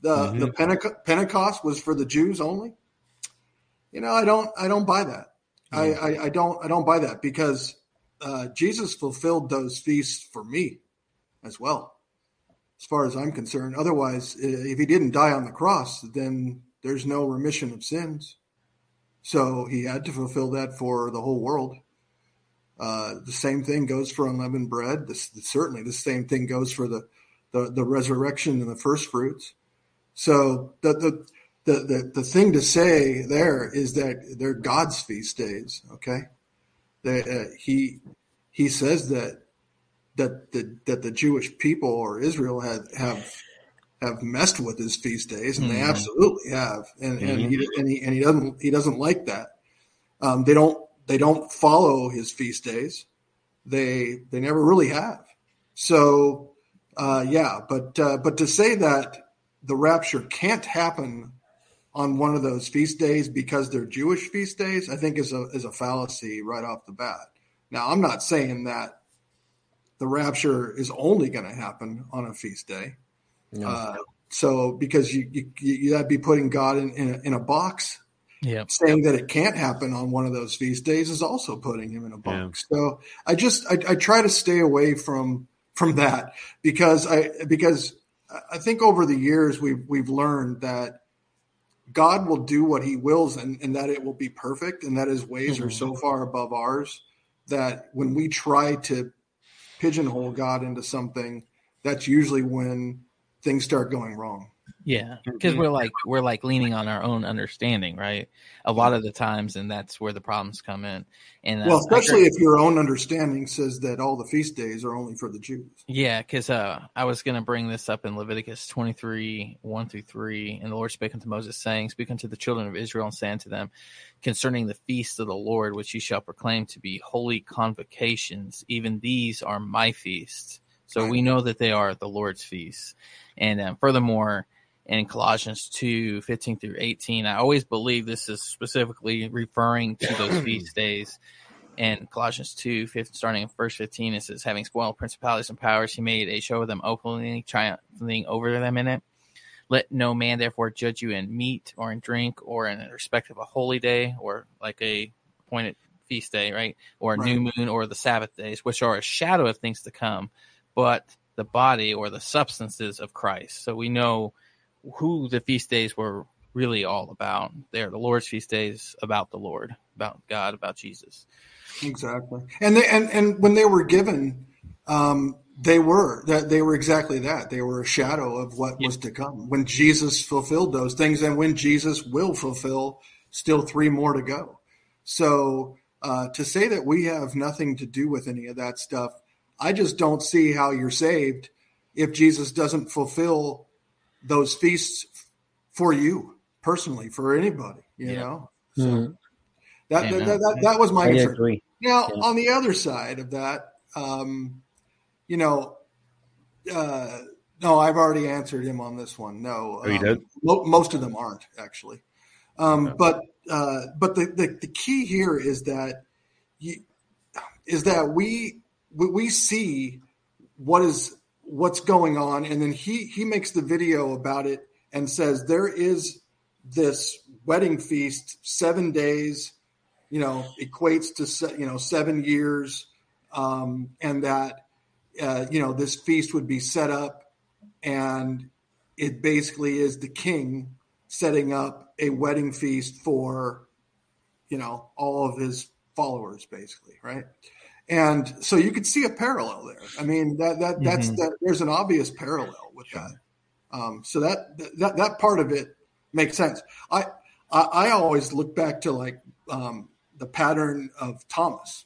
C: The mm-hmm. the Pentecost, Pentecost was for the Jews only. You know, I don't I don't buy that. I, I, I don't I don't buy that because uh, Jesus fulfilled those feasts for me as well, as far as I'm concerned. Otherwise, if he didn't die on the cross, then there's no remission of sins. So he had to fulfill that for the whole world. Uh, the same thing goes for unleavened bread. This, certainly, the same thing goes for the, the, the resurrection and the first fruits. So the, the the, the the thing to say there is that they're God's feast days. Okay, they, uh, he he says that that the that the Jewish people or Israel had have have messed with his feast days, and mm-hmm. they absolutely have, and, mm-hmm. and he and he and he doesn't he doesn't like that. Um, they don't they don't follow his feast days. They they never really have. So uh, yeah, but uh, but to say that the rapture can't happen on one of those feast days because they're Jewish feast days, I think is a is a fallacy right off the bat. Now, I'm not saying that the rapture is only going to happen on a feast day. No. Uh, so because you, you, you would be putting God in in a, in a box.
A: Yeah.
C: Saying that it can't happen on one of those feast days is also putting him in a box. Yeah. So I just I, I try to stay away from from that because I because I think over the years we've we've learned that God will do what He wills and, and that it will be perfect and that His ways mm-hmm. are so far above ours that when we try to pigeonhole God into something, that's usually when things start going wrong.
A: Yeah, because we're like we're like leaning on our own understanding, right? A lot of the times, and that's where the problems come in. And
C: uh, well, especially if your own understanding says that all the feast days are only for the Jews.
A: Yeah, because uh, I was going to bring this up in Leviticus twenty three one through three, and the Lord spake unto Moses, saying, "Speak unto the children of Israel and say unto them concerning the feasts of the Lord, which ye shall proclaim to be holy convocations. Even these are my feasts." So we know that they are the Lord's feasts, and um, furthermore in Colossians 2 15 through 18. I always believe this is specifically referring to those <clears throat> feast days. And Colossians 2, 15, starting in verse 15, it says, Having spoiled principalities and powers, he made a show of them openly, triumphing over them in it. Let no man therefore judge you in meat or in drink or in respect of a holy day or like a appointed feast day, right? Or a right. new moon or the Sabbath days, which are a shadow of things to come, but the body or the substances of Christ. So we know who the feast days were really all about. They're the Lord's feast days about the Lord, about God, about Jesus.
C: Exactly. And they and, and when they were given, um, they were that they were exactly that. They were a shadow of what was to come. When Jesus fulfilled those things, and when Jesus will fulfill still three more to go. So uh, to say that we have nothing to do with any of that stuff, I just don't see how you're saved if Jesus doesn't fulfill those feasts for you personally, for anybody, you yeah. know. So mm-hmm. that, that, that, that, was my I answer. Agree. Now, yeah. on the other side of that, um, you know, uh, no, I've already answered him on this one. No,
B: oh, um, did?
C: Mo- most of them aren't actually. Um, okay. But uh, but the, the, the key here is that you, is that we we see what is what's going on and then he he makes the video about it and says there is this wedding feast 7 days you know equates to you know 7 years um, and that uh, you know this feast would be set up and it basically is the king setting up a wedding feast for, you know, all of his followers, basically, right? And so you could see a parallel there. I mean, that that that's mm-hmm. that. There's an obvious parallel with that. Um, so that that that part of it makes sense. I I, I always look back to like um, the pattern of Thomas,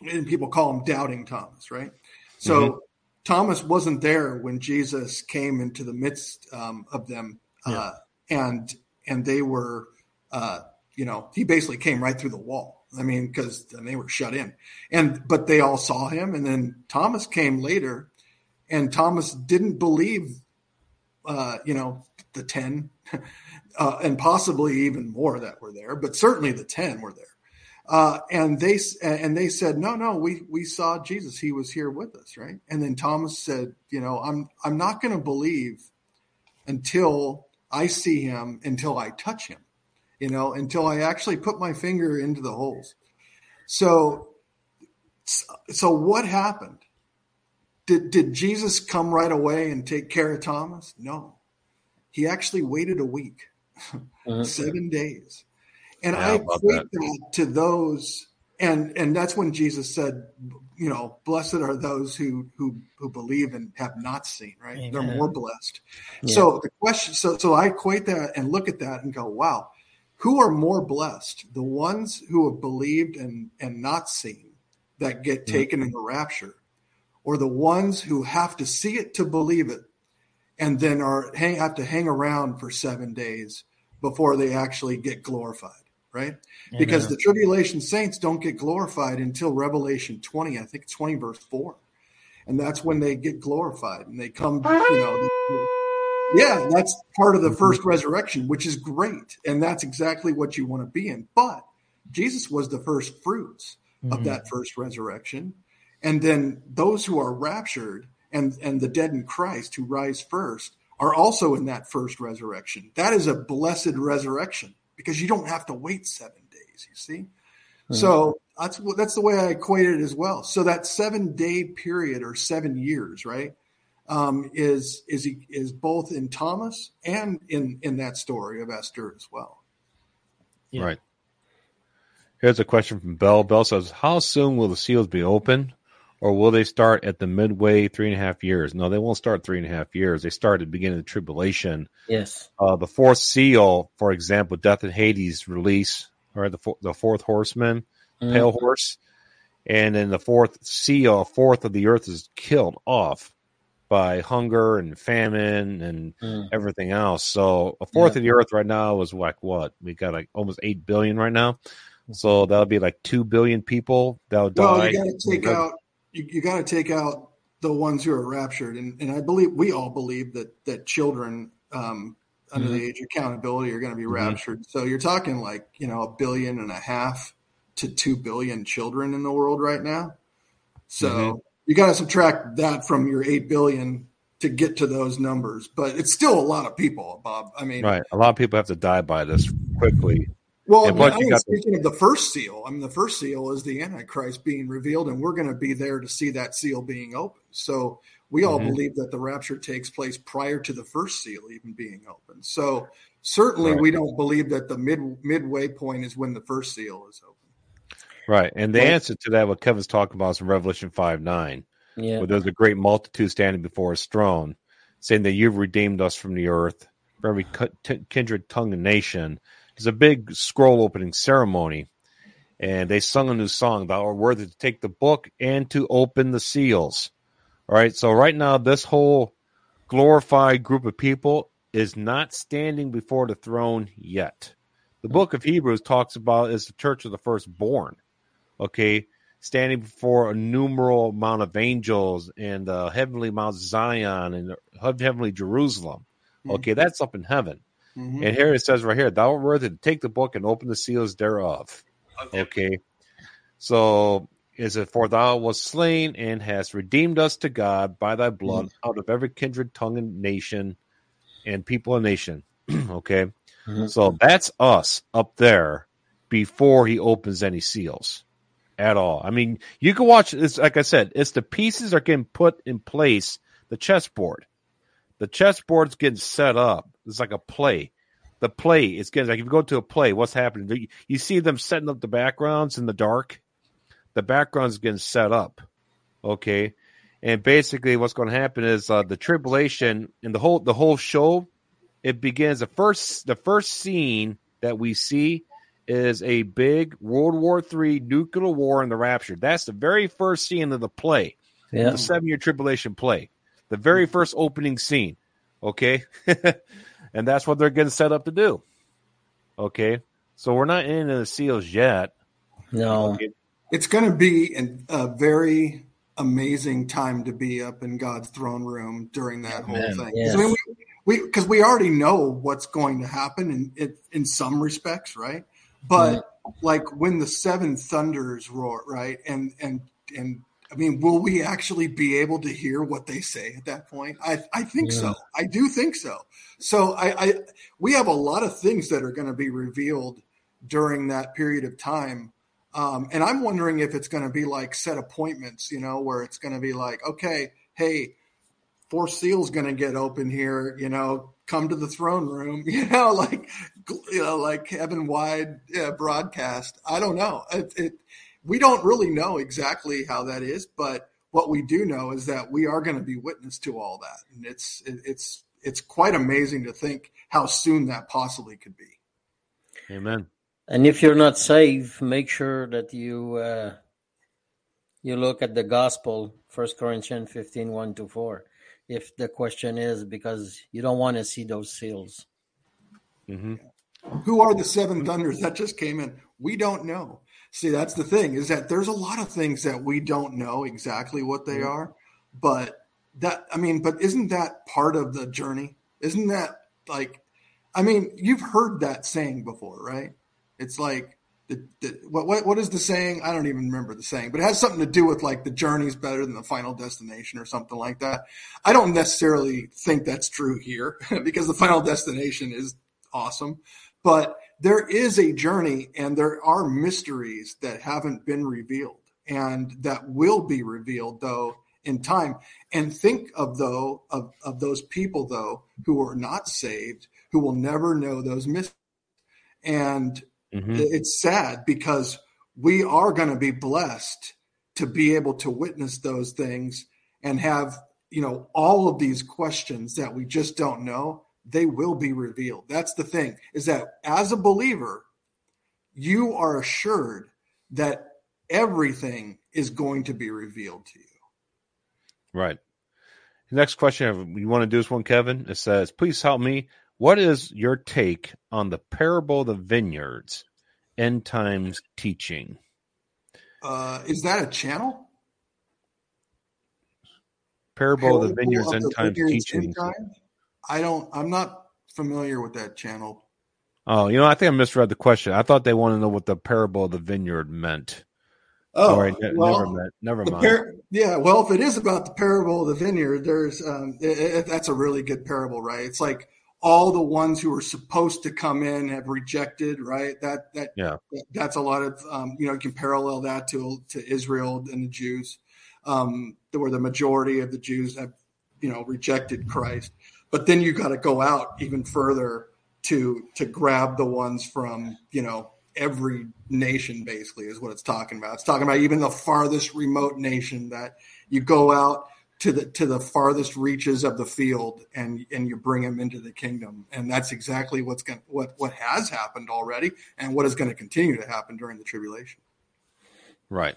C: and people call him doubting Thomas, right? So mm-hmm. Thomas wasn't there when Jesus came into the midst um, of them, yeah. uh, and and they were, uh, you know, he basically came right through the wall I mean, because they were shut in, and but they all saw him, and then Thomas came later, and Thomas didn't believe, uh, you know, the ten, <laughs> uh, and possibly even more that were there, but certainly the ten were there, uh, and they and they said, no, no, we we saw Jesus, he was here with us, right? And then Thomas said, you know, I'm I'm not going to believe until I see him, until I touch him you know, until I actually put my finger into the holes. So, so what happened? Did, did Jesus come right away and take care of Thomas? No, he actually waited a week, <laughs> uh-huh. seven days. And yeah, I equate that. that to those, and, and that's when Jesus said, you know, blessed are those who who who believe and have not seen, right? Amen. They're more blessed. Yeah. So the question, so so I equate that and look at that and go, wow, who are more blessed the ones who have believed and and not seen that get taken mm-hmm. in the rapture or the ones who have to see it to believe it and then are hang, have to hang around for seven days before they actually get glorified right Amen. because the tribulation saints don't get glorified until revelation 20 i think 20 verse 4 and that's when they get glorified and they come you know yeah, that's part of the first resurrection, which is great. And that's exactly what you want to be in. But Jesus was the first fruits mm-hmm. of that first resurrection. And then those who are raptured and, and the dead in Christ who rise first are also in that first resurrection. That is a blessed resurrection because you don't have to wait seven days, you see? Mm-hmm. So that's that's the way I equate it as well. So that seven day period or seven years, right? Um, is is he, is both in Thomas and in in that story of Esther as well.
B: Yeah. Right. Here's a question from Bell. Bell says, "How soon will the seals be open, or will they start at the midway three and a half years?" No, they won't start three and a half years. They start at the beginning of the tribulation.
D: Yes.
B: Uh, the fourth seal, for example, Death and Hades release, or the the fourth horseman, mm-hmm. pale horse, and then the fourth seal, a fourth of the earth is killed off by hunger and famine and mm. everything else. So a fourth yeah. of the earth right now is like what? We got like almost eight billion right now. So that'll be like two billion people that'll well, die.
C: You got to take out. You, you got to take out the ones who are raptured, and and I believe we all believe that that children um, under mm-hmm. the age of accountability are going to be mm-hmm. raptured. So you're talking like you know a billion and a half to two billion children in the world right now. So. Mm-hmm you got to subtract that from your 8 billion to get to those numbers but it's still a lot of people bob. I mean
B: right. A lot of people have to die by this quickly.
C: Well I mean, speaking of the first seal. I mean the first seal is the antichrist being revealed and we're going to be there to see that seal being opened. So we all mm-hmm. believe that the rapture takes place prior to the first seal even being opened. So certainly right. we don't believe that the mid midway point is when the first seal is open
B: Right. And the answer to that, what Kevin's talking about is in Revelation 5 9, yeah. where there's a great multitude standing before his throne, saying that you've redeemed us from the earth, for every kindred, tongue, and nation. There's a big scroll opening ceremony, and they sung a new song, Thou art worthy to take the book and to open the seals. All right. So, right now, this whole glorified group of people is not standing before the throne yet. The mm. book of Hebrews talks about is the church of the firstborn okay, standing before a numeral amount of angels and the heavenly Mount Zion and heavenly Jerusalem. Mm-hmm. Okay, that's up in heaven. Mm-hmm. And here it says right here, thou art worthy to take the book and open the seals thereof. Okay. okay. So is it for thou was slain and hast redeemed us to God by thy blood mm-hmm. out of every kindred, tongue, and nation and people and nation. <clears throat> okay. Mm-hmm. So that's us up there before he opens any seals at all. I mean, you can watch. It's like I said, it's the pieces are getting put in place, the chessboard. the chessboard's getting set up. It's like a play. The play is getting like if you go to a play, what's happening? You see them setting up the backgrounds in the dark. The background's getting set up. Okay. And basically what's going to happen is uh, the tribulation and the whole the whole show it begins the first the first scene that we see is a big World War III nuclear war in the rapture. That's the very first scene of the play. Yeah. The seven year tribulation play the very mm-hmm. first opening scene. Okay. <laughs> and that's what they're getting set up to do. Okay. So we're not into the seals yet.
D: No.
C: Okay. It's going to be a very amazing time to be up in God's throne room during that whole thing. Yes. I mean, we because we, we, already know what's going to happen in in, in some respects, right? But like when the seven thunders roar, right, and and and I mean, will we actually be able to hear what they say at that point? I, I think yeah. so. I do think so. So I, I we have a lot of things that are going to be revealed during that period of time. Um, and I'm wondering if it's going to be like set appointments, you know, where it's going to be like, okay, hey, four seals going to get open here, you know, come to the throne room, <laughs> you know, like, you know, like heaven wide yeah, broadcast. I don't know. It, it, we don't really know exactly how that is, but what we do know is that we are going to be witness to all that, and it's it's it's quite amazing to think how soon that possibly could be.
B: Amen.
D: And if you're not saved, make sure that you uh, you look at the gospel, First Corinthians 15, 1 to 4. If the question is because you don't want to see those seals.
C: Mm-hmm. Who are the seven thunders that just came in? We don't know. See, that's the thing is that there's a lot of things that we don't know exactly what they are, but that I mean, but isn't that part of the journey? Isn't that like I mean, you've heard that saying before, right? It's like the, the what, what what is the saying? I don't even remember the saying, but it has something to do with like the journey is better than the final destination or something like that. I don't necessarily think that's true here <laughs> because the final destination is awesome, but there is a journey and there are mysteries that haven't been revealed and that will be revealed though in time and think of though of, of those people though who are not saved who will never know those mysteries and mm-hmm. it's sad because we are going to be blessed to be able to witness those things and have you know all of these questions that we just don't know they will be revealed. That's the thing is that as a believer, you are assured that everything is going to be revealed to you.
B: Right. next question you want to do this one, Kevin. It says, please help me. What is your take on the parable of the vineyards, end times teaching?
C: Uh, is that a channel?
B: Parable, parable of the vineyards, end times teaching.
C: I don't. I'm not familiar with that channel.
B: Oh, you know, I think I misread the question. I thought they wanted to know what the parable of the vineyard meant.
C: Oh, Sorry, well, never meant. Never mind. Par- yeah, well, if it is about the parable of the vineyard, there's um, it, it, that's a really good parable, right? It's like all the ones who are supposed to come in have rejected, right? That that
B: yeah,
C: that's a lot of um, you know you can parallel that to to Israel and the Jews, um, where the majority of the Jews have you know rejected Christ. But then you got to go out even further to to grab the ones from you know every nation basically is what it's talking about. It's talking about even the farthest remote nation that you go out to the to the farthest reaches of the field and and you bring them into the kingdom. And that's exactly what's going what what has happened already and what is going to continue to happen during the tribulation.
B: Right.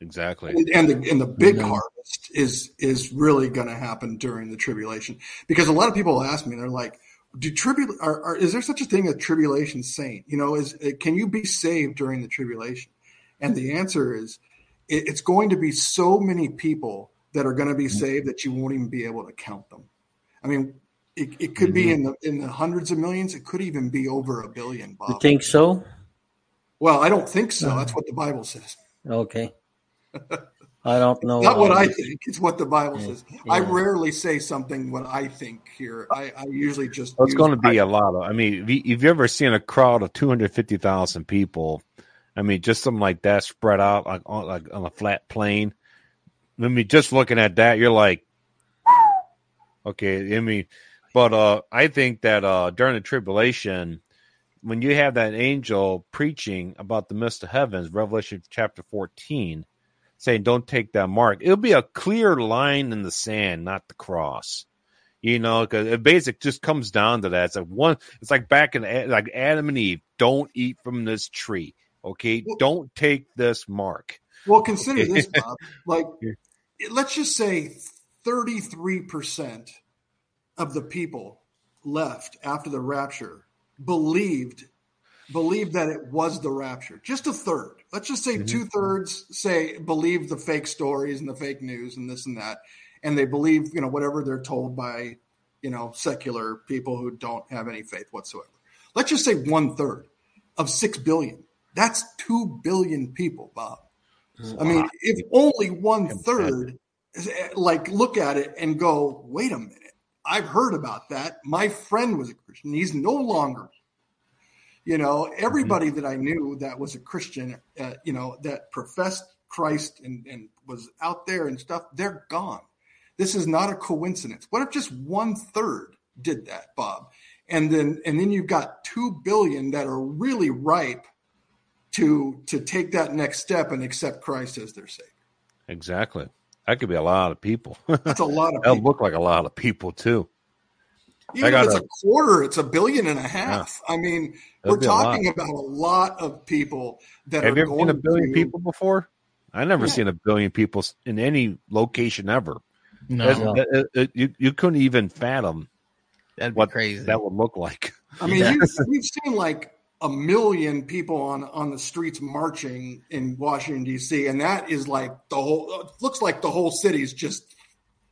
B: Exactly.
C: And, and the and the big mm-hmm. harvest is is really going to happen during the tribulation because a lot of people ask me, they're like, "Do tribul are, are, is there such a thing as tribulation saint? You know, is can you be saved during the tribulation?" And the answer is, it, it's going to be so many people that are going to be mm-hmm. saved that you won't even be able to count them. I mean, it, it could mm-hmm. be in the in the hundreds of millions. It could even be over a billion.
D: Bob. You think so?
C: Well, I don't think so. That's what the Bible says.
D: Okay. <laughs> I don't know.
C: Not what I think. It's what the Bible yeah, says. Yeah. I rarely say something what I think here. I, I usually just.
B: Well, it's going to be a lot of. I mean, if you ever seen a crowd of two hundred fifty thousand people, I mean, just something like that spread out like on, like on a flat plane. I mean, just looking at that, you're like, Okay, I mean, but uh, I think that uh, during the tribulation, when you have that angel preaching about the mist of heavens, Revelation chapter 14, saying, Don't take that mark, it'll be a clear line in the sand, not the cross. You know, because it basically just comes down to that. It's like one, it's like back in like Adam and Eve, don't eat from this tree. Okay, well, don't take this mark.
C: Well, consider this, Bob. Like, <laughs> let's just say 33% of the people left after the rapture believed believed that it was the rapture. Just a third. Let's just say mm-hmm. two thirds say believe the fake stories and the fake news and this and that, and they believe you know whatever they're told by you know secular people who don't have any faith whatsoever. Let's just say one third of six billion. That's two billion people, Bob. Wow. I mean, if only one third, like look at it and go, wait a minute I've heard about that. My friend was a Christian. He's no longer. You know, everybody mm-hmm. that I knew that was a Christian, uh, you know, that professed Christ and, and was out there and stuff, they're gone. This is not a coincidence. What if just one third did that, Bob? And then and then you've got two billion that are really ripe to to take that next step and accept Christ as their savior.
B: Exactly. That could be a lot of people.
C: That's a lot of <laughs> people.
B: That'll look like a lot of people too.
C: Even if it's a, a, quarter, it's a billion and a half. Yeah. I mean, That'll we're talking a about a lot of people that
B: Have
C: you
B: ever seen a billion to... people before? I never yeah. seen a billion people in any location ever. No, it, it, it, you, you couldn't even fathom
A: That'd what crazy.
B: that would look like.
C: I mean, <laughs> yeah. we've seen like a million people on on the streets marching in Washington D.C. and that is like the whole looks like the whole city's just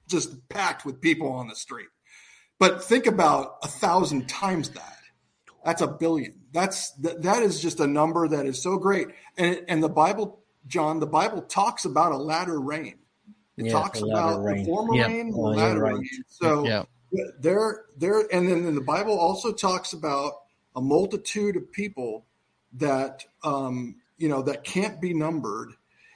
C: just packed with people on the street. But think about a thousand times that. That's a billion. That's that, that is just a number that is so great. And and the Bible, John, the Bible talks about a latter rain. It yeah, talks about rain. the former rain, the latter right. rain. So yep. there, there, and then the Bible also talks about a multitude of people that um, you know that can't be numbered.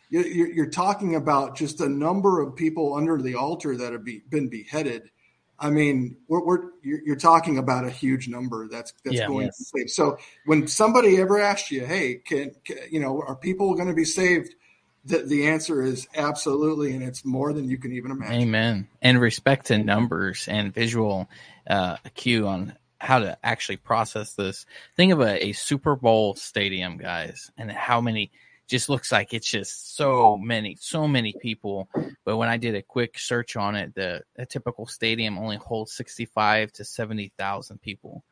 C: You're, you're, talking about just a number of people under the altar that have be, been beheaded. I mean, we're, we're you're, you're, talking about a huge number that's that's yeah, going yes. to be saved. So when somebody ever asks you, "Hey, can, can you know are people going to be saved?" The, the answer is absolutely, and it's more than you can even imagine.
A: Amen. And respect to numbers and visual uh, cue on how to actually process this. Think of a, a Super Bowl stadium, guys, and how many just looks like it's just so many, so many people. But when I did a quick search on it, the a typical stadium only holds sixty five to seventy thousand people.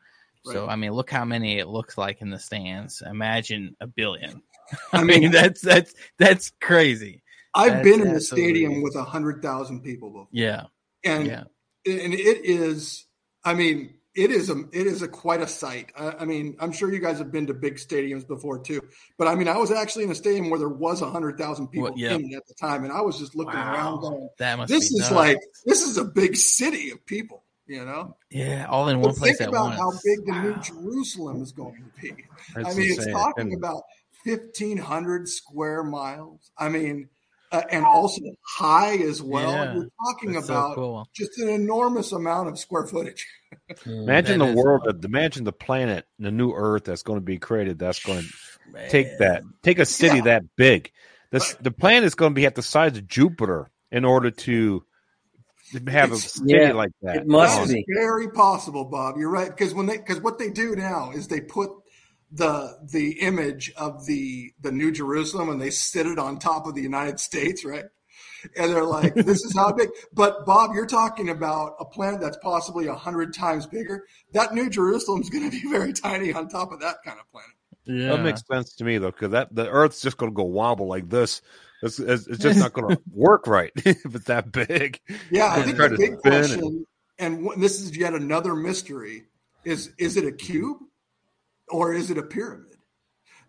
A: Right. So I mean, look how many it looks like in the stands. Imagine a billion. <laughs> I mean, that's that's that's crazy.
C: I've
A: that's
C: been in the stadium with a hundred thousand people before.
A: Yeah,
C: and yeah. and it is. I mean, it is a it is a quite a sight. I, I, mean, I'm sure you guys have been to big stadiums before too, but I mean, I was actually in a stadium where there was a hundred thousand people well, in at the time, and I was just looking wow. around going,
A: that must
C: "This is
A: nuts.
C: like this is a big city of people." You know,
A: yeah, all in but one place.
C: Think about
A: once.
C: how big the wow. New Jerusalem is going to be. That's I mean, insane. it's talking and, about 1,500 square miles. I mean, uh, and also high as well. Yeah, You're talking about so cool. just an enormous amount of square footage.
B: Hmm, imagine the world, awesome. imagine the planet, the new Earth that's going to be created. That's going to take that, take a city yeah. that big. This, the planet is going to be at the size of Jupiter in order to have it's, a city yeah, like that.
D: It must be
C: very possible, Bob. You're right because when they because what they do now is they put the the image of the the New Jerusalem and they sit it on top of the United States, right? And they're like, "This is how big." But Bob, you're talking about a planet that's possibly a hundred times bigger. That New Jerusalem is going to be very tiny on top of that kind of planet.
B: Yeah. That makes sense to me though, because that the Earth's just going to go wobble like this. It's, it's, it's just not going <laughs> to work right <laughs> if it's that big.
C: Yeah, I think the big question, and this is yet another mystery: is is it a cube? or is it a pyramid?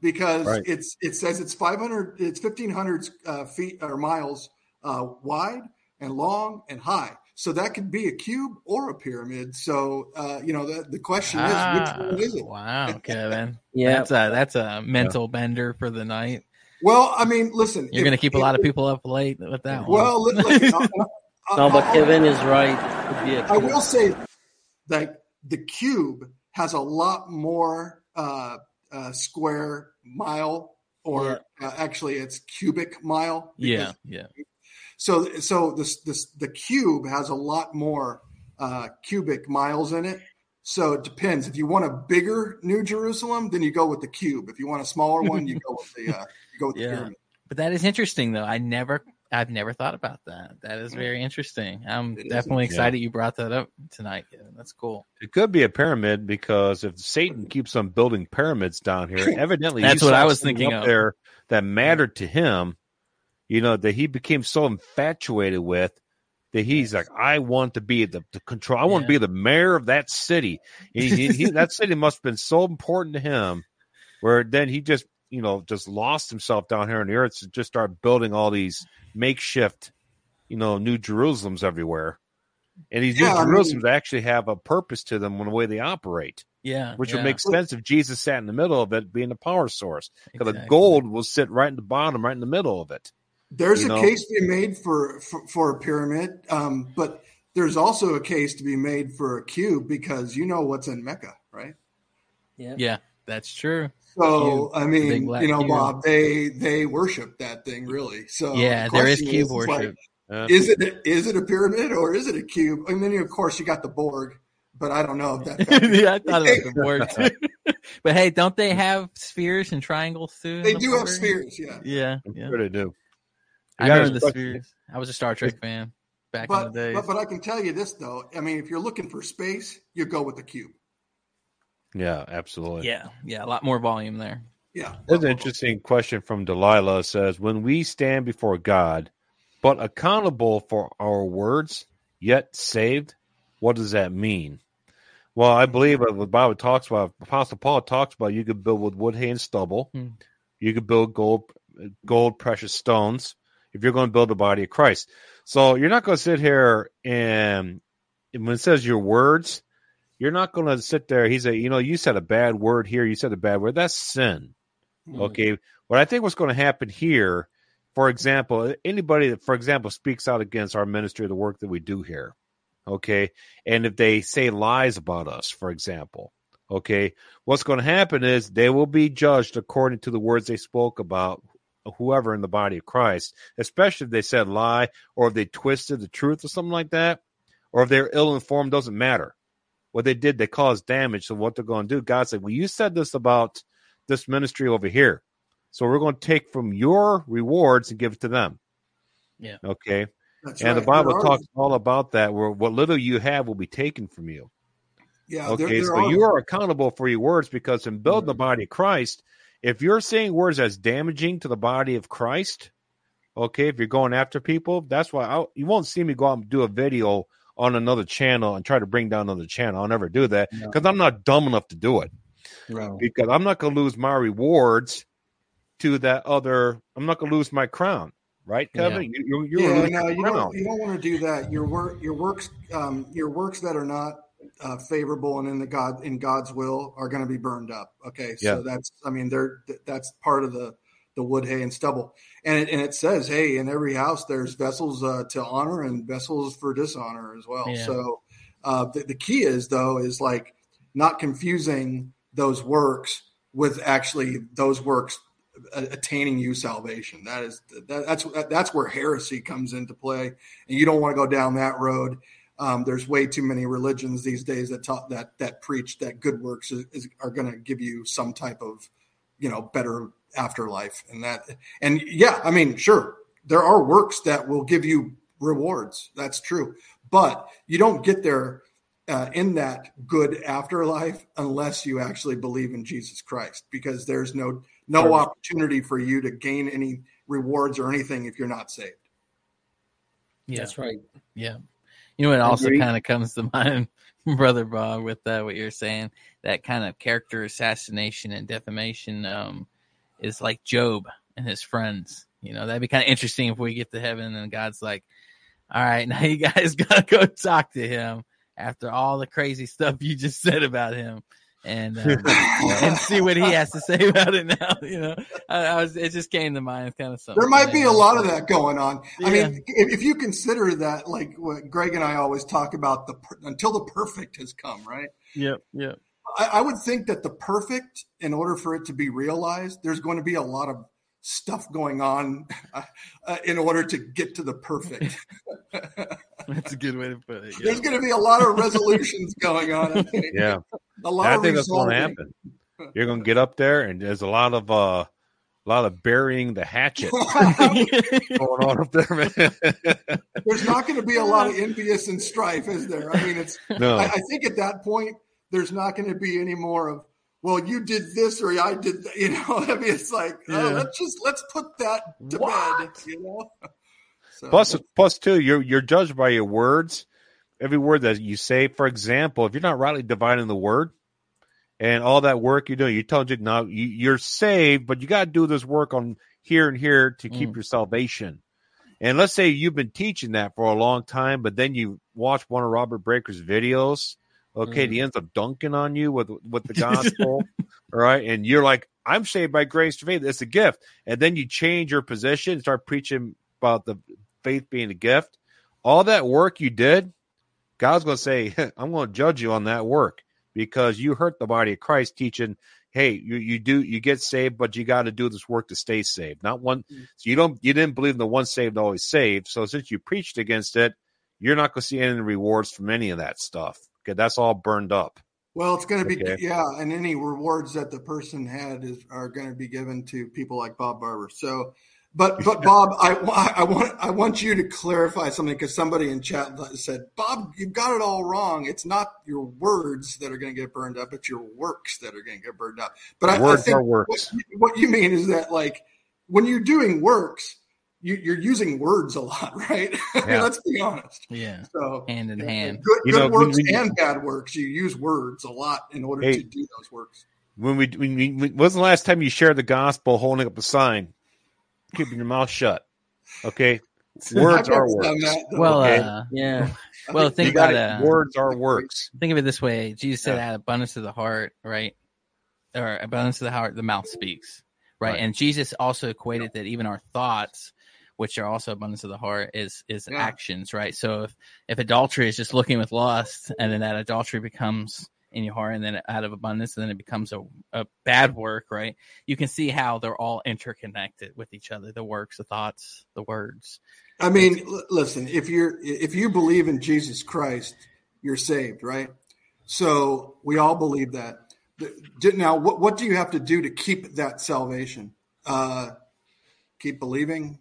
C: Because right. it's it says it's 500, it's 1500 uh, feet or miles uh, wide and long and high. So that could be a cube or a pyramid. So uh, you know the, the question is, ah, which one is it?
A: Wow, Kevin. <laughs> yeah, that's a that's a mental yeah. bender for the night.
C: Well, I mean, listen,
A: you're going to keep a lot of people up late with that
C: well,
A: one.
C: Well, <laughs>
D: no, but Kevin is right
C: I will say that the cube has a lot more uh, uh, square mile, or yeah. uh, actually, it's cubic mile.
A: Yeah, yeah.
C: So, so this this the cube has a lot more uh, cubic miles in it. So it depends. If you want a bigger New Jerusalem, then you go with the cube. If you want a smaller one, you go with the uh, you go with yeah. the pyramid.
A: But that is interesting, though. I never I've never thought about that. That is very interesting. I'm it definitely excited yeah. you brought that up tonight. Kevin. That's cool.
B: It could be a pyramid because if Satan keeps on building pyramids down here, <laughs> evidently
A: that's what I was thinking
B: up
A: of.
B: there that mattered to him. You know that he became so infatuated with that he's like, I want to be the, the control. I want yeah. to be the mayor of that city. He, he, he, <laughs> that city must have been so important to him, where then he just you know just lost himself down here on the earth to just start building all these makeshift, you know, New Jerusalems everywhere. And these yeah, New Jerusalems I mean, actually have a purpose to them in the way they operate.
A: Yeah.
B: Which
A: yeah.
B: would make sense if Jesus sat in the middle of it being the power source. Because exactly. the gold will sit right in the bottom, right in the middle of it.
C: There's a know? case to be made for, for, for a pyramid, um, but there's also a case to be made for a cube because you know what's in Mecca, right?
A: Yeah. Yeah, that's true.
C: So I mean, you know, cube. Bob, they they worship that thing really. So
A: yeah, the there is cube is, worship.
C: Like, uh, is it is it a pyramid or is it a cube? And then of course you got the Borg, but I don't know if that. <laughs>
A: yeah, I thought about the <laughs> Borg <laughs> but hey, don't they have spheres and triangles too?
C: They the do Borg? have spheres. Yeah.
A: Yeah. Yeah.
B: Sure they do.
A: I remember the spheres. I was a Star Trek fan back
C: but,
A: in the day.
C: But, but I can tell you this though. I mean, if you're looking for space, you go with the cube.
B: Yeah, absolutely.
A: Yeah, yeah, a lot more volume there.
C: Yeah.
B: There's an interesting question from Delilah. Says, When we stand before God, but accountable for our words, yet saved, what does that mean? Well, I believe what the Bible talks about, Apostle Paul talks about you could build with wood, hay, and stubble. Hmm. You could build gold, gold, precious stones if you're going to build the body of Christ. So you're not going to sit here and when it says your words, you're not going to sit there. He's a, you know, you said a bad word here. You said a bad word. That's sin. Mm-hmm. Okay. What I think what's going to happen here, for example, anybody that, for example, speaks out against our ministry, the work that we do here. Okay. And if they say lies about us, for example, okay, what's going to happen is they will be judged according to the words they spoke about whoever in the body of Christ, especially if they said lie or if they twisted the truth or something like that, or if they're ill informed, doesn't matter what they did, they caused damage. So what they're going to do, God said, well, you said this about this ministry over here. So we're going to take from your rewards and give it to them.
A: Yeah.
B: Okay. That's and right. the Bible there talks are... all about that, where what little you have will be taken from you.
C: Yeah.
B: Okay. There, there so are... you are accountable for your words because in building the body of Christ, if you're saying words as damaging to the body of Christ, okay, if you're going after people, that's why I, you won't see me go out and do a video on another channel and try to bring down another channel. I'll never do that because no. I'm not dumb enough to do it.
C: No.
B: Because I'm not going to lose my rewards to that other. I'm not going to lose my crown, right, Kevin?
C: Yeah. You, you, yeah, no, you don't. You don't want to do that. Your work, your works, um, your works that are not uh, favorable and in the God in God's will are going to be burned up. Okay, so yeah. that's. I mean, they're that's part of the the wood, hay, and stubble. And it, and it says, hey, in every house there's vessels uh, to honor and vessels for dishonor as well. Yeah. So uh, the, the key is though is like not confusing those works with actually those works attaining you salvation. That is that, that's that's where heresy comes into play, and you don't want to go down that road. Um, there's way too many religions these days that taught that that preach that good works is, is, are going to give you some type of you know better afterlife and that and yeah i mean sure there are works that will give you rewards that's true but you don't get there uh, in that good afterlife unless you actually believe in jesus christ because there's no no opportunity for you to gain any rewards or anything if you're not saved.
A: Yeah. that's right. Yeah you know it also kind of comes to <laughs> mind brother bob with that what you're saying that kind of character assassination and defamation um is like Job and his friends. You know, that'd be kind of interesting if we get to heaven and God's like, all right, <laughs> now you guys <laughs> gotta go talk to him after all the crazy stuff you just said about him. And <laughs> um, and see what he has to say <laughs> about it now. You know, I, I was it just came to mind. It's kind of something.
C: There might be a lot of that going on. Yeah. I mean, if, if, you consider that, like what Greg and I always talk about, the until the perfect has come, right?
A: Yep. Yep.
C: I, I would think that the perfect, in order for it to be realized, there's going to be a lot of stuff going on uh, <laughs> uh, in order to get to the perfect. <laughs>
A: That's a good way to put it.
C: Yeah. There's going to be a lot of resolutions going on.
B: Yeah, <laughs> a lot. I think that's going to happen. You're going to get up there, and there's a lot of uh, a lot of burying the hatchet <laughs> going on up there, man.
C: There's not going to be a lot of envious and strife, is there? I mean, it's. No. I, I think at that point, there's not going to be any more of well, you did this or I did that. You know, I mean, it's like, oh, yeah. oh, let's just let's put that to what? bed. You know.
B: So, plus, plus two, you're you're judged by your words. Every word that you say, for example, if you're not rightly dividing the word, and all that work you're doing, you told you now you, you're saved, but you got to do this work on here and here to keep mm. your salvation. And let's say you've been teaching that for a long time, but then you watch one of Robert Breaker's videos Okay, mm. he ends up dunking on you with with the <laughs> gospel, right? And you're like, I'm saved by grace through faith. It's a gift. And then you change your position and start preaching about the faith being a gift. All that work you did, God's going to say, <laughs> I'm going to judge you on that work because you hurt the body of Christ teaching, hey, you, you do you get saved, but you got to do this work to stay saved. Not one mm. so you don't you didn't believe in the one saved always saved. So since you preached against it, you're not going to see any rewards from any of that stuff. Okay, that's all burned up.
C: Well, it's going to be okay. yeah, and any rewards that the person had is are going to be given to people like Bob Barber. So, but but Bob, I, I want I want you to clarify something because somebody in chat said, Bob, you've got it all wrong. It's not your words that are going to get burned up; it's your works that are going to get burned up. But I,
B: words
C: I think
B: are works.
C: What, what you mean is that like when you're doing works you, are using words a lot, <laughs> right? Yeah. Let's be honest.
A: Yeah. So hand in hand,
C: good, good know, works we, and bad works. You use words a lot in order hey, to do those works.
B: When we, when we, when was the last time you shared the gospel holding up a sign, keeping your mouth shut? Okay. <laughs> Words are works. That,
A: well, okay? uh, yeah. <laughs> Well, think about it. Uh,
B: words are works.
A: Think of it this way: Jesus said, yeah. "Abundance of the heart, right? Or abundance of the heart, the mouth speaks." Right? right? And Jesus also equated that even our thoughts which are also abundance of the heart, is is yeah. actions, right? So if if adultery is just looking with lust, and then that adultery becomes in your heart, and then out of abundance, and then it becomes a, a bad work, right? You can see how they're all interconnected with each other: the works, the thoughts, the words.
C: I mean, l- listen, if you're if you believe in Jesus Christ, you're saved, right? So we all believe that. Now, what what do you have to do to keep that salvation? Uh, keep believing,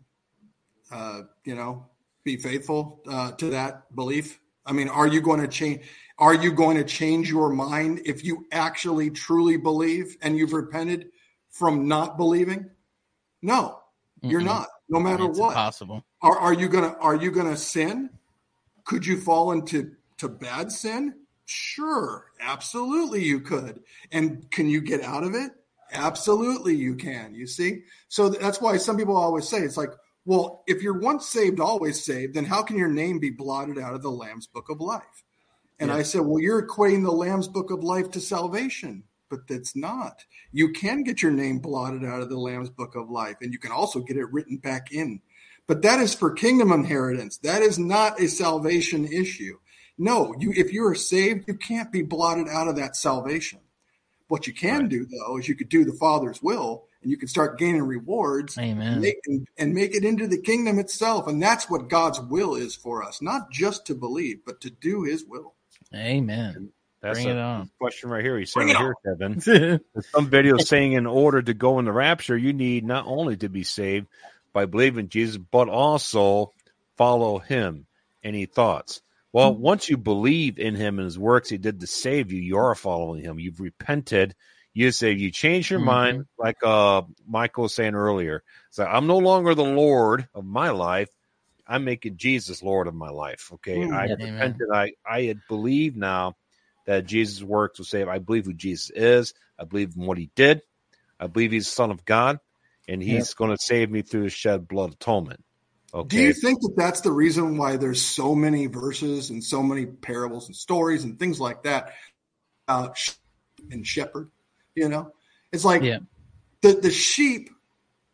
C: uh, you know, be faithful uh, to that belief? I mean, are you going to change? Are you going to change your mind if you actually truly believe and you've repented from not believing? No, Mm-mm. you're not. No matter
A: it's
C: what,
A: possible.
C: Are, are you gonna Are you gonna sin? Could you fall into to bad sin? Sure, absolutely, you could. And can you get out of it? Absolutely, you can. You see, so that's why some people always say it's like, well, if you're once saved, always saved, then how can your name be blotted out of the Lamb's Book of Life? And yeah. I said, well, you're equating the Lamb's Book of Life to salvation, but that's not. You can get your name blotted out of the Lamb's Book of Life, and you can also get it written back in. But that is for kingdom inheritance. That is not a salvation issue. No, you if you are saved, you can't be blotted out of that salvation. What you can right. do though is you could do the Father's will and you can start gaining rewards
A: Amen.
C: And make, and make it into the kingdom itself. And that's what God's will is for us, not just to believe, but to do his will.
A: Amen.
B: That's Bring a question right here. He's saying here, Kevin. <laughs> some videos saying in order to go in the rapture, you need not only to be saved by believing Jesus, but also follow him. Any thoughts? Well, mm-hmm. once you believe in him and his works he did to save you, you are following him. You've repented you say you change your mm-hmm. mind, like uh, Michael was saying earlier. So I'm no longer the Lord of my life. I'm making Jesus Lord of my life. Okay, mm, I repented. I I had believed now that Jesus' works will save. I believe who Jesus is. I believe in what He did. I believe He's the Son of God, and He's yep. going to save me through His shed blood atonement. Okay.
C: Do you think that that's the reason why there's so many verses and so many parables and stories and things like that uh, and shepherd. You know, it's like
A: Yeah.
C: the the sheep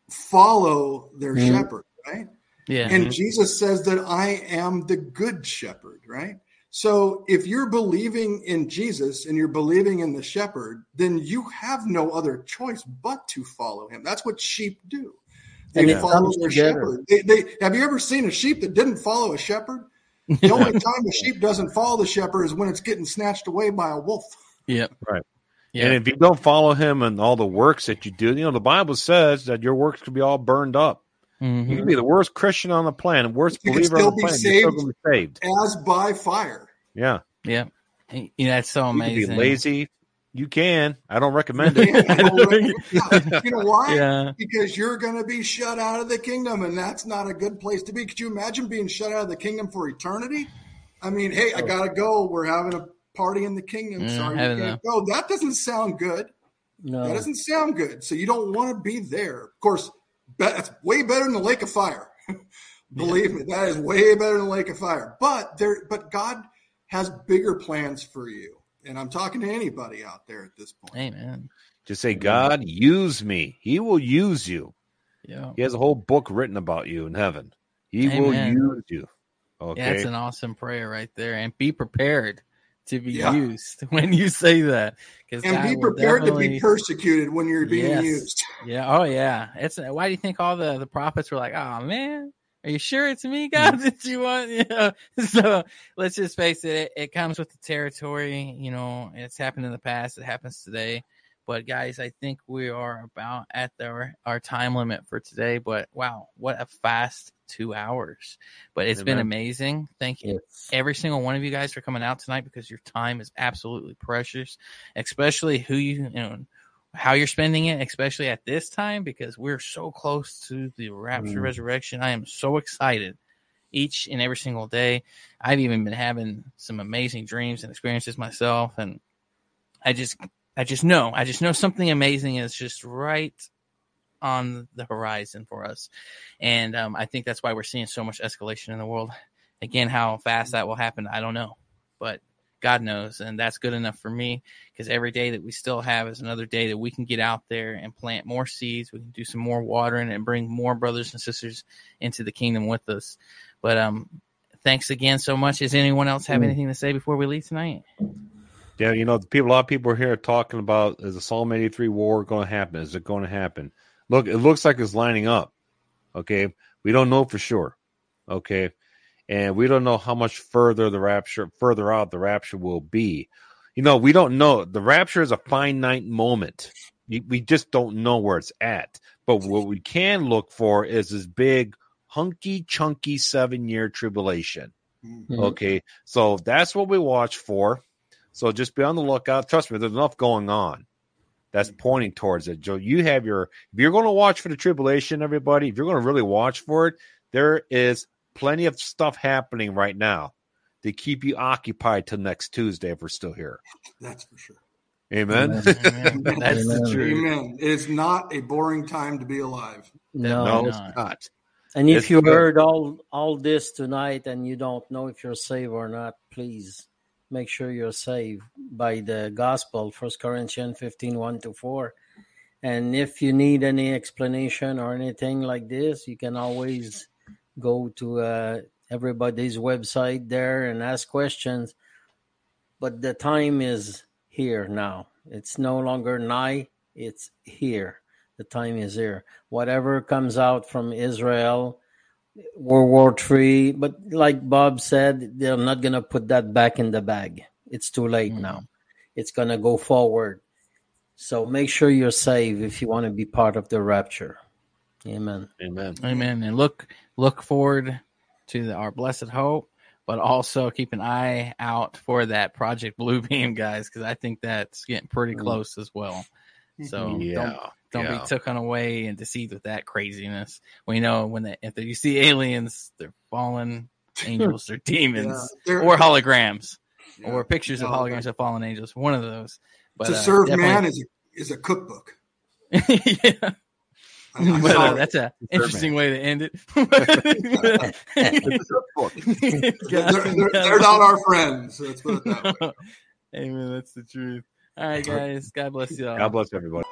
C: follow their
D: Mhm.
C: shepherd, right?
A: Yeah.
C: And Jesus says that I am the good shepherd, right? So if you're believing in Jesus and you're believing in the shepherd, then you have no other choice but to follow him. That's what sheep do. They
D: And
C: follow their
D: together.
C: shepherd. They, they, have you ever seen a sheep that didn't follow a shepherd? The only <laughs> time a sheep doesn't follow the shepherd is when it's getting snatched away by a wolf.
A: Yep.
B: Right.
A: Yeah.
B: And if you don't follow him and all the works that you do, you know, the Bible says that your works could be all burned up.
A: Mhm.
B: You can be the worst Christian on the planet, worst
C: You
B: believer
C: still
B: on the
C: be
B: planet. You're still
C: saved.
B: going to be saved.
C: As by fire.
B: Yeah.
A: Yeah. You know, that's so
B: You can
A: amazing.
B: be lazy. You can. I don't recommend it. <laughs>
C: Yeah, I don't really- yeah. You know why?
A: Yeah.
C: Because you're going to be shut out of the kingdom, and that's not a good place to be. Could you imagine being shut out of the kingdom for eternity? I mean, hey, I got to go. We're having a party in the kingdom.
A: Yeah,
C: Sorry,
A: having
C: you can't go. That doesn't sound good. That doesn't sound good. So you don't want to be there. Of course, be- that's way better than the lake of fire. <laughs> Believe me, that is way better than the lake of fire. But there, but God has bigger plans for you. And I'm talking to anybody out there at this point.
A: Amen.
B: Just say, God, use me. He will use you.
A: Yeah.
B: He has a whole book written about you in heaven. He will use you. Okay.
A: Yeah, it's an awesome prayer right there. And be prepared to be
C: Yeah.
A: used <laughs> when you say that. Because
C: and be prepared to be persecuted when you're being
A: Yes.
C: used. <laughs>
A: Yeah. Oh, yeah. It's why do you think all the the prophets were like, "Oh man, are you sure it's me, hmm. God, <laughs> that you want?" You know. So let's just face it, it. It comes with the territory. You know, it's happened in the past. It happens today. But guys, I think we are about at the, our time limit for today. But wow, what a fast two hours! But it's been amazing. Thank you
D: Yes.
A: every single one of you guys for coming out tonight because your time is absolutely precious, especially who you, you know, how you're spending it, especially at this time because we're so close to the rapture
D: Mm.
A: resurrection. I am so excited each and every single day. I've even been having some amazing dreams and experiences myself and I just I just know, I just know something amazing is just right on the horizon for us. And um, I think that's why we're seeing so much escalation in the world. Again, how fast that will happen, I don't know, but God knows, and that's good enough for me because every day that we still have is another day that we can get out there and plant more seeds. We can do some more watering and bring more brothers and sisters into the kingdom with us. But um, thanks again so much. Does anyone else have
D: Mm.
A: anything to say before we leave tonight?
B: Yeah, you know, the people. A lot of people are here talking about is the Psalm eighty three war going to happen? Is it going to happen? Look, it looks like it's lining up. Okay, we don't know for sure. Okay, and we don't know how much further the rapture, further out the rapture will be. You know, we don't know. The rapture is a finite moment. We just don't know where it's at. But what we can look for is this big, hunky, chunky seven year tribulation.
C: Mm.
D: Mhm.
B: Okay, so that's what we watch for. So just be on the lookout. Trust me, there's enough going on that's mm-hmm. pointing towards it. Joe, you have your if you're going to watch for the tribulation, everybody, if you're going to really watch for it, there is plenty of stuff happening right now to keep you occupied till next Tuesday if we're still here.
C: That's for sure.
B: Amen.
D: Amen.
A: Amen. <laughs> That's the
D: Amen.
A: truth.
C: Amen. It is not a boring time to be alive.
D: No.
B: no,
A: no.
B: it's not.
D: And if
B: It's
D: you
B: good.
D: heard all all this tonight and you don't know if you're saved or not, please make sure you're saved by the gospel, First Corinthians 15, 1 to 4. And if you need any explanation or anything like this, you can always go to uh, everybody's website there and ask questions. But the time is here now. It's no longer nigh, it's here. The time is here. Whatever comes out from Israel, World War Three, but like Bob said, they're not gonna put that back in the bag. It's too late
A: Mhm.
D: now. It's gonna go forward. So make sure you're safe if you want to be part of the rapture. Amen.
B: Amen.
A: Amen. And look look forward to the, our blessed hope, but also keep an eye out for that Project Blue Beam, <laughs> guys, because I think that's getting pretty
D: Mm.
A: close as well. So
B: Yeah.
A: Don't don't
B: yeah.
A: be taken away and deceived with that craziness. We know when they, if you see aliens, they're fallen <laughs> angels, they're demons,
C: There-
A: or holograms,
C: yeah.
A: or pictures of holograms of fallen angels. One of those. But
C: to
A: uh,
C: serve man is a, is a cookbook. <laughs>
A: yeah.
C: I, I
A: But, uh, that's an interesting way to end it. <laughs>
C: they're, they're- they're not our friends. So let's put it that way.
A: Amen. That's the truth. All right, guys. God bless you all.
B: God bless everybody.